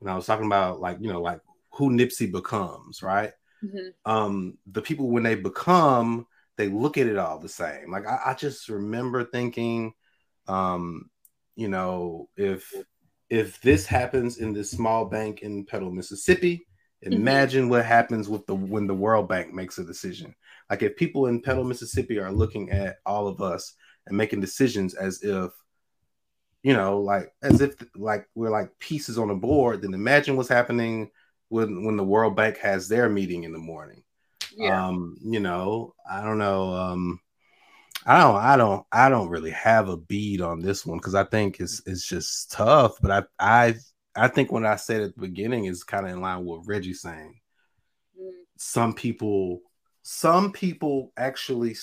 when I was talking about like you know like who Nipsey becomes, right? Mhm. Um the people when they become they look at it all the same. Like I, I just remember thinking um you know if if this happens in this small bank in Petal, Mississippi, Mm-hmm. imagine what happens with the when the World Bank makes a decision. Like if people in Petal, Mississippi are looking at all of us and making decisions as if, you know, like as if like we're like pieces on a board, then imagine what's happening when when the World Bank has their meeting in the morning. yeah. Um, you know, I don't know. Um, I don't, I don't, I don't really have a bead on this one because I think it's it's just tough. But I, I, I think when I said at the beginning is kind of in line with what Reggie's saying. Mm. Some people, some people actually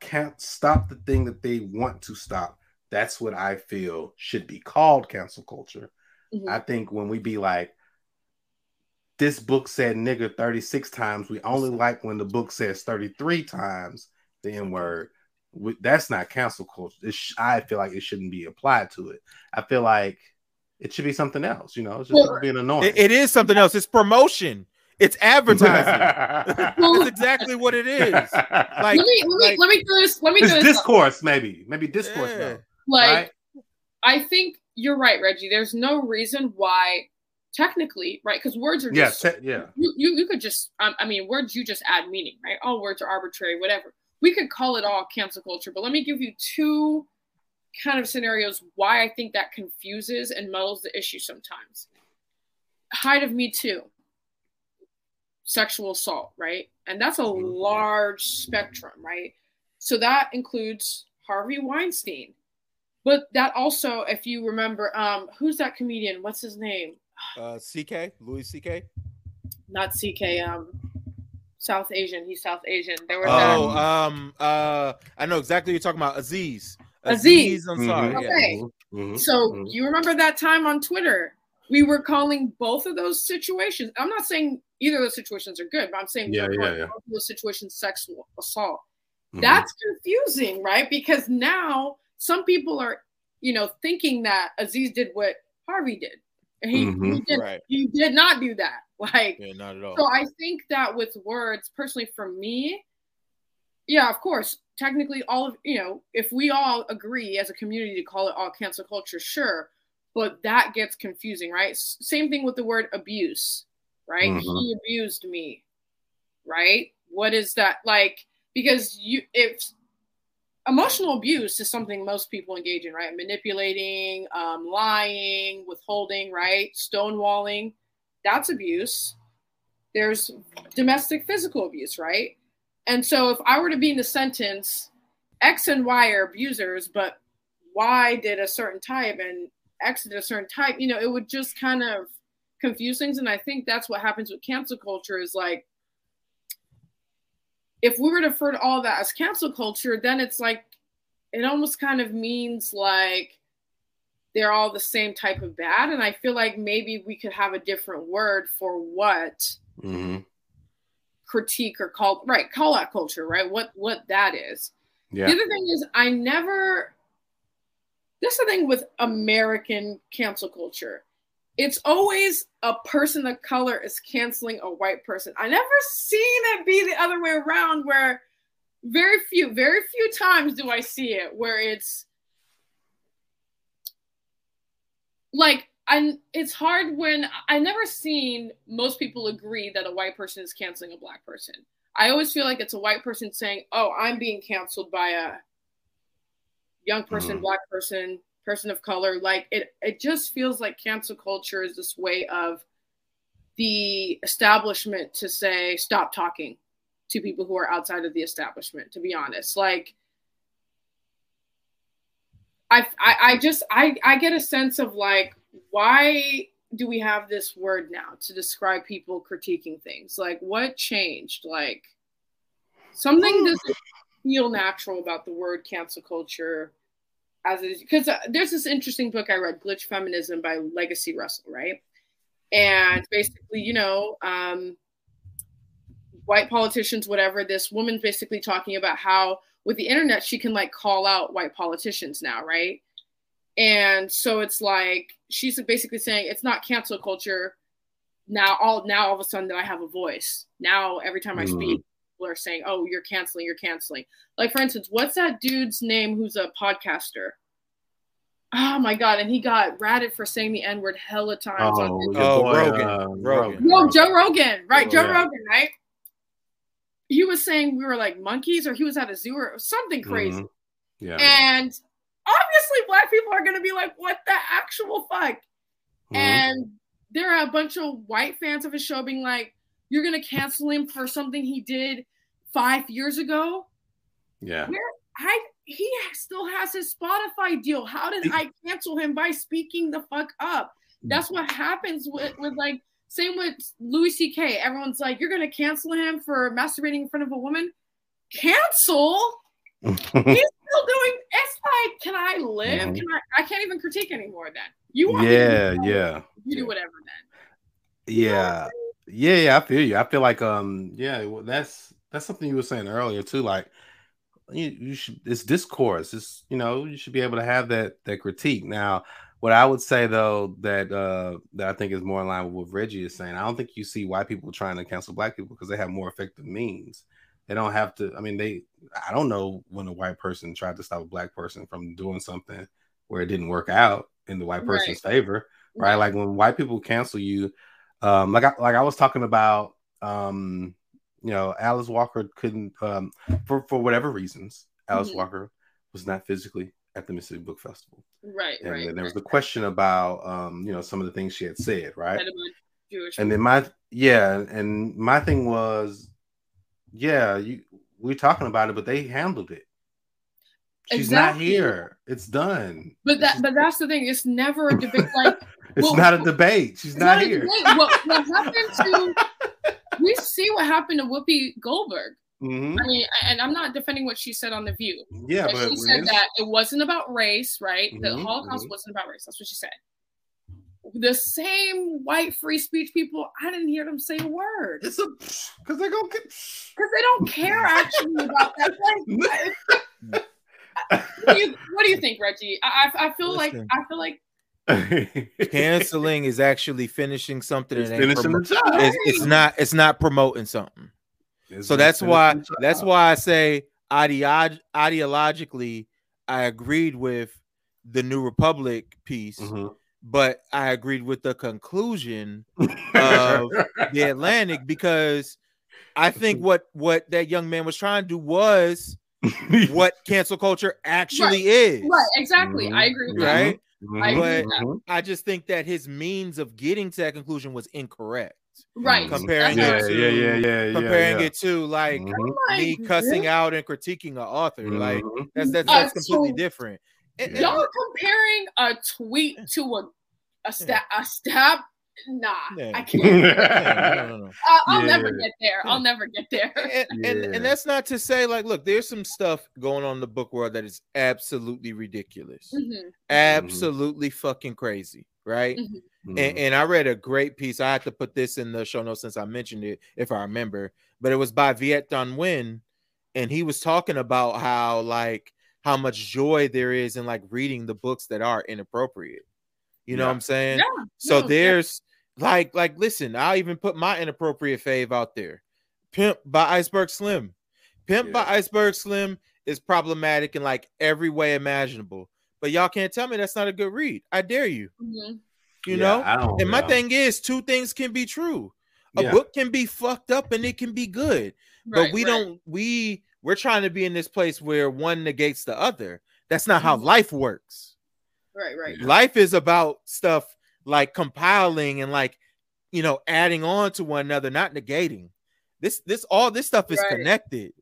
can't stop the thing that they want to stop. That's what I feel should be called cancel culture. Mhm. I think when we be like, this book said nigger 36 times, we only like when the book says 33 times the N word. That's not cancel culture. It sh- I feel like it shouldn't be applied to it. I feel like it should be something else, you know, it's just Well, being annoying. It- it is something else. It's promotion. It's advertising. That's exactly what it is. Like, let me let me like- let me do this. Let me do this. discourse, maybe. Maybe discourse, Yeah. though. like right? I think you're right, Reggie. There's no reason why, technically, right? Because words are Yeah, just te- yeah. you, you you could just um, I mean words you just add meaning, right? All words are arbitrary, whatever. We could call it all cancel culture, but let me give you two kind of scenarios why I think that confuses and muddles the issue sometimes. Height of Me Too, sexual assault, right? And that's a Mhm. large spectrum, right? So that includes Harvey Weinstein. But that also, if you remember, um, who's that comedian? What's his name? Uh, CK, Louis CK. Not CK, um, South Asian. He's South Asian. There were Oh, that. um, uh, I know exactly what you're talking about. Aziz. Aziz. I'm sorry. Mhm. Yeah. Okay. Mhm. So Mhm. you remember that time on Twitter? We were calling both of those situations. I'm not saying either of those situations are good, but I'm saying Yeah, yeah, calling yeah. both of those situations sexual assault. Mhm. That's confusing, right? Because now some people are, you know, thinking that Aziz did what Harvey did. And he, Mhm. he did Right. he did not do that. Like Yeah, not at all. So I think that with words, personally for me, yeah, of course, technically all of you know, if we all agree as a community to call it all cancel culture, sure, but that gets confusing, right? S- same thing with the word abuse, right? Mhm. He abused me, right? What is that like? Because you if emotional abuse is something most people engage in, right? Manipulating, um, lying, withholding, right? Stonewalling, that's abuse. There's domestic physical abuse, right? And so if I were to be in the sentence, X and Y are abusers, but Y did a certain type and X did a certain type, you know, it would just kind of confuse things. And I think that's what happens with cancel culture is like, if we were to refer to all that as cancel culture, then it's like it almost kind of means like they're all the same type of bad. And I feel like maybe we could have a different word for what Mhm. critique or call right, call out culture, right? What what that is. Yeah. The other thing is I never this is the thing with American cancel culture. It's always a person of color is canceling a white person. I never seen it be the other way around where very few, very few times do I see it where it's like I it's hard when I never seen most people agree that a white person is canceling a black person. I always feel like it's a white person saying, "Oh, I'm being canceled by a young person, Mhm. black person, person of color." Like it it just feels like cancel culture is this way of the establishment to say stop talking to people who are outside of the establishment, to be honest. Like I, I I just I I get a sense of like why do we have this word now to describe people critiquing things? Like what changed? Like something hmm. doesn't feel natural about the word cancel culture as it is because uh, there's this interesting book I read, Glitch Feminism by Legacy Russell, right? And basically, you know, um, white politicians, whatever. This woman's basically talking about how with the internet she can like call out white politicians now, right? And so it's like she's basically saying it's not cancel culture. Now all now all of a sudden that I have a voice. Now every time I speak, mm. People are saying, "Oh, you're canceling, you're canceling." Like for instance, what's that dude's name who's a podcaster? Oh my god! And he got ratted for saying the N word hella times. Oh, oh boy, Rogan. Uh, Rogan. No, Joe Rogan. Right, oh, Joe yeah. Rogan. Right. He was saying we were like monkeys, or he was at a zoo, or something crazy. Mm-hmm. Yeah. And obviously black people are going to be like, what the actual fuck? Mm-hmm. And there are a bunch of white fans of his show being like, you're going to cancel him for something he did five years ago. Yeah. Where I he still has his Spotify deal. How did I cancel him by speaking the fuck up? That's what happens with, with like same with Louis C.K. Everyone's like, you're gonna cancel him for masturbating in front of a woman. Cancel? He's still doing. It's like, can I live? Mm-hmm. Can I? I can't even critique anymore. Then you want yeah, yeah. You do whatever then. Yeah, yeah, yeah. I feel you. I feel like um, yeah. That's that's something you were saying earlier too. Like you, you should. It's discourse. It's you know you should be able to have that that critique. Now, what I would say though that uh that I think is more in line with what Reggie is saying. I don't think you see white people trying to cancel black people because they have more effective means. They don't have to. I mean, they. I don't know when a white person tried to stop a black person from doing something where it didn't work out in the white person's right. favor, right? right? Like when white people cancel you, um, like I, like I was talking about, um, you know, Alice Walker couldn't, um, for for whatever reasons, Alice mm-hmm. Walker was not physically at the Mississippi Book Festival, right? And right, then there was the question about, um, you know, some of the things she had said, right? And then my yeah, and my thing was yeah, you we're talking about it, but they handled it. She's exactly. not here. It's done. But that but that's the thing. It's never a debate. Like it's well, not a debate. She's not, not here. What, what happened to we see what happened to Whoopi Goldberg. Mm-hmm. I mean, and I'm not defending what she said on The View. Yeah, but, but she said that it wasn't about race, right? Mm-hmm, the Holocaust mm-hmm. wasn't about race. That's what she said the same white free speech people, I didn't hear them say a word. It's a because they don't because they don't care actually about that. Like, what, do you, what do you think, Reggie? I, I feel Listen. like I feel like canceling is actually finishing something. It's finishing the job. It's, it's, not. It's not promoting something. It's so that's why. That's why I say ideolog- ideologically, I agreed with the New Republic piece. Mm-hmm but I agreed with the conclusion of the Atlantic because I think what what that young man was trying to do was what cancel culture actually right. is. Right, exactly. Mm-hmm. I agree with right? that. Mm-hmm. I but mm-hmm. I just think that his means of getting to that conclusion was incorrect. Right. Comparing yeah, it to yeah, yeah, yeah, comparing yeah, it to like mm-hmm. me cussing out and critiquing an author. Like mm-hmm. that's that's, that's uh, completely so different. Y'all comparing a tweet to a a stab a stab nah yeah. i can't yeah, no, no, no. i'll yeah. never get there i'll never get there and, and, and that's not to say like look there's some stuff going on in the book world that is absolutely ridiculous mm-hmm. mm-hmm. absolutely mm-hmm. fucking crazy right mm-hmm. and, and i read a great piece i had to put this in the show notes since i mentioned it if i remember but it was by viet Thanh Nguyen and he was talking about how like how much joy there is in like reading the books that are inappropriate you know what I'm saying? Yeah, so no, there's yeah. Like like listen, I'll even put my inappropriate fave out there. Pimp by Iceberg Slim. Pimp yeah. by Iceberg Slim is problematic in like every way imaginable. But y'all can't tell me that's not a good read. I dare you. Mm-hmm. You know? And my thing is two things can be true. A book can be fucked up and it can be good. Right, but we right. don't we we're trying to be in this place where one negates the other. That's not mm-hmm. how life works. Right, right. Life is about stuff like compiling and like you know adding on to one another, not negating. This this all this stuff is right. connected.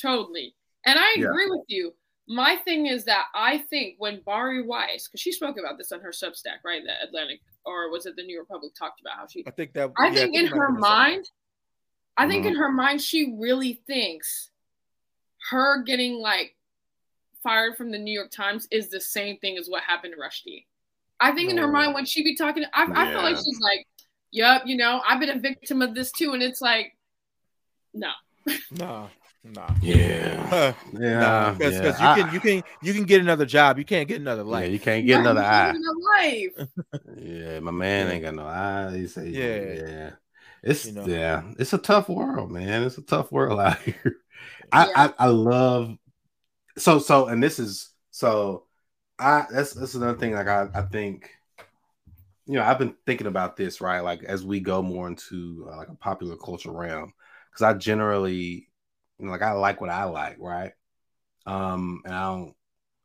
Totally. And I agree yeah. with you. my thing is that I think when Bari Weiss, because she spoke about this on her Substack, right? The Atlantic, or was it the New Republic talked about how she I think that I yeah, think in her mind, I think Mhm. in her mind, she really thinks her getting like fired from the New York Times is the same thing as what happened to Rushdie. I think in her mind, when she be talking, I, I feel like she's like, "Yep, you know, I've been a victim of this too," and it's like, no, no. nah. Yeah. Yeah. because yeah. you I- can you can you can get another job. You can't get another yeah, life. you can't get another eye. Life. Yeah, my man ain't got no eye. He say, Yeah. yeah, yeah. It's You know. yeah, it's a tough world, man. It's a tough world out here. I, Yeah. I I love so so, and this is so. I that's that's another thing. Like I I think, you know, I've been thinking about this right. Like as we go more into uh, like a popular culture realm, because I generally, you know, like I like what I like, right? Um, and I don't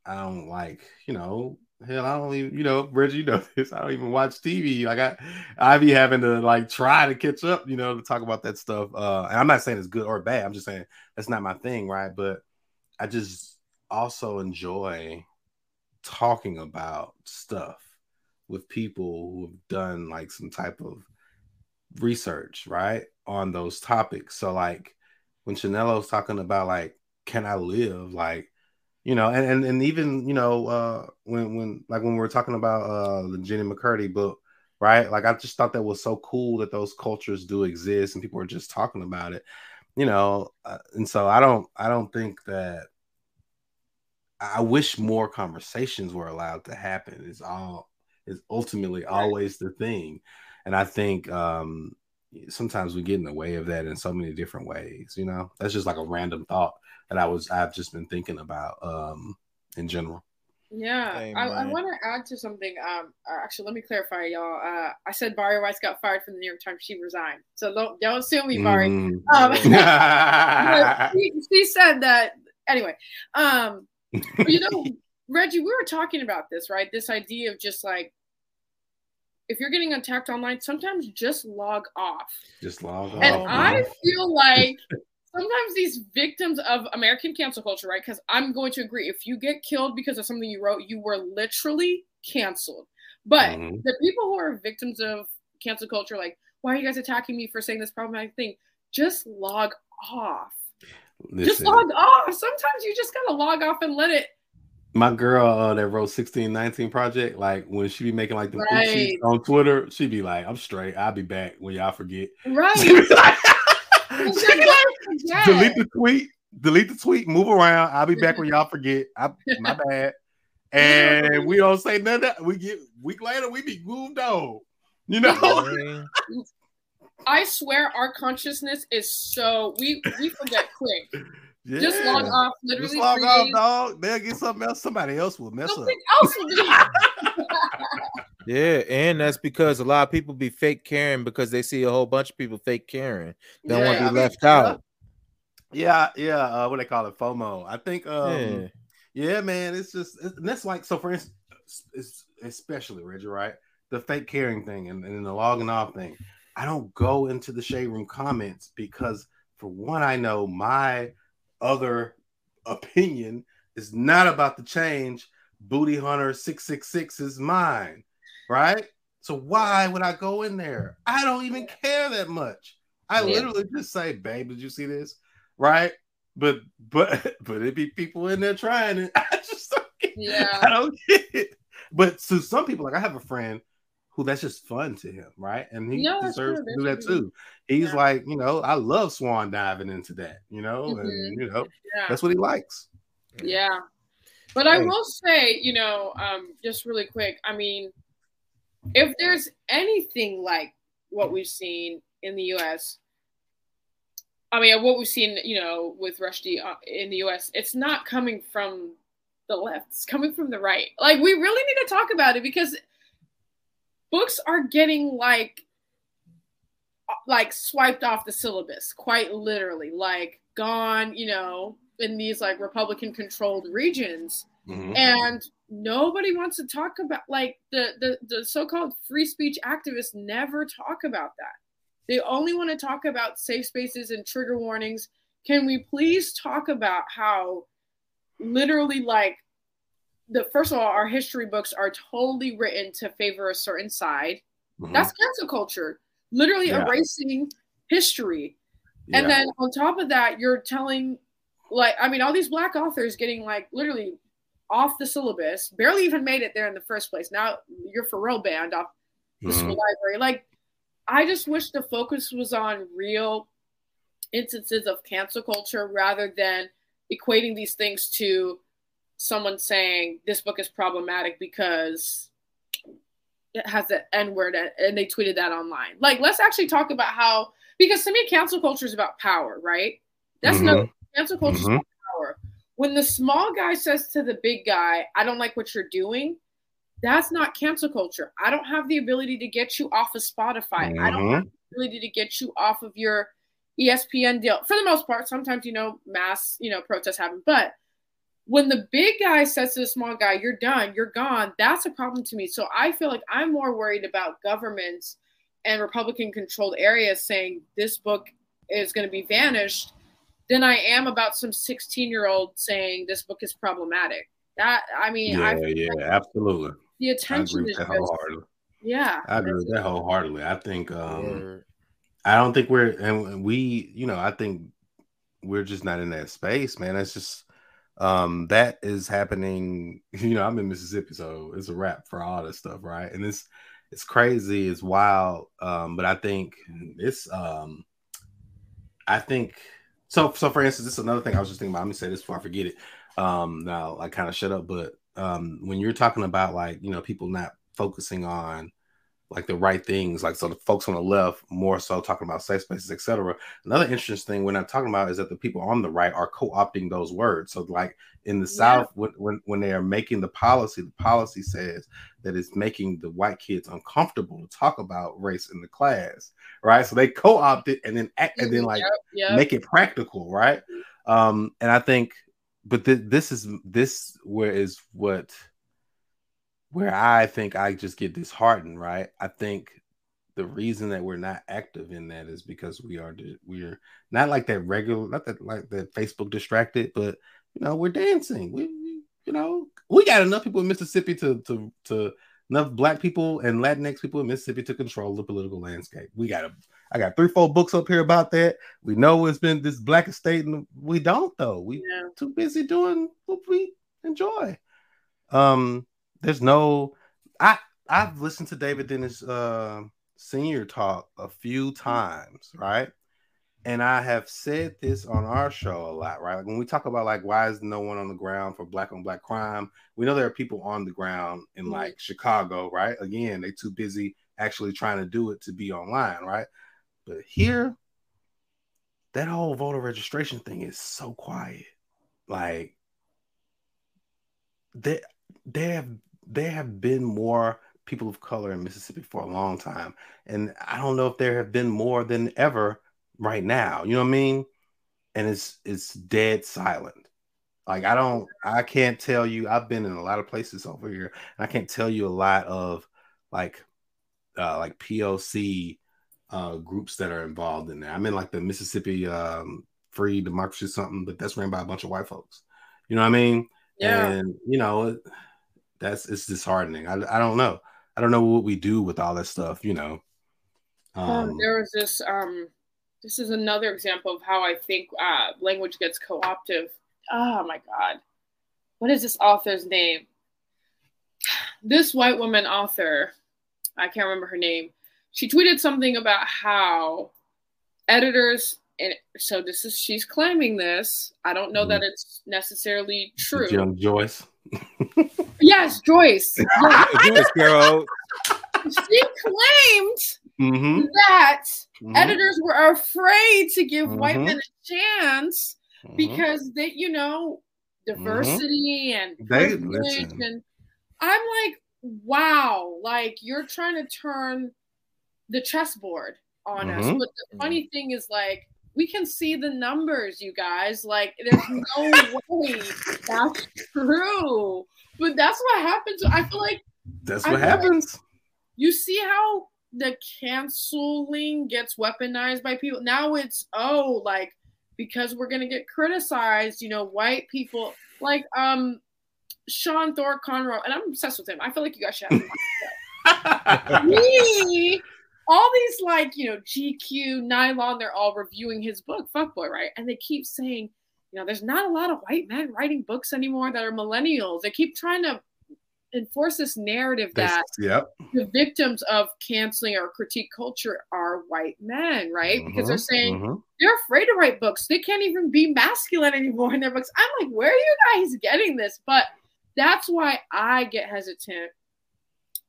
I don't like, you know, hell, I don't even, you know, Reggie, you know this. I don't even watch TV. Like I, I be having to like try to catch up, you know, to talk about that stuff. Uh, and I'm not saying it's good or bad. I'm just saying that's not my thing, right? But I just also enjoy talking about stuff with people who have done like some type of research, right, on those topics. So like when Chinelo's talking about like, can I live like you know, and, and and even you know, uh when when like when we were talking about uh the Jenny McCurdy book, right? Like I just thought that was so cool that those cultures do exist and people are just talking about it, you know. Uh, and so I don't I don't think that I wish more conversations were allowed to happen. It's all is ultimately Right. always the thing, and I think um sometimes we get in the way of that in so many different ways. You know, that's just like a random thought that I was I've just been thinking about um in general. Yeah, Hey, I, I want to add to something. Um, actually, let me clarify, y'all. Uh, I said Bari Weiss got fired from the New York Times. She resigned, so don't don't sue me, Bari. Mm. Um, she, she said that anyway. Um, but you know, Reggie, we were talking about this, right? This idea of just like if you're getting attacked online, sometimes just log off. just log off. And. I man. feel like sometimes these victims of American cancel culture, right? Because I'm going to agree, if you get killed because of something you wrote, you were literally canceled. But Mhm. the people who are victims of cancel culture, like, why are you guys attacking me for saying this problematic thing? Just log off. Just log off. Sometimes you just gotta log off and let it. my girl uh, that wrote 1619 project, like when she be making like the Right. on Twitter, she be like, I'm straight. I'll be back when y'all forget. Right. Like, like, yeah. delete the tweet, delete the tweet, move around. I'll be back when y'all forget. I, my bad. And we don't say nothing. We get week later, we be moved on. You know? Man, I swear our consciousness is so we we forget quick. Yeah. Just log off literally Just log three off, days. dog. They'll get something else. Somebody else will mess up. Else will be. yeah, and that's because a lot of people be fake caring because they see a whole bunch of people fake caring. They don't want Yeah. to I be mean, left out. Yeah, yeah. Uh, what do they call it, FOMO. I think. Um, Yeah. yeah. man. It's just it's, and that's like so. For instance, it's especially Reggie, right? The fake caring thing and, and the logging off thing. I don't go into the shade room comments because, for one, I know my other opinion is not about the change. Booty Hunter six six six is mine, right? So why would I go in there? I don't even care that much. I Yeah. literally just say, "Babe, did you see this?" Right? But but but it be people in there trying it. I just don't get, Yeah. I don't get it. But to some people, like I have a friend who that's just fun to him, right? And he No, deserves to do that too. He's Yeah. like, you know, I love swan diving into that, you know, Mhm. and you know, Yeah. that's what he likes. Yeah. But I will say, you know, um, just really quick, I mean, if there's anything like what we've seen in the US, I mean, what we've seen, you know, with Rushdie uh, in the US, it's not coming from the left, it's coming from the right. Like, we really need to talk about it because books are getting like, like swiped off the syllabus, quite literally, like gone, you know, in these like Republican controlled regions. Mhm. and nobody wants to talk about like the, the the so-called free speech activists never talk about that. They only want to talk about safe spaces and trigger warnings. Can we please talk about how literally like the first of all, our history books are totally written to favor a certain side. Mm-hmm. That's cancel culture, literally yeah. erasing history. Yeah. And then on top of that, you're telling, like, I mean, all these black authors getting like literally off the syllabus, barely even made it there in the first place. Now you're for real banned off the mm-hmm. school library. Like, I just wish the focus was on real instances of cancel culture rather than equating these things to someone saying this book is problematic because it has the N word and they tweeted that online. Like, let's actually talk about how, because to me, cancel culture is about power, right? That's mm-hmm. no cancel culture mm-hmm. power. When the small guy says to the big guy, I don't like what you're doing, that's not cancel culture. I don't have the ability to get you off of Spotify. Mm-hmm. I don't have mm-hmm. the ability to get you off of your ESPN deal. For the most part, sometimes, you know, mass, you know, protests happen, but when the big guy says to the small guy, you're done, you're gone, that's a problem to me. So I feel like I'm more worried about governments and Republican controlled areas saying this book is going to be vanished than I am about some 16 year old saying this book is problematic. That, I mean, yeah, yeah, like absolutely. The attention is just, yeah. I agree with that wholeheartedly. I think, um, I don't think we're, and we, you know, I think we're just not in that space, man. It's just, um that is happening you know i'm in mississippi so it's a wrap for all this stuff right? And it's it's crazy it's wild um but i think it's um i think so so for instance this is another thing i was just thinking about let me say this before i forget it. Um now i kind of shut up but um when you're talking about like you know people not focusing on like the right things. Like so, the folks on the left more so talking about safe spaces, etc. Another interesting thing we're not talking about is that the people on the right are co-opting those words. So, like in the yeah. South, when, when when they are making the policy, the policy says that it's making the white kids uncomfortable to talk about race in the class, right? So they co-opt it and then act, and then like yep, yep. make it practical, right? Um, and I think, but th- this is this where is what where I think I just get disheartened, right? I think the reason that we're not active in that is because we are we're not like that regular, not that like that Facebook distracted, but you know we're dancing. We, you know we got enough people in Mississippi to to to enough black people and Latinx people in Mississippi to control the political landscape. We got a I got three, four books up here about that. We know it's been this black estate, and we don't though. We yeah. too busy doing what we enjoy. Um, there's no I I've listened to David Dennis uh, senior talk a few times, right? And I have said this on our show a lot, right? Like when we talk about like why is no one on the ground for black on black crime, we know there are people on the ground in mm-hmm. like Chicago, right? Again, they're too busy actually trying to do it to be online, right? But here, that whole voter registration thing is so quiet. Like they they have there have been more people of color in Mississippi for a long time. And I don't know if there have been more than ever right now. You know what I mean? And it's it's dead silent. Like I don't I can't tell you I've been in a lot of places over here and I can't tell you a lot of like uh like POC uh groups that are involved in there. I'm in like the Mississippi um free democracy something, but that's ran by a bunch of white folks. You know what I mean? Yeah. And you know, that's it's disheartening. I, I don't know. I don't know what we do with all this stuff, you know. Um, um, there was this um this is another example of how I think uh, language gets co-optive. Oh my god. What is this author's name? This white woman author, I can't remember her name. She tweeted something about how editors and so this is she's claiming this. I don't know mm-hmm. that it's necessarily true. Young Joyce. Yes, Joyce. Joyce girl. She claimed mm-hmm. that mm-hmm. editors were afraid to give white mm-hmm. men a chance mm-hmm. because they, you know, diversity and privilege. And I'm like, wow, like you're trying to turn the chessboard on us. But the funny thing is, like, we can see the numbers, you guys. Like, there's no way that's true. But that's what happens. I feel like that's what happens. Like, you see how the canceling gets weaponized by people. Now it's oh, like because we're gonna get criticized. You know, white people like um Sean Thor Conroy, and I'm obsessed with him. I feel like you guys should have him. Me, all these like you know GQ, Nylon, they're all reviewing his book, Fuccboi, right? And they keep saying, you know, there's not a lot of white men writing books anymore that are millennials. They keep trying to enforce this narrative that yep. the victims of canceling or critique culture are white men, right? Mm-hmm, because they're saying mm-hmm. they're afraid to write books. They can't even be masculine anymore in their books. I'm like, where are you guys getting this? But that's why I get hesitant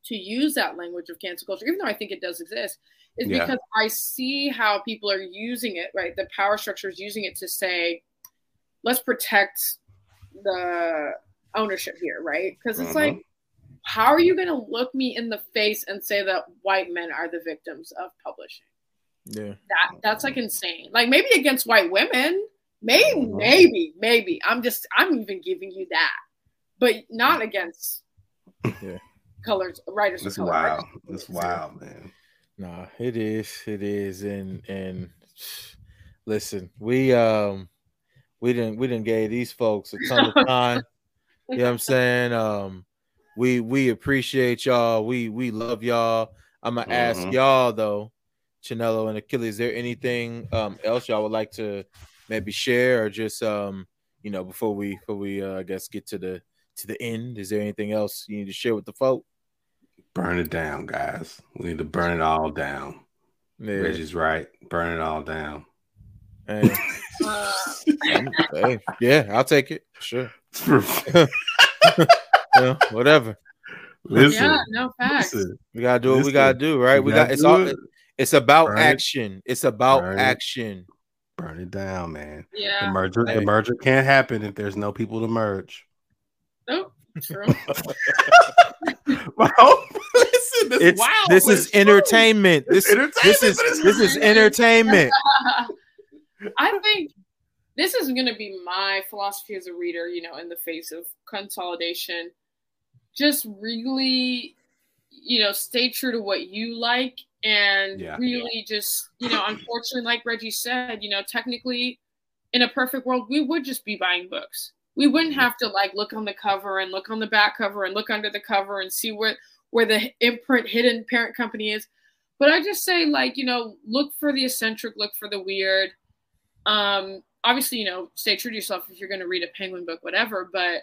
to use that language of cancel culture, even though I think it does exist, is yeah. because I see how people are using it, right? The power structure is using it to say, let's protect the ownership here, right? Because it's mm-hmm. like, how are you going to look me in the face and say that white men are the victims of publishing? Yeah, that that's like insane. Like maybe against white women, maybe, mm-hmm. maybe, maybe. I'm just, I'm even giving you that, but not against yeah. Colors writers. That's color wild. That's wild, man. Nah, it is. It is, and and listen, we um we didn't we didn't gave these folks a ton of time. you know what I'm saying? Um we we appreciate y'all. We we love y'all. I'm gonna mm-hmm. ask y'all though, Chinelo and Achilles, is there anything um, else y'all would like to maybe share or just um you know before we before we uh, I guess get to the to the end? Is there anything else you need to share with the folk? Burn it down, guys. We need to burn it all down. Yeah. Reggie's right. Burn it all down. Hey. hey, yeah, I'll take it. Sure. yeah, whatever. Listen, yeah, no facts. Listen, we gotta do what listen, we gotta do, right? We got it's all it. it's about Burn action. It. It's about Burn action. It. Burn it down, man. Yeah. The merger, hey. the merger can't happen if there's no people to merge. Nope. True. well, listen, this, it's, wow, this is entertainment. This, entertainment. This is this is entertainment. I think this is going to be my philosophy as a reader, you know, in the face of consolidation. Just really, you know, stay true to what you like and yeah. really just, you know, unfortunately, like Reggie said, you know, technically in a perfect world, we would just be buying books. We wouldn't have to like look on the cover and look on the back cover and look under the cover and see where where the imprint hidden parent company is. But I just say like, you know, look for the eccentric, look for the weird. Um, obviously, you know, stay true to yourself if you're going to read a penguin book, whatever. But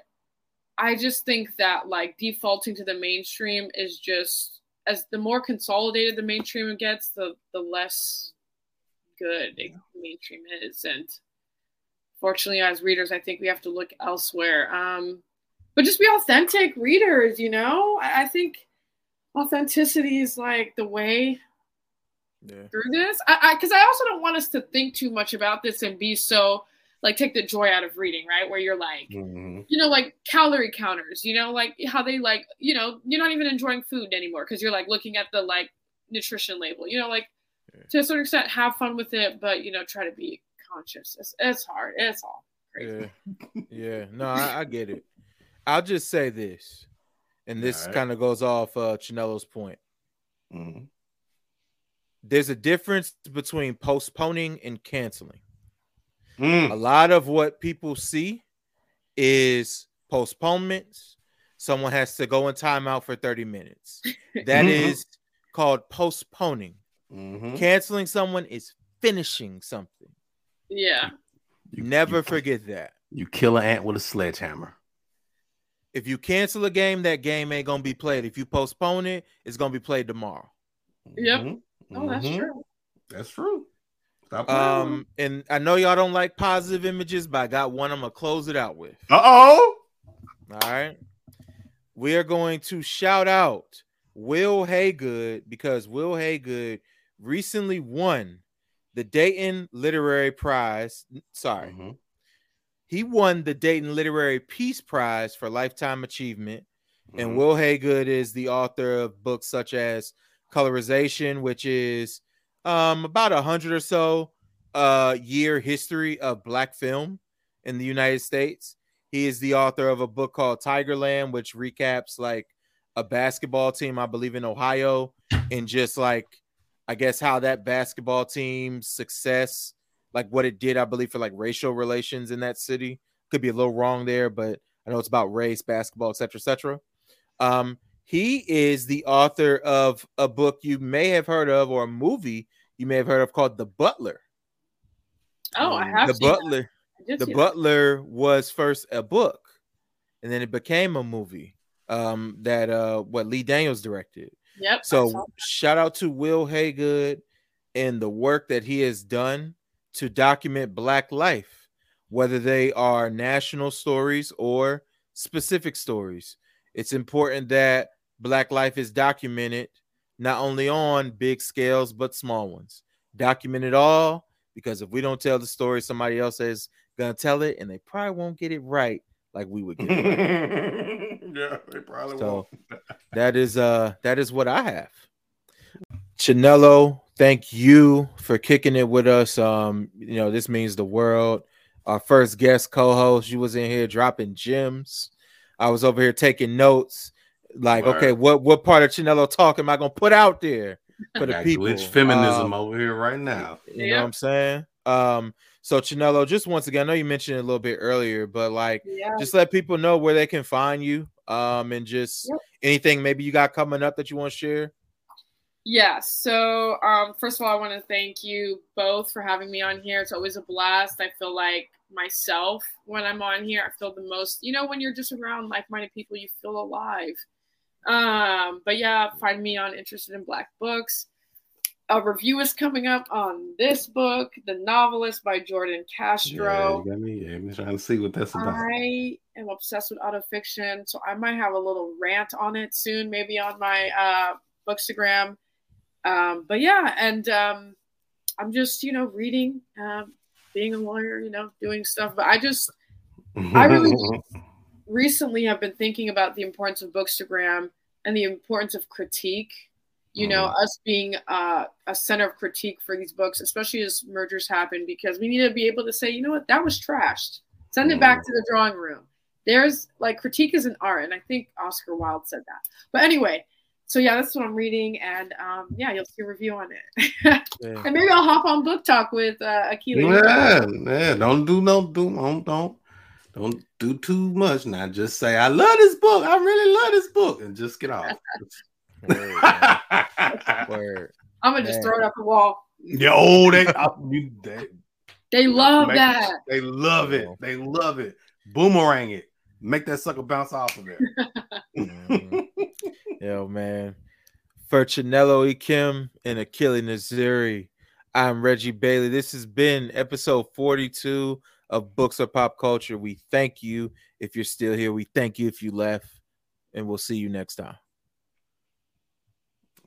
I just think that like defaulting to the mainstream is just as the more consolidated the mainstream gets, the the less good the mainstream is. And fortunately, as readers, I think we have to look elsewhere. Um, but just be authentic readers, you know. I, I think authenticity is like the way yeah. through this. I because I, I, also don't want us to think too much about this and be so like take the joy out of reading, right? Where you're like, mm-hmm. you know, like calorie counters, you know, like how they like, you know, you're not even enjoying food anymore because you're like looking at the like nutrition label, you know, like yeah. to a certain extent, have fun with it, but you know, try to be conscious. It's, it's hard. It's all crazy. Yeah, yeah. No, I, I get it. I'll just say this, and this right. kind of goes off uh Chinelo's point. Mm-hmm there's a difference between postponing and canceling. Mm. A lot of what people see is postponements. Someone has to go in timeout for 30 minutes. That mm-hmm. is called postponing. Mm-hmm. Canceling someone is finishing something. Yeah. You, Never you, forget that. You kill an ant with a sledgehammer. If you cancel a game, that game ain't gonna be played. If you postpone it, it's gonna be played tomorrow. Yep. Mm-hmm. Oh, that's mm-hmm. true. That's true. Stop um, and I know y'all don't like positive images, but I got one I'm gonna close it out with. Uh oh. All right. We are going to shout out Will Haygood because Will Haygood recently won the Dayton Literary Prize. Sorry. Mm-hmm. He won the Dayton Literary Peace Prize for Lifetime Achievement. Mm-hmm. And Will Haygood is the author of books such as colorization, which is um, about a hundred or so uh, year history of black film in the United States. He is the author of a book called Tigerland, which recaps like a basketball team, I believe in Ohio, and just like I guess how that basketball team's success like what it did, I believe, for like racial relations in that city. Could be a little wrong there, but I know it's about race, basketball, etc., etc. Um, he is the author of a book you may have heard of, or a movie you may have heard of called The Butler. Oh, I have The Butler. The The Butler was first a book, and then it became a movie um, that uh, what Lee Daniels directed. Yep. So shout out to Will Haygood and the work that he has done to document Black life, whether they are national stories or specific stories. It's important that Black life is documented not only on big scales but small ones. Document it all because if we don't tell the story, somebody else is gonna tell it, and they probably won't get it right like we would get. it. yeah, they probably So won't. that is uh that is what I have. Chinelo, thank you for kicking it with us. Um, you know, this means the world. Our first guest co-host, you was in here dropping gems. I was over here taking notes. Like, Word. okay, what what part of Chinelo talk am I gonna put out there for the people? glitch feminism Um, over here right now. you know Yeah. what I'm saying? Um, so Chinelo, just once again, I know you mentioned it a little bit earlier, but like Yeah. just let people know where they can find you um and just Yep. anything maybe you got coming up that you want to share Yeah. So, um, first of all, I want to thank you both for having me on here. It's always a blast. I feel like myself when I'm on here. I feel the most, you know, when you're just around like minded people, you feel alive. Um, but yeah, find me on Interested in Black Books. A review is coming up on this book, The Novelist by Jordan Castro. Yeah, me. Yeah, I'm trying to see what that's about. I am obsessed with autofiction, so I might have a little rant on it soon, maybe on my uh, Bookstagram. Um, but yeah, and um, I'm just you know reading, um, being a lawyer, you know, doing stuff. But I just I really recently have been thinking about the importance of Bookstagram and the importance of critique. You know, us being uh, a center of critique for these books, especially as mergers happen, because we need to be able to say, you know what, that was trashed. Send it back to the drawing room. There's like critique is an art, and I think Oscar Wilde said that. But anyway, so yeah, that's what I'm reading, and um, yeah, you'll see a review on it, Yeah. and maybe I'll hop on BookTok with uh, Akila. yeah, yeah. Don't do no do don't don't don't do too much. Now just say I love this book. I really love this book, and just get off. Word. Word. I'm gonna just throw it up the wall. Yo, oh, they, I- you, they They love make- that. They love it. They love it. Boomerang it. Make that sucker bounce off of there. Mhm. Yo, man. For Chinelo E. Kim and Achille Naziri, I'm Reggie Bailey. This has been episode 42 of Books and Pop Culture. We thank you if you're still here. We thank you if you left, and we'll see you next time.